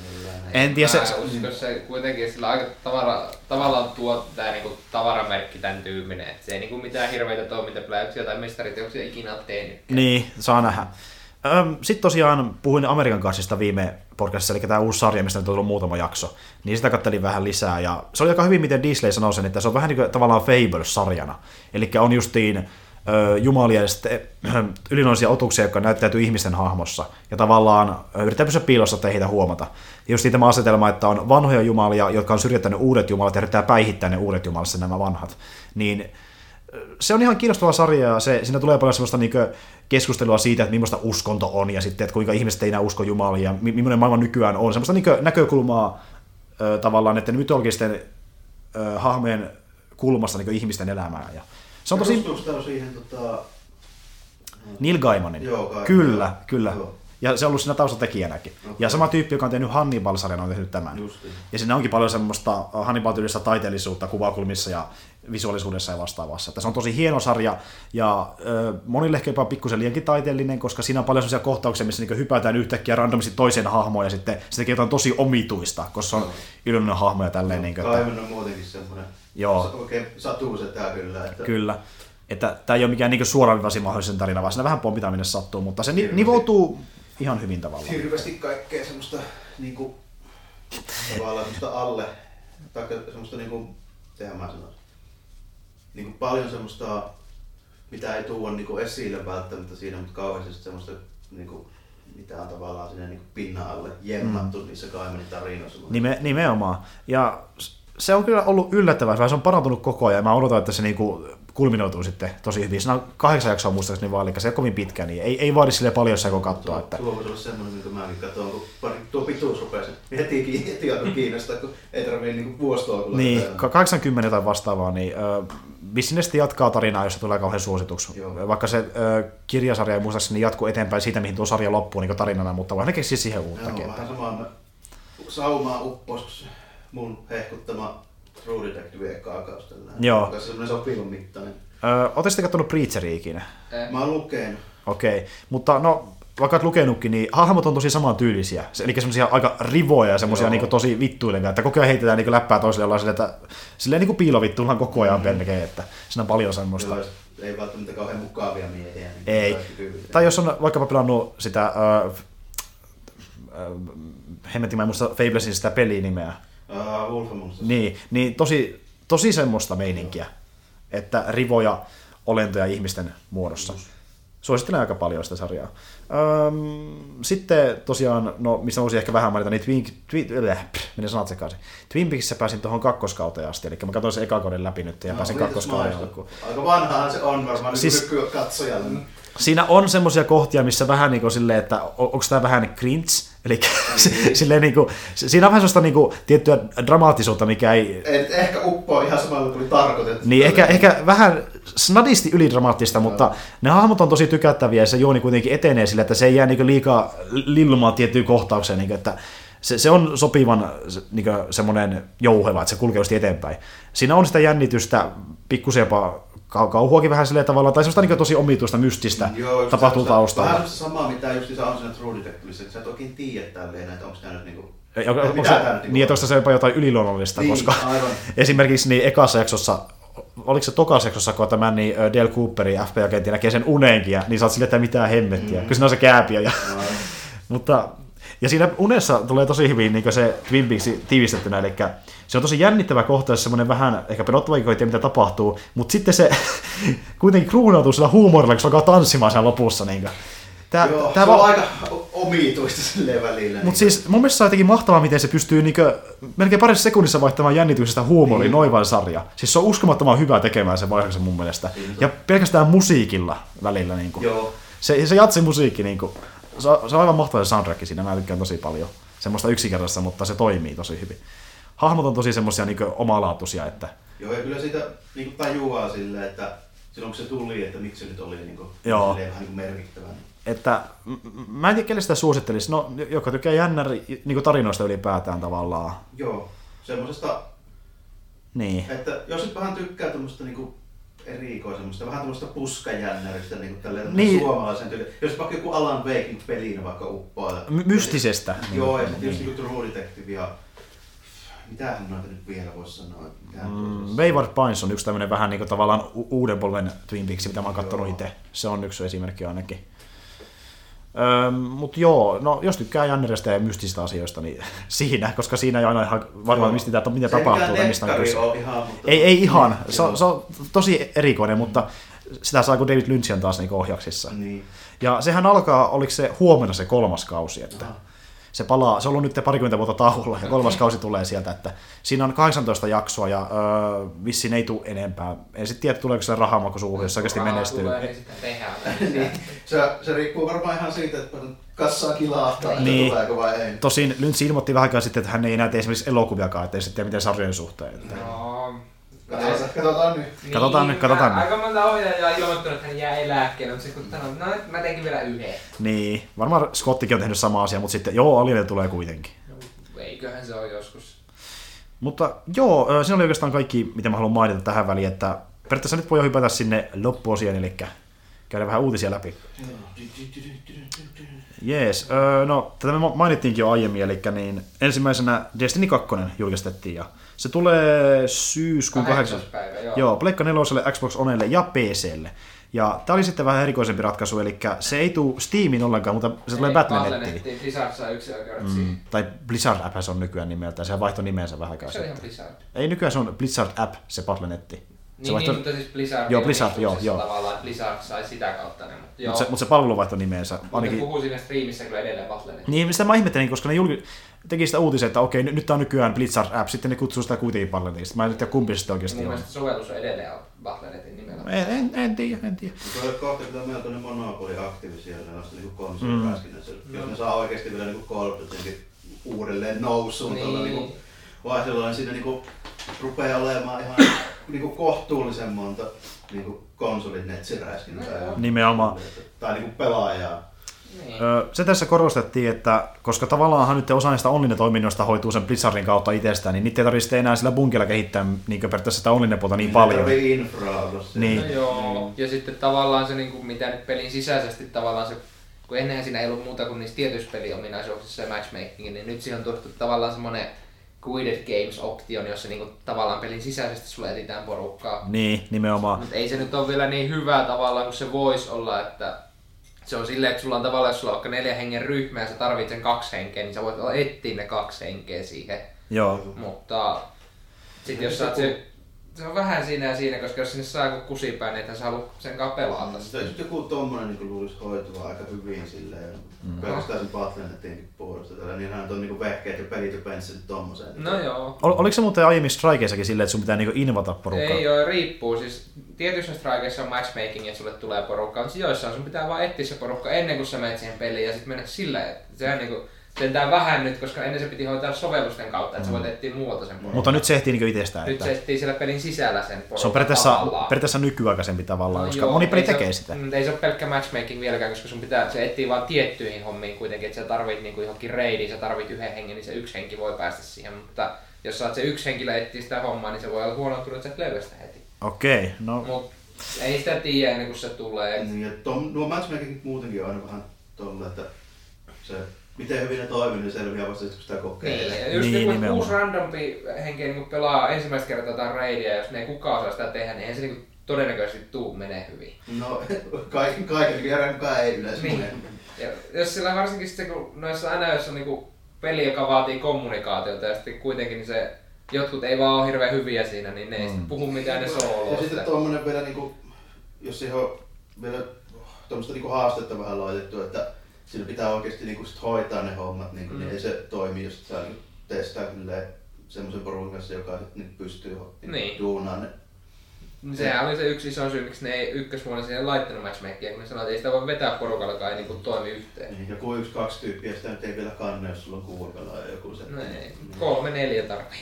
En tiedä, se, Mä uskon se kuitenkin sillä aika tavara, tavallaan tuo tää niinku tavaramerkki tän tyyminen. Et se ei niinku mitään hirveitä toimintapläyksiä tai mestariteoksia ikinä ole tehnyt. Niin, saa nähdä. Sitten tosiaan puhuin Amerikan kanssista viime podcastissa, eli tämä uusi sarja, mistä nyt on tullut muutama jakso, niin sitä kattelin vähän lisää, ja se oli aika hyvin, miten Disney sanoi sen, että se on vähän niin kuin tavallaan Fable-sarjana. Eli on justiin ö, jumalia ja sitten ö, otuksia, jotka näyttäytyy ihmisten hahmossa, ja tavallaan yrittää pysyä piilossa, ettei heitä huomata. Ja just tämä asetelma, että on vanhoja jumalia, jotka on syrjättänyt uudet jumalat, ja yrittää päihittää ne uudet jumalat, nämä vanhat. Niin se on ihan kiinnostava sarja ja se, siinä tulee paljon sellaista niin keskustelua siitä, että millaista uskonto on ja sitten, että kuinka ihmiset ei enää usko Jumalia ja mi- millainen maailma nykyään on. Semmoista niin näkökulmaa ö, tavallaan näiden mytologisten ö, hahmojen kulmasta niin ihmisten elämään. Ja se on tosi siihen tota... Neil Gaimanin. Joo, Gaiman. Kyllä, kyllä. Joo. Ja se on ollut siinä taustatekijänäkin. Okei. Ja sama tyyppi, joka on tehnyt Hannibal-sarjan, on tehnyt tämän. Justiin. Ja siinä onkin paljon semmoista Hannibal-tyylistä taiteellisuutta kuvakulmissa ja visuaalisuudessa ja vastaavassa. Että se on tosi hieno sarja ja ö, monille ehkä jopa pikkusen liiankin taiteellinen, koska siinä on paljon sellaisia kohtauksia, missä niin hypätään yhtäkkiä randomisti toiseen hahmoon ja sitten se tekee jotain tosi omituista, koska se on iloinen hahmo ja tälleen. Niin kuin, että, on muutenkin semmonen... Joo. Oikein satuu se tää kyllä. Että... Kyllä. Että tämä ei ole mikään niin suoraviivaisin mahdollisen tarina, vaan siinä vähän pompitaan minne sattuu, mutta se Hirveästi. nivoutuu ihan hyvin tavallaan. Hirveästi kaikkea semmoista niinku... Tavallaan semmoista alle... Tai semmoista niinku... Sehän mä sanoisin. Niinku paljon semmoista... Mitä ei tuoda niinku esille välttämättä siinä, mutta kauheasti semmoista niinku mitä on tavallaan sinne niinku pinnan alle jemmattu mm. niissä Kaimenin tarinoissa. Nime, nimenomaan. Ja s- se on kyllä ollut yllättävää, se on parantunut koko ajan. Mä odotan, että se niinku kulminoituu sitten tosi hyvin. Siinä on kahdeksan jaksoa muistaakseni vaan, eli se ei ole kovin pitkä, niin ei, ei vaadi sille paljon, kun katsoa. Että... Tuo voisi olla semmoinen, minkä mäkin katsoin, kun pari, tuo pituus rupesi heti, heti alkoi kiinnostaa, kun ei tarvii niinku. Niin, tätä. ka- 80 jotain vastaavaa, niin ö, Business jatkaa tarinaa, jos se tulee kauhean suosituksi. Joo. Vaikka se ö, kirjasarja ei muistaakseni jatkuu eteenpäin siitä, mihin tuo sarja loppuu niin tarinana, mutta ne keksiä siihen uuttakin. Joo, vähän samaa saumaa uppos, kun se mun hehkuttama True Detective ekaa kautta. Joo. Joka on semmoinen sopivan mittainen. Ö, Ootte sitten katsonut Preacheria ikinä? Eh, Mä oon lukenut. Okei, mutta no, vaikka oot lukenutkin, niin hahmot on tosi samantyylisiä. Se- Eli semmoisia aika rivoja ja semmoisia Joo. niin tosi vittuilevia, että koko ajan heitetään niin läppää toiselle jollain sille, että silleen niin piilovittuillaan koko ajan mm. että siinä on paljon semmoista. Sellaiset ei välttämättä kauhean mukavia miehiä. Niin Ei. Tai jos on vaikkapa pelannut sitä, äh, äh, hemmetin mä en muista Fablesin sitä pelinimeä, Uh, Wolf Among Us. niin, niin tosi, tosi semmoista meininkiä, että rivoja olentoja ihmisten muodossa. Suosittelen aika paljon sitä sarjaa. Öm, sitten tosiaan, no mistä voisin ehkä vähän mainita, niin Twin, Twin, äh, menen sanat sekaisin. Twin Peaksissä pääsin tuohon kakkoskauteen asti, eli mä katsoin sen ekakouden läpi nyt ja no, pääsin kakkoskauden alkuun. Aika vanhaan se on varmaan siis, niin katsojalle. Siinä on semmoisia kohtia, missä vähän niin kuin silleen, että onko tämä vähän cringe, Eli silleen niin kuin, siinä on vähän sellaista niin kuin, tiettyä dramaattisuutta, mikä ei... Et ehkä uppoa ihan samalla kuin tarkoitettu. Niin, ehkä, ehkä vähän snadisti ylidramaattista, mutta no. ne hahmot on tosi tykättäviä ja se juoni kuitenkin etenee sillä, että se ei jää niin liikaa lillumaan tiettyyn kohtaukseen, niin kuin, että se, se on sopivan niin semmoinen jouheva, että se kulkee just eteenpäin. Siinä on sitä jännitystä, pikkusen jopa kauhuakin vähän silleen tavalla, tai semmoista niin tosi omituista, mystistä Joo, tapahtuu se, taustalla. Vähän sama, mitä just se on siinä True Detectivessa, että sä et oikein tiedä tälleen, että onko tämä nyt niinku ja, onko, onko se, niin, niin, että se jopa jotain yliluonnollista, niin, koska aivan. esimerkiksi niin ekassa jaksossa oliko se tokassa jaksossa, kun tämän niin Dale Cooperi FBI-agentti näkee sen uneenkin, ja niin sä oot silleen, että mitään hemmettiä, mm. kun siinä on se kääpiö. Ja, mutta, ja siinä unessa tulee tosi hyvin niin se Twin Peaks tiivistettynä, eli se on tosi jännittävä kohta, semmoinen vähän ehkä pelottava, kun ei tiedä, mitä tapahtuu, mutta sitten se kuitenkin kruunautuu sillä huumorilla, kun se alkaa tanssimaan sen lopussa. Niin Tää, Joo, tää se on va- aika omituista silleen välillä. Mutta niin. siis mun mielestä se on jotenkin mahtavaa, miten se pystyy niinkö, melkein parissa sekunnissa vaihtamaan jännityksestä huumoriin niin. noin sarja. Siis se on uskomattoman hyvä tekemään sen vaiheessa mun mielestä. Niin. Ja pelkästään musiikilla välillä. Niin kuin. Joo. Se, se jatsi musiikki, niin kuin, se, on, se on aivan mahtava se soundtrack siinä, mä tykkään tosi paljon. Semmoista yksinkertaista, mutta se toimii tosi hyvin hahmot on tosi semmoisia niin omalaatuisia. Että... Joo, ja kyllä sitä niin tajuaa silleen, että silloin kun se tuli, että miksi se nyt oli niin kuin, Joo. vähän niin merkittävä. Että mä en tiedä, kelle sitä suosittelisi, no, joka tykkää jännäri niin tarinoista ylipäätään tavallaan. Joo, semmoisesta, niin. että jos nyt vähän tykkää tuommoista niin erikoisemmasta, vähän tuommoista puskajännäristä, niin kuin niin. suomalaisen tyyli. Jos vaikka joku Alan Waking peliin vaikka uppaa. My- mystisestä. Joo, ja sitten niin. just niin True Detective ja mitähän noita nyt vielä voisi sanoa? Mm, Wayward Pines on yksi tämmöinen vähän niin kuin tavallaan u- uuden polven Twin Peaks, mitä mä oon katsonut itse. Se on yksi esimerkki ainakin. Mutta joo, no jos tykkää Jannerista ja mystisistä asioista, niin siinä, koska siinä ei aina ihan varmaan mistä, että mitä tapahtuu. Mistä on Ihan, mutta... Ei, ei ihan, se on, se on tosi erikoinen, mutta sitä saa kun David Lynch on taas niin ohjauksissa. Niin. Ja sehän alkaa, oliko se huomenna se kolmas kausi, että Aha se palaa, se on ollut nyt parikymmentä vuotta tauolla ja kolmas kausi tulee sieltä, että siinä on 18 jaksoa ja öö, vissiin ei tule enempää. En sitten tiedä, tuleeko se rahamakku suuhun, jos oikeasti menestyy. Tulee, niin sitä tehdään. niin. se, se riippuu varmaan ihan siitä, että kassaa kilahtaa, että niin. tuleeko vai ei. Tosin Lynch ilmoitti vähän aikaa sitten, että hän ei enää tee esimerkiksi elokuviakaan, ettei sitten tiedä miten sarjojen suhteen. No, Katsotaan, katsotaan nyt. Niin, katsotaan nyt, katsotaan nyt. Aika monta ohjaajaa on ilmoittanut, että hän jää eläkkeelle, mutta sitten kun sanoo, no mä teinkin vielä yhden. Niin, varmaan Scottikin on tehnyt sama asia, mutta sitten joo, Alien tulee kuitenkin. No, eiköhän se ole joskus. Mutta joo, siinä oli oikeastaan kaikki, mitä mä haluan mainita tähän väliin, että periaatteessa nyt voi jo hypätä sinne loppuosien, eli käydä vähän uutisia läpi. Jees, no tätä me mainittiinkin jo aiemmin, eli niin ensimmäisenä Destiny 2 julkistettiin ja se tulee syyskuun 8. päivä, joo. Joo, Pleikka 4, Xbox Onelle ja PClle. Ja tämä oli sitten vähän erikoisempi ratkaisu, eli se ei tule Steamin ollenkaan, mutta se tulee Battle.nettiin. Blizzard saa yksi mm, Tai Blizzard App se on nykyään nimeltään, se vaihtoi nimensä vähän aikaa Se on ihan Blizzard. Ei, nykyään se on Blizzard App, se Battle.netti. Niin, vaihto... niin, mutta siis Blizzard, joo, Blizzard, joo, joo. tavallaan, Blizzard sai sitä kautta ne. Mutta, Mut se, mut se palvelu vaihtoi nimensä. Mutta ainakin... puhuu siinä striimissä kyllä edelleen Battle.net. Niin, mistä mä ihmettelin, koska ne julki teki sitä uutisia, että okei, nyt, tämä on nykyään Blizzard App, sitten ne kutsuu sitä kuitenkin paljon niistä. Mä en tiedä kumpi sitä oikeasti on. Mun mielestä sovellus on edelleen Battle.netin nimellä. En, en, en tiedä, en tiedä. Mutta on kohta pitää meillä tuonne Monopoly aktiivisia sellaista niin konsolipäskinnässä. Mm. Jos ne saa oikeasti vielä niin Call of uudelleen nousuun niin. tuolla niin vaihtelulla, niin siinä niin rupeaa olemaan ihan niin kuin kohtuullisen monta niin kuin konsolin netsiräiskintää. No, Nimenomaan. Tai niin kuin pelaajaa. Niin. Se tässä korostettiin, että koska tavallaan nyt osa näistä online-toiminnoista hoituu sen Blizzardin kautta itsestään, niin niitä ei tarvitse enää sillä bunkilla kehittää niin periaatteessa sitä online-puolta niin, niin paljon. infraa. Niin. No joo, ja sitten tavallaan se, niin kuin, mitä nyt pelin sisäisesti tavallaan se kun ennenhän siinä ei ollut muuta kuin niissä tietyissä peliominaisuuksissa ja matchmaking, niin nyt siihen on tuotu tavallaan semmoinen Quided Games-option, jossa niinku tavallaan pelin sisäisesti sulle etitään porukkaa. Niin, nimenomaan. Mutta ei se nyt ole vielä niin hyvä tavallaan kuin se voisi olla, että se on silleen, että sulla on tavallaan, jos sulla on vaikka neljä hengen ryhmä ja sä tarvitset sen kaksi henkeä, niin sä voit etsiä ne kaksi henkeä siihen. Joo. Mutta sitten jos sä oot se se on vähän siinä ja siinä, koska jos sinne saa joku kusipää, niin ethän sä halua sen kanssa pelata. Mutta jos joku tommonen niin luulisi hoitua aika hyvin silleen, mm. pelkästään sen Battle.netinkin puolesta, tällä, niin hän on niin vehkeet ja pelit ja pensselit tommoseen. No joo. Ol, oliko se muuten aiemmin Strikeissakin silleen, että sun pitää niinku invata porukkaa? Ei oo, riippuu. Siis tietyissä strikeissa on matchmaking, että sulle tulee porukka, mutta joissain sun pitää vaan etsiä se porukka ennen kuin sä menet siihen peliin ja sitten mennä sillä, että sehän niinku sentään vähän nyt, koska ennen se piti hoitaa sovellusten kautta, että mm. sä voit etsiä muualta sen porukan. Mutta nyt se ehtii niinku itsestään. Nyt että... se etsii siellä pelin sisällä sen porukan Se on periaatteessa, tavallaan. periaatteessa nykyaikaisempi tavallaan, No koska joo, moni peli se tekee oo- sitä. mm, Ei se ole pelkkä matchmaking vieläkään, koska sun pitää, se etsii vaan tiettyihin hommiin kuitenkin, että sä tarvit niinku johonkin raidiin, sä tarvit yhden hengen, niin se yksi henki voi päästä siihen, mutta jos saat se yksi henkilö etsiä sitä hommaa, niin se voi olla huono tullut, että sä et löydä sitä heti. Okei, no Mut ei sitä tiedä ennen kuin se tulee. Niin, ja tom, nuo matchmakingit muutenkin on aina vähän tolla, että se, miten hyvin ne toimii, niin selviää vasta sitten, kun sitä kokeilee. Niin, ja just Niin, niin, kun nimenomaan. kuusi randompi henkeä niin pelaa ensimmäistä kertaa jotain raidia, jos ne ei kukaan osaa sitä tehdä, niin eihän se niin todennäköisesti tuu menee hyvin. No, kaiken, kaiken kerran kukaan ei yleensä Niin. mene. Ja jos sillä varsinkin sitten, kun noissa aina jos on niinku peli, joka vaatii kommunikaatiota ja sitten kuitenkin niin se, jotkut ei vaan ole hirveän hyviä siinä, niin ne ei Mm. sitten puhu mitään ne sooloo. Ja sitten tuommoinen vielä, niinku, jos siihen on vielä tuommoista niinku haastetta vähän laitettu, että siinä pitää oikeasti niinku sit hoitaa ne hommat, niinku, Mm. niin ei se toimi, jos sä testaa kyllä semmoisen porukan kanssa, joka sit niinku pystyy niinku Niin. duunaan ne. Niin sehän oli se yksi iso syy, miksi ne ei ykkösvuonna siihen laittanut matchmakia, kun ne sanoivat, että ei sitä voi vetää porukalla, joka ei niinku toimi yhteen. Niin, joku yksi, kaksi tyyppiä, sitä nyt ei vielä kanne, jos sulla on kuusi pelaajaa joku se. No ei, kolme, neljä tarvii.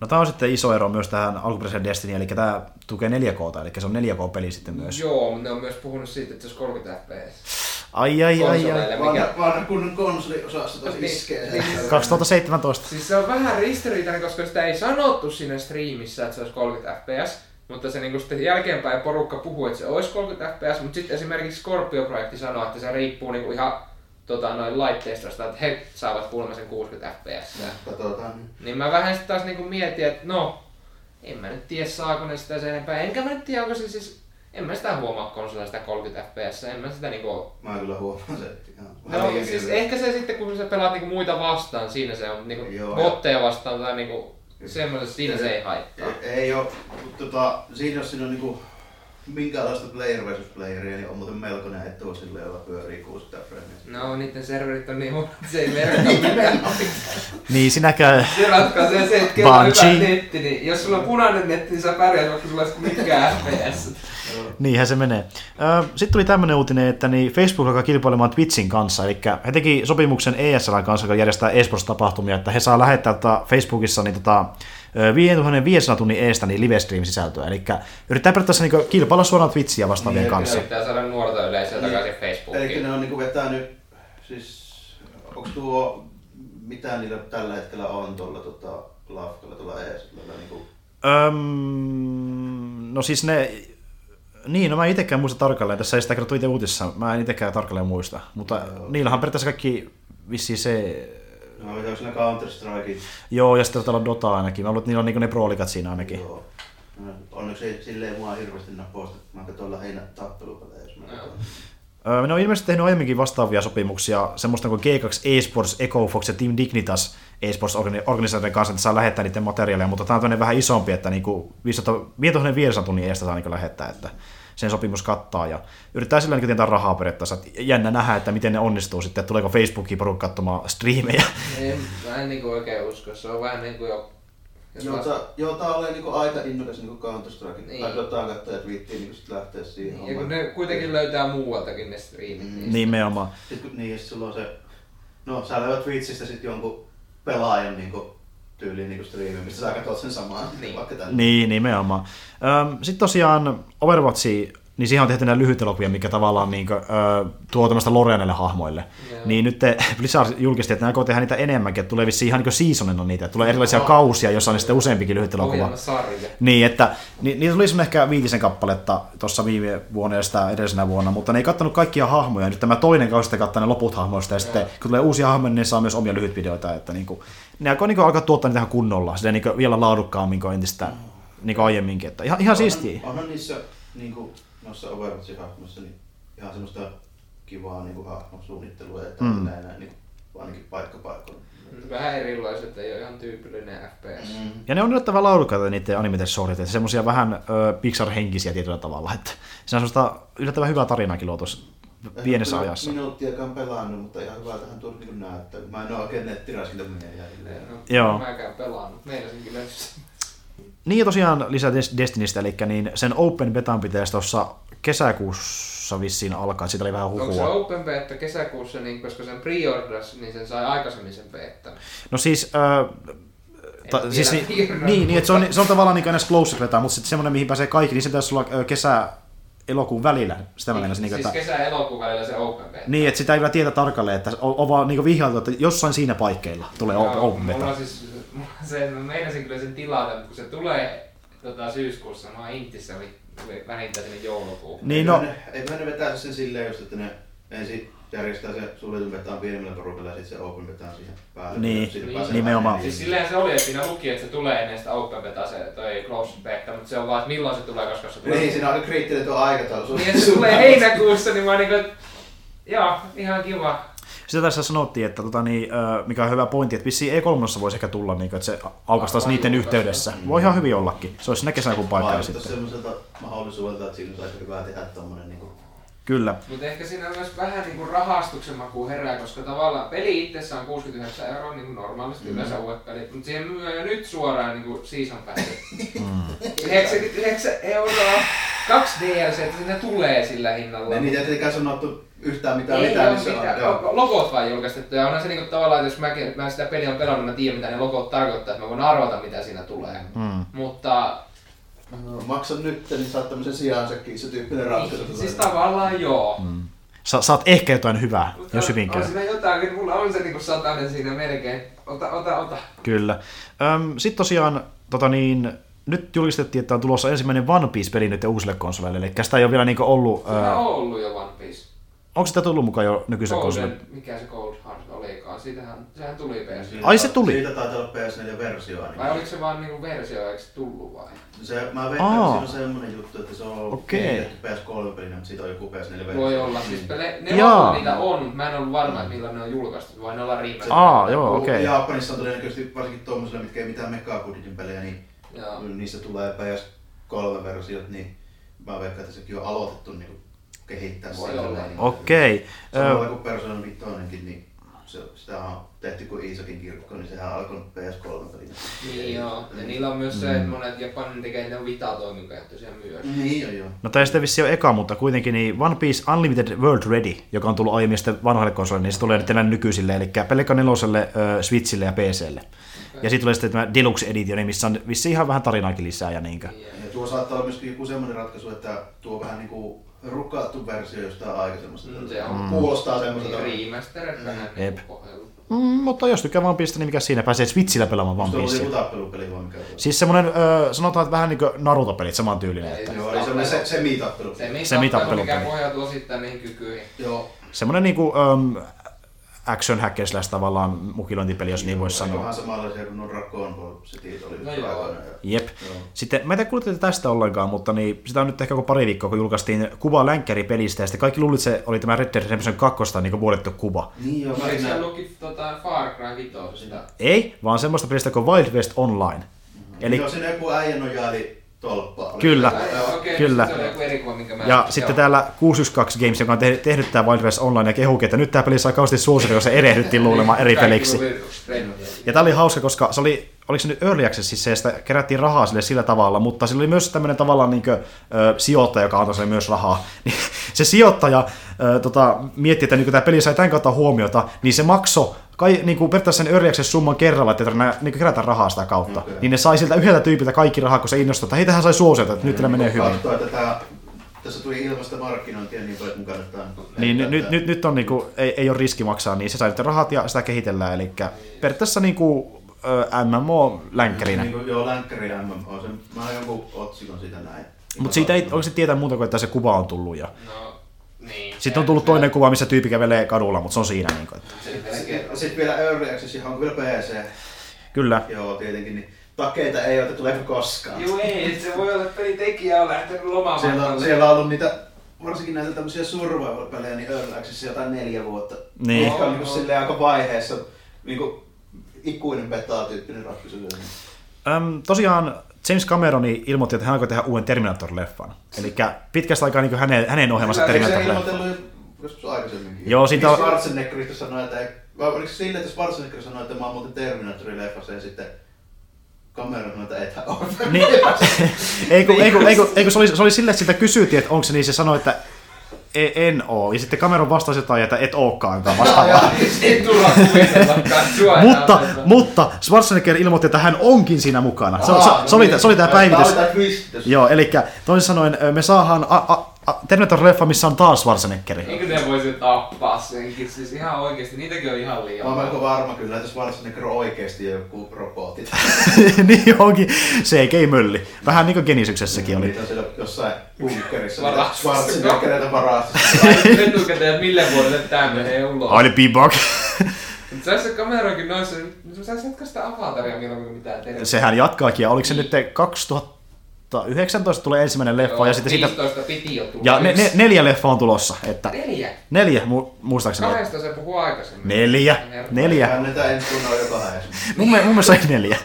No tämä on sitten iso ero myös tähän alkuperäiseen Destiny, eli tämä tukee 4K, eli se on 4K-peli sitten myös. Joo, mutta ne on myös puhunut siitä, että se olisi 30 fps. Ai ai ai ai. Vanha, Mikä- vanha kunnon konsoliosasto taas Niin, iskee. niin. sen. 2017. Siis se on vähän ristiriitainen, koska sitä ei sanottu siinä striimissä, että se olisi 30 fps. Mutta se niinku sitten jälkeenpäin porukka puhuu, että se olisi 30 fps, mutta sitten esimerkiksi Scorpio-projekti sanoo, että se riippuu niinku ihan tota, noin laitteistosta, että he saavat kuulemma sen 60 fps. Katsotaan. Niin mä vähän sitten taas niinku mietin, että no, en mä nyt tiedä saako ne sitä sen enempää. Enkä mä nyt tiedä, onko se siis, en mä sitä huomaa konsolilla sitä 30 fps, en mä sitä niinku Mä kyllä huomaan sen. No ihan siis hirveä. ehkä se sitten kun sä pelaat niinku muita vastaan, siinä se on niinku Joo, botteja vastaan tai niinku semmoisessa, siinä se ei haittaa. Ei, ei oo, mutta tota, siinä jos siinä on niinku minkäänlaista player versus playeria, niin on muuten melkoinen etu sille, jolla pyörii 60 framea. No niiden serverit on niin huono, että se ei merkkaa mitään. Niin sinäkään. Se ratkaisee se, että kenellä on hyvä netti, niin jos sulla on punainen netti, niin sä pärjäät, vaikka sulla olisi mikään FPS. Niinhän se menee. Sitten tuli tämmöinen uutinen, että niin Facebook alkaa kilpailemaan Twitchin kanssa, eli he teki sopimuksen ESL kanssa, joka järjestää esports-tapahtumia, että he saa lähettää tota Facebookissa niin tota, ö, 5500 tunnin eestä niin live-stream-sisältöä, eli yrittää periaatteessa niin kilpailla suoraan Twitchiä vastaavien Niin, kanssa. Yrittää saada nuorta yleisöä takaisin Eli Facebookiin. ne on niinku vetänyt, siis onko tuo, mitä niillä tällä hetkellä on tuolla tota, lafkalla tuolla ESLllä niinku, Öm, no siis ne, niin, no mä en itsekään muista tarkalleen, tässä ei sitä kerrottu itse uutisessa, mä en itsekään tarkalleen muista, mutta Joo. niillähän on periaatteessa kaikki vissiin se, no onko siinä Counter Strike, joo, ja sitten täällä on Dota ainakin, mä luulen, että niillä on niinku ne pro-ligat siinä ainakin. joo. No, onneksi ei silleen mua hirveästi naposta, mä katson lähinnä tappelupelejä, jos mä. Öö, Ne on ilmeisesti tehnyt aiemminkin vastaavia sopimuksia semmoista kuin G2 Esports, EcoFox ja Team Dignitas Esports organi- organisaatioiden kanssa, että saa lähettää niiden materiaaleja, mutta tämä on vähän isompi, että niinku 5500 tunnin eestä saa niinku lähettää, että sen sopimus kattaa ja yrittää sillä niin tietää rahaa periaatteessa. Että jännä nähdä, että miten ne onnistuu sitten, että tuleeko Facebookiin porukka katsomaan striimejä. En, mä en niinku oikein usko, se on vähän niinku jo... jos Joo, mä- tää, joo, tää on niinku aika innokas niinku Counter Strike. Niin. Niin. Tai Dotaan katsoa, että viittiin niinku sit lähteä siihen Ja kun ne kuitenkin löytää muualtakin ne striimit. Mm. Nimenomaan. Sitten kun niin, ja sit sulla on se, no sä löydät Twitchistä sit jonkun pelaajan niinku tyyliin niinku striimi, mistä sä katsot sen samaan. Niin. Vaikka tänne. Niin, nimenomaan. Sitten tosiaan Overwatchi, niin siihen on tehty näitä lyhytelokuvia, mikä tavallaan niin kuin, ö, tuo tämmöistä lorea näille hahmoille. Joo. Niin nyt te, Blizzard julkisti, että ne aikoo tehdä niitä enemmänkin, että tulee vissiin ihan niin seasonina niitä, että tulee erilaisia Oho. kausia, joissa on sitten useampikin lyhytelokuva. Ohjelmasarja. Niin, että ni, niitä tuli semmoinen ehkä viitisen kappaletta tuossa viime vuonna ja sitä edellisenä vuonna, mutta ne ei kattanut kaikkia hahmoja. Nyt tämä toinen kausi sitten kattaa ne loput hahmoista ja sitten kun tulee uusia hahmoja, niin ne saa myös omia lyhytvideoita. Että niin kuin, ne aikoo niin alkaa tuottaa niitä ihan kunnolla, sitä niin vielä laadukkaammin kuin entistä niin kuin aiemminkin. Että ihan, ihan siistiä. Onhan, onhan niissä niinku, noissa Overwatchin hahmoissa niin ihan semmoista kivaa niinku hahmosuunnittelua ja Mm. näin, niinku, ainakin paikkapaikoilla. vähän erilaiset, ei ole ihan tyypillinen FPS. Mm. Ja ne on yllättävän laadukkaita niiden animated storyt, että semmoisia vähän ö, Pixar-henkisiä tietyllä tavalla. Että se on semmoista yllättävän hyvää tarinaakin luotu pienessä ajassa. Minuuttiakaan pelannut, mutta ihan hyvä tähän tuli kyllä näyttää. Mä en ole oikein nettiraskilta jäljellä. No, Joo. Mäkään pelannut. Meinasin kyllä Niin ja tosiaan lisää Des- Destinistä, eli niin sen Open Betan pitäisi tuossa kesäkuussa vissiin alkaa, siitä oli vähän Onko se huhua. open beta kesäkuussa, niin koska sen pre-orders, niin sen sai aikaisemmin sen beta. No siis, äh, ta, siis niin, niin, niin, että se on, se on tavallaan niin kuin close beta, mutta sitten semmoinen, mihin pääsee kaikki, niin se pitäisi olla kesä elokuun välillä. Sitä mä niin, siis että, kesä elokuun välillä se open beta. niin, että sitä ei vielä tiedä tarkalleen, että on, on vaan niin vihjailtu, että jossain siinä paikkeilla tulee Joo, Open, Mulla beta. on siis, mulla sen, mä meinasin kyllä sen tilata, mutta kun se tulee tota, syyskuussa, mä oon Intissä vähintään sinne joulukuuhun. Niin no, Eikö ne vetää sen silleen just, että ne ensin järjestää se suljetun vetaan pienemmällä porukalla ja sitten se open vetaan siihen päälle. Niin, niin, nimenomaan. Siis niin. silleen se oli, että siinä luki, että se tulee ennen sitä open beta, se toi close beta, mutta se on vaan, että milloin se tulee, koska se tulee. Niin, siinä on aika kriittinen tuo aikataulu. Niin, että se tulee heinäkuussa, niin mä oon niinku, että joo, ihan kiva. sitä tässä sanottiin, että tota, niin, mikä on hyvä pointti, että vissiin E3 voisi ehkä tulla, niin kuin, että se aukastaisi Vai niiden yhteydessä. Voi ihan hyvin ollakin. Se olisi siinä kesäkuun paikalla Vaikuttaisi sitten. semmoiselta mahdollisuudelta, että siinä olisi aika hyvä tehdä tommonen niinku... Kyllä. Mutta ehkä siinä myös vähän niinku rahastuksen maku herää, koska tavallaan peli itsessään on 69 euroa niin kuin normaalisti mm. yleensä uudet pelit, mutta siihen myy jo nyt suoraan niinku season passit. Mm. 99 euroa, kaksi DLC, siinä tulee sillä hinnalla. Niin, niitä ei tietenkään sanottu yhtään mitään, ei mitä ole niissä mitään, on. joo. lo- logot vaan julkaistettu ja onhan se niinku tavallaan, että jos mäkin, mä sitä peliä on pelannut, mä tiedän mitä ne logot tarkoittaa, että mä voin arvata mitä siinä tulee. Mm. Mutta No, Maksa nyt, niin saat tämmöisen sijaansakin, se tyyppinen ratkaisu. niin, siis tavallaan joo. Mm. Sa- saat ehkä jotain hyvää, Mutta jos on- hyvin käy. On siinä jotain, mulla on se niinku satanen siinä melkein. Ota, ota, ota. Kyllä. Sitten tosiaan, tota niin, nyt julkistettiin, että on tulossa ensimmäinen One Piece-peli nyt uusille konsoleille, eli sitä ei ole vielä niin ollut... Ää, on ollut jo One Piece. onko sitä tullut mukaan jo nykyiselle konsolille? Golden, mikä se Gold siitähän, sehän tuli PS. Siitä- Ai, se tuli. Siitä taitaa olla PS4-versio ainakin. Vai oliko se vaan niinku versio, eikö se tullut vai? Se, mä veikkaan, Aa. että siinä on semmonen juttu, että se on Okei. kehitetty PS3-pelinä, mutta siitä on joku PS4-versio. Voi olla, siis pele, ne Jaa. on, niitä on, mä en ollut varma, että milloin ne on julkaistu, vai ne ollaan riittänyt. Aa, joo, okei. Japanissa on todennäköisesti varsinkin tuommoisilla, mitkä ei mitään Mekabudjetin pelejä, niin Joo. niistä tulee PS3-versiot, niin mä veikkaan, että sekin on aloitettu niin kehittää Voi sillä olla. niin- Okei. Samalla Ö, kuin Persona 5, niin se, sitä on tehty kuin Iisakin kirkko, niin sehän alkoi PS3-pelinä. Niin joo, ja niillä on myös se, että monet Japanin tekee niitä Vita-toiminkäyttöisiä myös. Niin joo, joo. No tämä ei sitten vissi ole eka, mutta kuitenkin niin One Piece Unlimited World Ready, joka on tullut aiemmin sitten vanhoille konsolille, niin se tulee nyt enää nykyisille, eli Pelika 4, Switchille ja PClle. Ja sitten tulee sitten tämä Deluxe Edition, missä on vissi ihan vähän tarinaakin lisää ja niinkö. Ja tuo saattaa olla myöskin joku semmoinen ratkaisu, että tuo vähän niinku rukattu versio jostain aikaisemmasta. Mm, se on. Mm. Kuulostaa semmoiselta. Niin, remastered vähän Jep. niinku pohjalla. Mm, mutta jos tykkää One Piece, niin mikä siinä pääsee Switchillä pelaamaan One Se oli Piecea. joku tappelupeli vai mikä tuo? Siis semmonen, ö, sanotaan, että vähän niin kuin Naruto-pelit, saman tyylinen. Ei, Että. Joo, eli semmoinen se, se miitappelu. Se, Se se mitappelu mikä pohjautuu osittain niihin kykyihin. Joo. Semmonen niinku um, action hack and slash tavallaan mukilointipeli, jos niin voisi sanoa. Vähän samanlaisia kuin nuo Dragon Ball Cityt oli No joo. ja- Jep. Joo. Sitten mä en tiedä kuulitte tästä ollenkaan, mutta niin, sitä on nyt ehkä joku pari viikkoa, kun julkaistiin kuva länkkäri pelistä, ja sitten kaikki luulit, että se oli tämä Red Dead Redemption 2 niin vuodettu kuva. Niin joo, mä Eikö se näin. ollutkin tota, Far Cry 5 sitä? Ei, vaan semmoista pelistä kuin Wild West Online. Eli, Joo, siinä joku äijä nojaili tolppaa. Kyllä. joo. Okei, Kyllä. se oli joku eri kuva, minkä mä... ja sitten täällä 612 Games, joka on tehnyt, tehnyt tämä Wild West Online ja kehukin, että nyt tämä peli sai kauheasti suosio, kun se erehdyttiin luulemaan eri peliksi. Ja tämä oli hauska, koska se oli, oliko se nyt Early Accessissa, ja kerättiin rahaa sille sillä tavalla, mutta sillä oli myös tämmöinen tavallaan niin kuin, ö, sijoittaja, joka antoi sille myös rahaa. Niin se sijoittaja ö, tota, mietti, että niin tämä peli sai tämän kautta huomiota, niin se maksoi kai, niin kuin periaatteessa sen Early Access summan kerralla, että tarvitse niin kerätä rahaa sitä kautta. Okei. Niin ne sai siltä yhdeltä tyypiltä kaikki rahaa, kun se innostui, että hei, tähän sai suosiota, että nyt tällä menee hyvin. Katsoo, että tää, tässä tuli ilmasta markkinointia niin paljon, että mun kannattaa... Niin että- nyt, nyt, nyt on niinku, ei, ei ole riski maksaa, niin se sai nyt rahat ja sitä kehitellään. Eli periaatteessa niinku, ö, MMO-länkkärinä. Niin kuin, joo, länkkäri MMO. Se, mä oon jonkun otsikon siitä näin. Mutta siitä ei oikeasti tietää muuta kuin, että se kuva on tullut. Ja... No, niin. Sitten on tullut toinen kuva, missä tyyppi kävelee kadulla, mutta se on siinä. Niin kuin, että... Sitten sit vielä Early Access, johon on vielä PC. Kyllä. Joo, tietenkin. Niin takeita ei ole, että tuleeko koskaan. Joo ei, se voi olla, että pelitekijä on lähtenyt lomaan. Siellä, on, siellä on ollut niitä, varsinkin näitä tämmöisiä survival-pelejä, niin Early Access jotain neljä vuotta. Niin. Ehkä on niin Joo. silleen aika vaiheessa niin kuin ikuinen beta-tyyppinen ratkaisu. Öm, tosiaan James Cameron ilmoitti, että hän aikoo tehdä uuden Terminator-leffan. Eli pitkästä aikaa niin hänen, hänen ohjelmansa Terminator-leffa. joskus aikaisemminkin? Joo, siitä Eikö on- Schwarzeneggeristä sanoi, että ei, vai oliko se silleen, että Schwarzenegger sanoi, että mä oon muuten Terminatorin leffassa ja sitten Cameron sanoi, että ethän ole. Niin, ei kun, ei kun, ei kun, ei kun se, oli, se oli silleen, että sitä kysyttiin, että onko se niin, se sanoi, että "E- en oo. Ja sitten Cameron vastasi jotain, että et ookaan jotain vastaavaa. Enää mutta, mutta Schwarzenegger ilmoitti, että hän onkin siinä mukana. Se, se, se, oli, se oli tämä päivitys. Joo, eli toisin sanoen me saadaan a, a, Terminator-leffa, missä on taas Schwarzeneggeri. Eikö ne voisi tappaa senkin? Siis ihan oikeesti, niitäkin on ihan liian Mä oon melko varma kyllä, että Schwarzenegger on oikeesti joku robotti. niin onkin CGI-mölli. Vähän niin kuin Genisyksessäkin oli. Niitä on siellä jossain bunkkerissa. Schwarzeneggereitä varastossa. Etukäteen, mille vuodelle tää menee ulos. Aina Bebop. Mutta se olisi se kameroinkin noissa, no sä jatkaa sitä avataria milloin kuin mitään tehdä. Sehän jatkaakin. Ja oliko se nyt 2019 tulee ensimmäinen leffa ja sitten siitä... 15 piti jo tulla. Ja ne, ne, neljä leffa on tulossa. Että Neljä. neljä mu, muistaakseni. Kahdesta se puhuu aikaisemmin. Neljä. Neljä. Käännetään ensi kahdeksan. Mun, mielestä- mun mielestä oli neljä.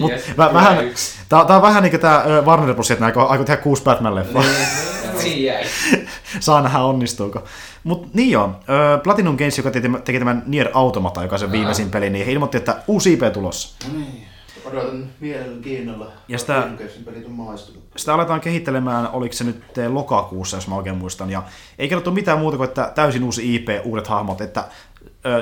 Mut Yes, vä, tulee vähän, tää, tää on vähän niinku tää ö, Warner Bros. että aikoo, aikoo tehdä kuusi Batman-leffaa. Niin jäi. Saa nähdä onnistuuko. Mut niin joo, Platinum Games, joka teki, tämän Nier Automata, joka on sen viimeisin peli, niin he ilmoitti, että uusi IP tulossa. Niin. Odotan mielenkiinnolla. Ja sitä- Filmcasein pelit on maistunut. Sitä aletaan kehittelemään, oliko se nyt lokakuussa, jos mä oikein muistan. Ja ei kerrottu mitään muuta kuin, että täysin uusi IP, uudet hahmot. Että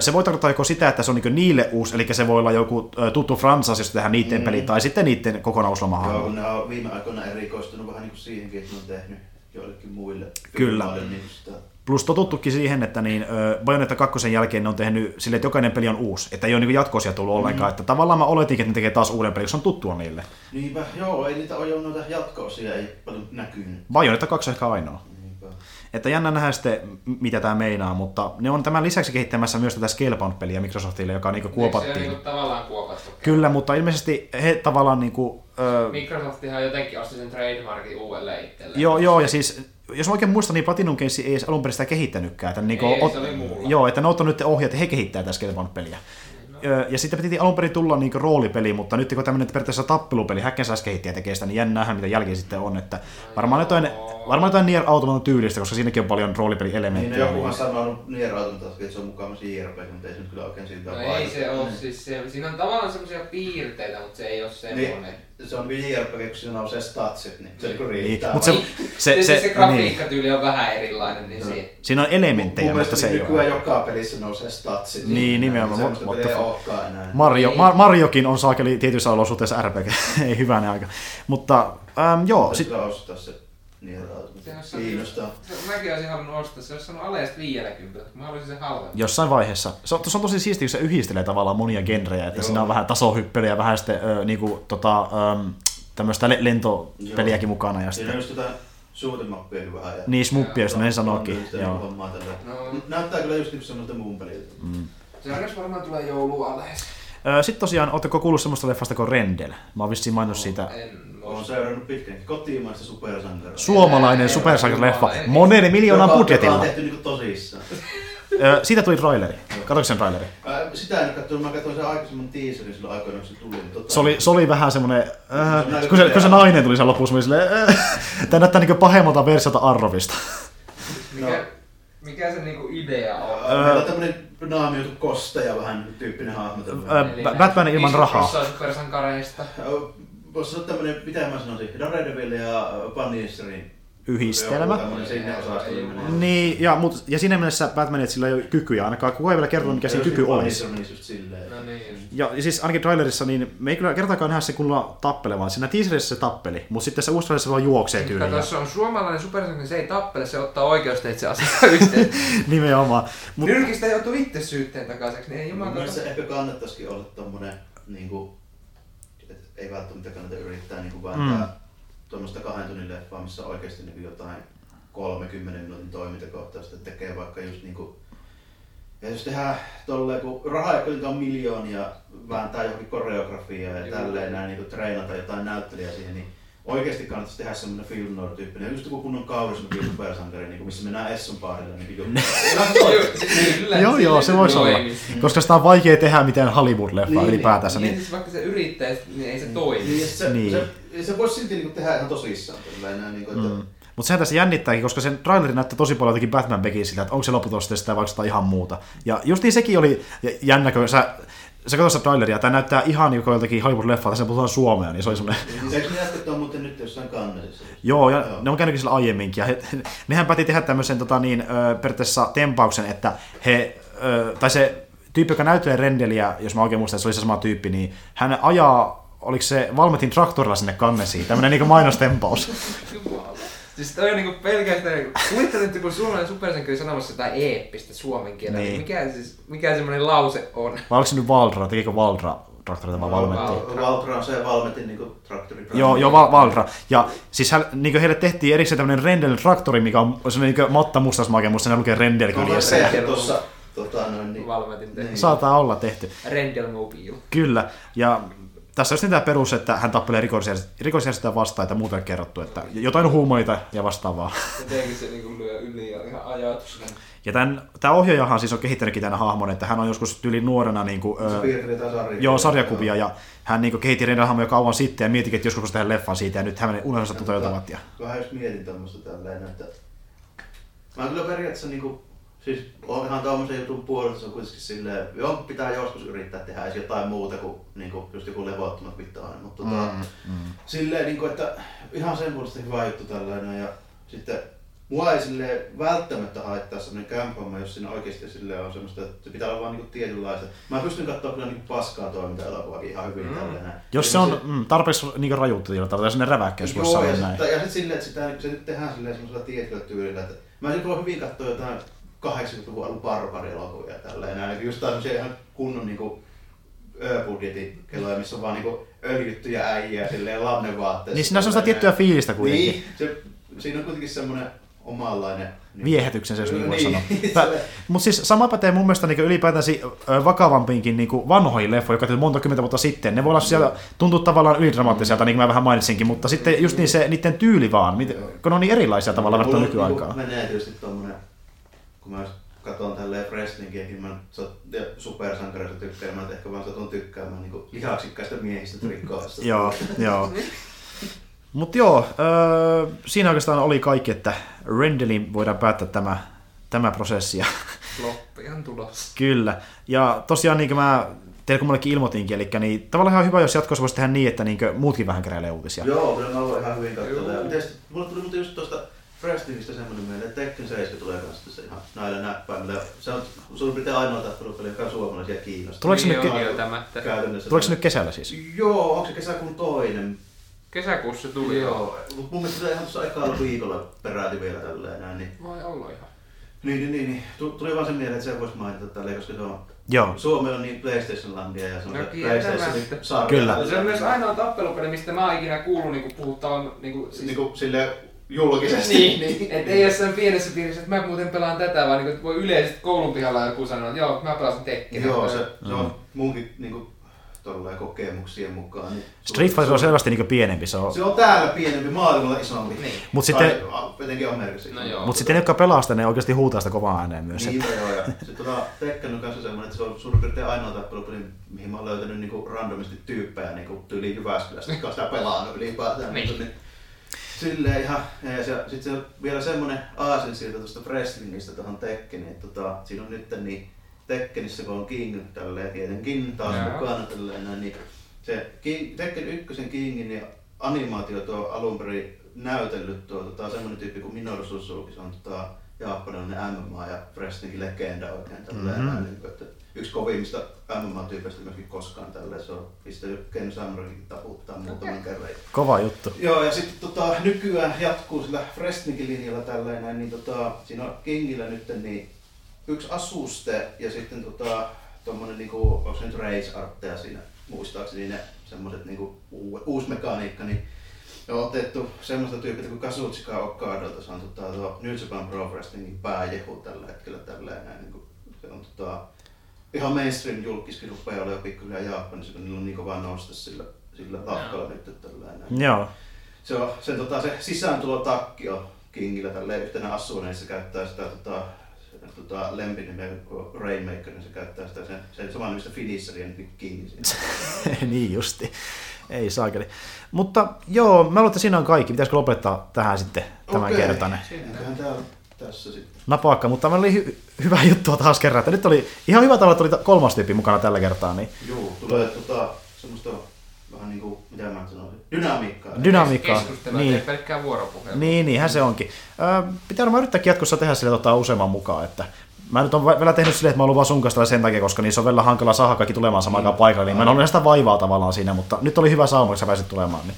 se voi tarkoittaa joko sitä, että se on niin niille uusi, eli se voi olla joku tuttu fransas, jos tehdään niiden mm. peli, tai sitten niiden kokonaan uusi Joo, kun ne on viime aikoina erikoistunut vähän niin kuin siihenkin, että ne on tehnyt joillekin muille Kyllä. firmoille niin sitä. Plus totuttukin siihen, että niin, Bayonetta 2 jälkeen ne on tehnyt sille, että jokainen peli on uusi. Että ei ole niin jatkoisia tullut ollenkaan. Että tavallaan mä oletinkin, että ne tekee taas uuden pelin, koska se on tuttua niille. Niinpä, joo, ei niitä ole jo noita jatko-osia, ei paljon näkynyt. Bayonetta 2 on ehkä ainoa. Niinpä. Että jännä nähdä sitten, mitä tämä meinaa, mutta ne on tämän lisäksi kehittämässä myös tätä Scalebound-peliä Microsoftille, joka niinku kuopattiin. on niinku tavallaan kuopattu. Kyllä, mutta ilmeisesti he tavallaan niinku, ö, Microsoftihan jotenkin osti sen trademarkin uudelleen itselleen. joo, joo, ja siis jos mä oikein muistan, niin Platinum Games ei edes alun perin sitä kehittänytkään. Että niinku, Ei, ot- se oli muulla. Joo, että ne on ottanut nyt ohjat ja he kehittää tätä Scalebound-peliä. Ö, Ja sitten piti alun perin tulla niinku roolipeli, mutta nyt kun tämmöinen periaatteessa tappelupeli, Hack'n'Slash kehittäjä tekee sitä, niin jännä nähdä, mitä jälkeen sitten on. Että varmaan jotain, varmaan jotain Nier Automata tyylistä, koska siinäkin on paljon Niin, roolipelielementtejä. ne jokuhan sanonut Nier Automata, että se on mukaan JRPG, mutta ei se nyt kyllä oikein siltä No ei se ole, siis se, siinä on tavallaan semmoisia piirteitä, mutta se ei ole semmoinen. Niin, se on niin JRPG, kun siinä nousee statsit, niin se niinku Niin, riittää. mutta se, Niin, se, se, se, se, se grafiikkatyyli on vähän erilainen, niin se... siinä on elementtejä, mutta se ei nykyään ole. joka pelissä nousee statsit. Niin, nimenomaan. The peliä ei fuck. olekaan enää. Mario, Niin. Mar- Mariokin on saakeli tietyissä olosuhteissa RPG, ei hyvänä aika. Mutta ähm, joo, Sitten sit, olisi- Kiinnostaa. se- Mäkin olisin halunnut ostaa, se olisi aleesta 50, mä haluaisin sen halvemmin. jossain vaiheessa. Se on, se on tosi siistiä, kun se yhdistelee tavallaan monia genrejä, että Joo. siinä on vähän tasohyppelyä ja vähän sitten ö, niinku, tota, ähm, tämmöistä le- lentopeliäkin mukana. Ja Siinä sitten, on just tätä suutemappiakin vähän. Ja niin smuppia, on sanookin. sitä Joo. No. Näyttää kyllä just niinku semmoista muun peliltä. Mm. Se varmaan tulee joulualeessa. Sitten tosiaan, ootteko kuullut semmoista leffasta kuin Rendel? Mä oon vissiin maininnut siitä. En Olen seurannut pitkäänkin kotimaista supersankaria. Suomalainen supersankarileffa, monen miljoonan Joka- Joka budjetilla. on tehty niinku tosissaan. Siitä tuli traileri. Katsoitko sen traileri? Sitä en katsoin, mä katsoin sen aikaisemman teaserin silloin aikoina, kun se tuli. Niin tota, Se oli, se oli vähän semmoinen, on äh, kun, se, kun se nainen tuli sen lopussa, mä olin silleen, äh, tämä näyttää niin pahemmalta versiota Arrovista. Mikä, mikä se niinku idea on? Ää, Meillä on tämmönen naamioitu kosteja vähän tyyppinen hahmo. tämmönen. Ö, Ba- Batman ilman rahaa. supersankareista. Voisi sanoa tämmönen, mitä mä sanoisin, Daredevil ja Punisherin Yhdistelmä. Sinne osastoon menee. Niin, ja, mut, ja siinä mielessä Batman, että sillä ei ole kykyjä, ainakaan kukaan ei vielä kertonut, mikä se Ja kyky just olisi. No niin. Ja, ja siis ainakin trailerissa, niin me ei kyllä kertaakaan nähdä se kunnolla tappelemaan. Siinä teaserissa se tappeli, mutta sitten se uusi trailerissa vaan juoksee Kato, tyyliin. jos se on suomalainen supersankari, se ei tappele, se ottaa oikeusteitse asiaa yhteen. Nimenomaan. Mut, Nyrkistä joutuu itse syytteen takaiseksi, niin ei jumala mielestä se ehkä kannattaisikin olla tommonen, niinku, et ei välttämättä kannata yrittää niinku vaan Mm. mm. tuommoista kahden tunnin leffaa, missä oikeasti niinku jotain 30 minuutin toimintakohtausta tekee vaikka just niinku ja jos tehdään tolleen, kun rahaa ei kuitenkaan miljoonia, vääntää johonkin koreografiaa ja Juu. tälleen näin niinku treenata jotain näyttelijää siihen, niin oikeasti kannattaisi tehdä semmoinen film noir tyyppinen, just joku kunnon kaurismäki supersankari, niin missä mennään Esson baarille. Niin Kyllä, Joo, joo, se voisi olla. toimisi. Koska sitä on vaikea tehdä mitään Hollywood-leffaa Niin, ylipäätänsä. Niin, Niin, siis vaikka se yrittäisi, niin ei se toimi. Niin, se, Niin. se, se voisi silti niin tehdä ihan tosissaan. Niin kuin, että, mm. Mutta sehän tässä jännittääkin, koska sen traileri näyttää tosi paljon jotenkin Batman Beginsiltä, että onko se lopputulos sitä vai sitä ihan muuta. Ja justiin sekin oli jännä, kun sä, sä katsot sitä traileria, tämä näyttää ihan niin kuin joltakin Hollywood-leffaa, tässä puhutaan suomea, niin se oli semmoinen Niin, eikö ne jätkät ole muuten nyt jossain kannesissa? Joo, ja Joo. ne on käynytkin sillä aiemminkin. Ja he, nehän päätti tehdä tämmöisen tota, niin, periaatteessa tempauksen, että he, ö, tai se tyyppi, joka näyttelee Rendeliä, jos mä oikein muistan, että se oli se sama tyyppi, niin hän ajaa, oliko se Valmetin traktorilla sinne kannesiin, tämmöinen niin mainostempaus. Jumala. Siis toi on niinku pelkästään, kuvittelen, että kun suomalainen supersankari sanomassa jotain eeppistä suomen kielellä, Niin. niin. mikä, siis, mikä semmoinen lause on? Vai oliko se nyt Valdra, tekikö Valdra traktorilla vai Valmetti? Val- Valtra on se Valmetin niin traktori. Joo, joo, Val- Valdra. Ja siis hän, niin heille tehtiin erikseen tämmöinen Rendel traktori, mikä on semmoinen niin matta mustasmake, musta ne lukee Rendel kyljessä. Onko Ja se tuossa tota, noin, niin, Valmetin tehty. Niin. Saattaa olla tehty. Rendelmobile. Kyllä, ja tässä olisi tämä perus, että hän tappelee rikollisjärjestöä rikollisjärjestöä vastaan, että muuten kerrottu, että jotain huumoita ja vastaavaa. Jotenkin se niinku lyö yli ja ihan ajatus. Ja tämän, tämä ohjaajahan siis on kehittänytkin tämän hahmon, että hän on joskus tyyli nuorena niin kuin, ö, sarjakuvia. joo, sarjakuvia, ja hän niin kuin, kehitti Rendelhahmoja kauan sitten ja mietikin, että joskus tehdä leffan siitä, ja nyt hänen unelmansa toteutuvat. Ja... Vähän jos mietin tämmöistä tälleen, että mä kyllä periaatteessa niinku, siis on ihan tommosen jutun puolesta, se on kuitenkin silleen, joo, pitää joskus yrittää tehdä edes jotain muuta kuin niinku, just joku levottomat vittainen, mutta tota, mm. silleen niinku, että ihan sen puolesta hyvä juttu tällainen ja sitten Mua ei silleen välttämättä haittaa semmoinen camp jos siinä oikeasti silleen on semmoista, että se pitää olla vaan niinku tietynlaista. Mä pystyn katsoa kyllä niinku paskaa toiminta-elokuvaakin ihan hyvin Mm. mm. tälleen. Jos se on mm, tarpeeksi niin rajuutta, niin tarvitaan sinne räväkkäys, voisi Joo, ja sanoa näin. sitten, ja sitten silleen, että sitä, se nyt tehdään silleen semmoisella tietyllä tyylillä, että mä voi hyvin katsoa jotain 80-luvun alun barbarielokuvia ja tälleen näin. Just tämmöisiä ihan kunnon niinku ö-budjetin keloja, missä on vaan niinku öljyttyjä äijää silleen lannevaatteessa. Niin siinä on semmoista tiettyä fiilistä kuitenkin. Niin, se, siinä on kuitenkin semmoinen omanlainen... Niin, Viehätyksen se, jos niin voi Niin. sanoa. Mutta siis sama pätee mun mielestä niin ylipäätänsä vakavampiinkin niin vanhoihin leffoihin, jotka tuli monta kymmentä vuotta sitten. Ne voi olla siellä, tuntuu tavallaan ylidramaattiselta, niin kuin mä vähän mainitsinkin, mutta sitten just niin se niiden tyyli vaan, kun ne on niin erilaisia tavallaan verrattuna on nykyaikaan. Niinku, menee tietysti tommonen, kun mä katson tälleen wrestlingiäkin, mä sat, ja supersankareista tykkään, mä ehkä vaan satun tykkäämään niinku lihaksikkaista miehistä trikkoista. Joo, joo. Mutta joo, öö, siinä oikeastaan oli kaikki, että Rendelin voidaan päättää tämä, tämä prosessi. Ja Loppihan tulossa. Kyllä. Ja tosiaan niin kuin mä teille kummallekin ilmoitinkin, eli niin, tavallaan ihan hyvä, jos jatkossa voisi tehdä niin, että niin muutkin vähän keräilee uutisia. Joo, kyllä mä voin ihan hyvin katsoa. Mulle tuli muuten just tuosta Wrestlingistä semmonen mieleen, että Tekken 7 tulee kanssa tässä ihan näillä näppäimillä. Se on suurin piirtein ainoa tappelupeli, joka on suomalaisia kiinnostaa. Tuleeko se niin nyt on ke-. Käytännössä. Tuleeko se nyt kesällä siis? Joo, onko se kesäkuun toinen? Kesäkuussa tuli Joo. Mut mun mielestä se ihan tuossa ekalla viikolla peräti vielä tälleen näin. Niin, Vai olla ihan. niin, niin, niin, niin. Tu- Tuli vaan se mieleen, että se voisi mainita tälleen, koska se on Joo. Suomi on niin PlayStation-landia ja se on No sarja. Kyllä. Se on myös ainoa tappelupeli, mistä mä oon ikinä kuullut niinku puhuttavan niinku, siis, Niin kuin sille julkisesti. niin, et ei jossain pienessä piirissä, että mä muuten pelaan tätä, vaan niinku, että voi yleisesti koulun pihalla joku sanoa, että joo, mä pelasin Tekkenä. Joo, se, se Mm. on munkin niinku, tolleen kokemuksien mukaan. Niin, Street Fighter on selvästi niin pienempi, se on. Se on täällä pienempi, maailmalla isompi. Niin. Mut sitten- etenkin Amerikassa. No joo. Mutta sitten ne, jotka pelaa sitä, ne oikeasti huutaa sitä kovaa ääneen myös. Niin joo, ja sitten tota, Tekken on kanssa semmoinen, että se on suurin piirtein ainoa tappelupeli, mihin mä oon löytänyt niinku randomisti tyyppejä niinku tyyliin Jyväskylästä, jotka on sitä pelannut ylipäätään. Niin. Niin, silleen ihan, ja se, sit se on vielä semmonen aasin sieltä tuosta wrestlingistä tuohon Tekkeniin, että tota, siinä on nyt niin Tekkenissä kun on King tälleen tietenkin taas Joo. mukana tälleen näin, niin se King, Tekken ykkösen Kingin ja animaatio tuo alun perin näytellyt tuo tota, semmonen tyyppi kuin Minoru Suzuki, se on tota, japanilainen MMA ja wrestlingin legenda oikein tälleen Mhm. näin, niin, että yksi kovimmista MMA-tyypeistä myöskin koskaan tälleen, se on pistänyt Ken Samurakin taputtaa muutaman kerran. Kova juttu. Joo, ja sitten tota, nykyään jatkuu sillä wrestlingin linjalla tälleen näin, niin tota, siinä on Kingillä nyt niin yksi asuste ja sitten tota, tommonen niinku, onko se nyt race artteja siinä, muistaakseni ne semmoset niinku uu, uusi mekaniikka, niin on otettu semmoista tyyppiä kuin Kazuchika Okadolta, se on tota, tuo New Japan Pro Wrestlingin pääjehu tällä hetkellä tälleen näin, niin se on tota, ihan mainstream julkiskin rupeaa olemaan pikkuhiljaa Japanissa, kun niillä on niin kova noste sillä, sillä lahkalla nyt tällä näin. Joo. se, on, se, tota, se sisääntulotakki on Kingillä tälleen yhtenä assuna, niin se käyttää sitä tota, tota, lempinimeä Rainmaker, niin se käyttää sitä sen, sen saman nimistä Finisheria, niin King siinä. niin justi. Ei saakeli. Mutta joo, mä luulen, että siinä on kaikki. Pitäisikö lopettaa tähän sitten tämän Okei, kertainen? Enköhän tää on tässä sitten. Napakka, mutta meillä oli hy- hyvä juttua taas kerran. Että nyt oli ihan hyvä tavalla, että oli kolmas tyyppi mukana tällä kertaa. Niin Juu, tulee tota, semmoista vähän niinku, mitä mä sanoisin, dynamiikkaa. dynamiikkaa. Keskustelua, niin. Niin, ei pelkkää vuoropuhelua. niin, niinhän se onkin. Öö, pitää varmaan yrittääkin jatkossa tehdä sille tota, useamman mukaan. Että Mä nyt on vielä tehnyt silleen, että mä oon vaan sun kanssa sen takia, koska niissä on vielä hankala saada kaikki tulemaan samaan aikaan paikalle, niin mä en ole sitä vaivaa tavallaan siinä, mutta nyt oli hyvä sauma, kun sä pääsit tulemaan. Niin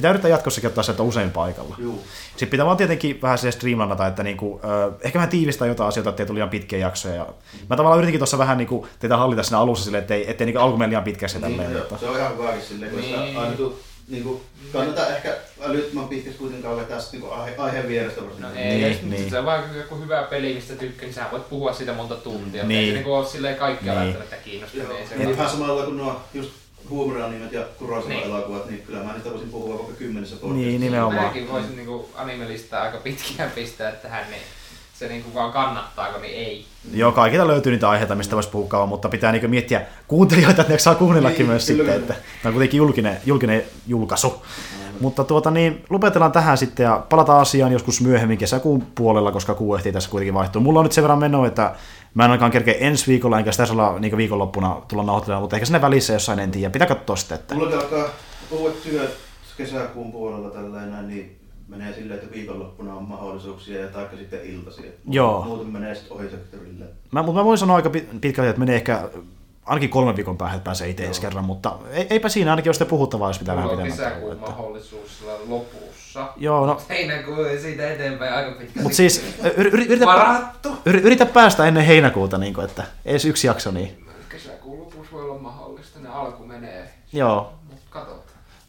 pitää yrittää jatkossakin ottaa sieltä usein paikalla. Juu. Sitten pitää vaan tietenkin vähän sille streamlanata, että niinku, ö, ehkä vähän tiivistää jotain asioita, ettei tule liian pitkiä jaksoja. Ja mä tavallaan yritinkin tuossa vähän niinku, teitä hallita siinä alussa silleen, ettei, ettei niinku alku mene liian pitkäksi ja tälleen. Niin, mutta... se on ihan hyväkin silleen, koska Niin. aina tuu, niinku, kannattaa ehkä älyttömän pitkäksi kuitenkaan vetää sit niinku aihe, aiheen vierestä. No Niin, ei, niin, niin. niin. se on vaan joku hyvä peli, mistä tykkää, niin sä voit puhua siitä monta tuntia. Niin. Niin. Ei se niinku ole silleen kaikkia Niin. niin. välttämättä kiinnostaa. Joo, Niin se niin on vähän samalla kuin nuo just huumorianimet ja Kurosawa Niin. elokuvat, niin kyllä mä niitä voisin puhua vaikka kymmenessä Niin, podcastissa. nimenomaan. Mäkin voisin niinku animelistaa aika pitkään pistää tähän, niin se niinku vaan kannattaako, niin ei. Joo, kaikilta löytyy niitä aiheita, mistä voisi puhua kauan, mutta pitää niinku miettiä kuuntelijoita, että ne saa kuunnellakin Niin, myös kyllä, sitten, että tämä on kuitenkin julkinen, julkinen julkaisu. Mutta tuota niin, lopetellaan tähän sitten ja palataan asiaan joskus myöhemmin kesäkuun puolella, koska kuu ehtii tässä kuitenkin vaihtuu. Mulla on nyt sen verran menoa, että mä en ainakaan kerkeä ensi viikolla, enkä sitä olla niin viikonloppuna tulla nauhoittelemaan, mutta ehkä sinne välissä jossain en tiedä. Pitää katsoa sitten, että... Mulla alkaa uudet työt kesäkuun puolella tällainen, niin menee silleen, että viikonloppuna on mahdollisuuksia ja taikka sitten iltaisia. Joo. Muuten menee sitten ohi sektorille. Mä, mutta mä voin sanoa aika pit- pitkälti, että menee ehkä ainakin kolmen viikon päähän, että pääsee itse ensi kerran, mutta ei, eipä siinä ainakin, jos te puhuttavaa, jos pitää vähän Mulla on pidemmän kesäkuun että... mahdollisuus sillä lopussa. Joo, no, Heinäkuu ja siitä eteenpäin aika pitkä. mutta siis yri, yritä, Varattu! yri, yritä päästä ennen heinäkuuta, niin kuin, että edes yksi jakso, niin Kesäkuun lopussa voi olla mahdollista, ne alku menee. joo, Mut katsotaan.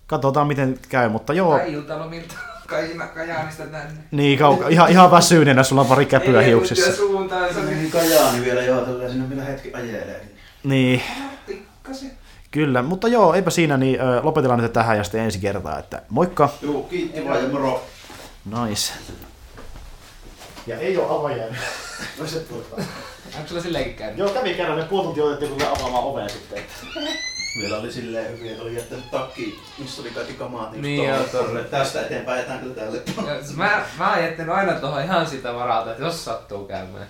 katsotaan miten käy, mutta joo, Tai iltalomilta Kajaanista tänne. niin kauka, ihan, ihan väsyneenä, sulla on pari käpyä hiuksissa. suuntaansa, Se niin meni Kajaani vielä joo, tällä sinne vielä hetki ajelee. Niin, pikkasen. kyllä, mutta joo, eipä siinä, niin ö, lopetellaan nyt tähän ja sitten ensi kertaa, että moikka! Juu, kiitti vaan ja moro. Nice. Ja ei ole avaajäänyt. No se tuota. Onko sulla silleenkin käynyt? Joo, kävi kerran, ne puoli tuntia otettiin, kun me avaamaan ovea sitten. Vielä oli silleen hyvin, että oli jättänyt takki, missä oli kaikki kamaat. Niin Niin, joo, tolle, tolle. tolle. Tästä eteenpäin jätään kyllä tälle. Ja Mä, mä oon jättänyt aina tuohon ihan sitä varalta, että jos sattuu käymään.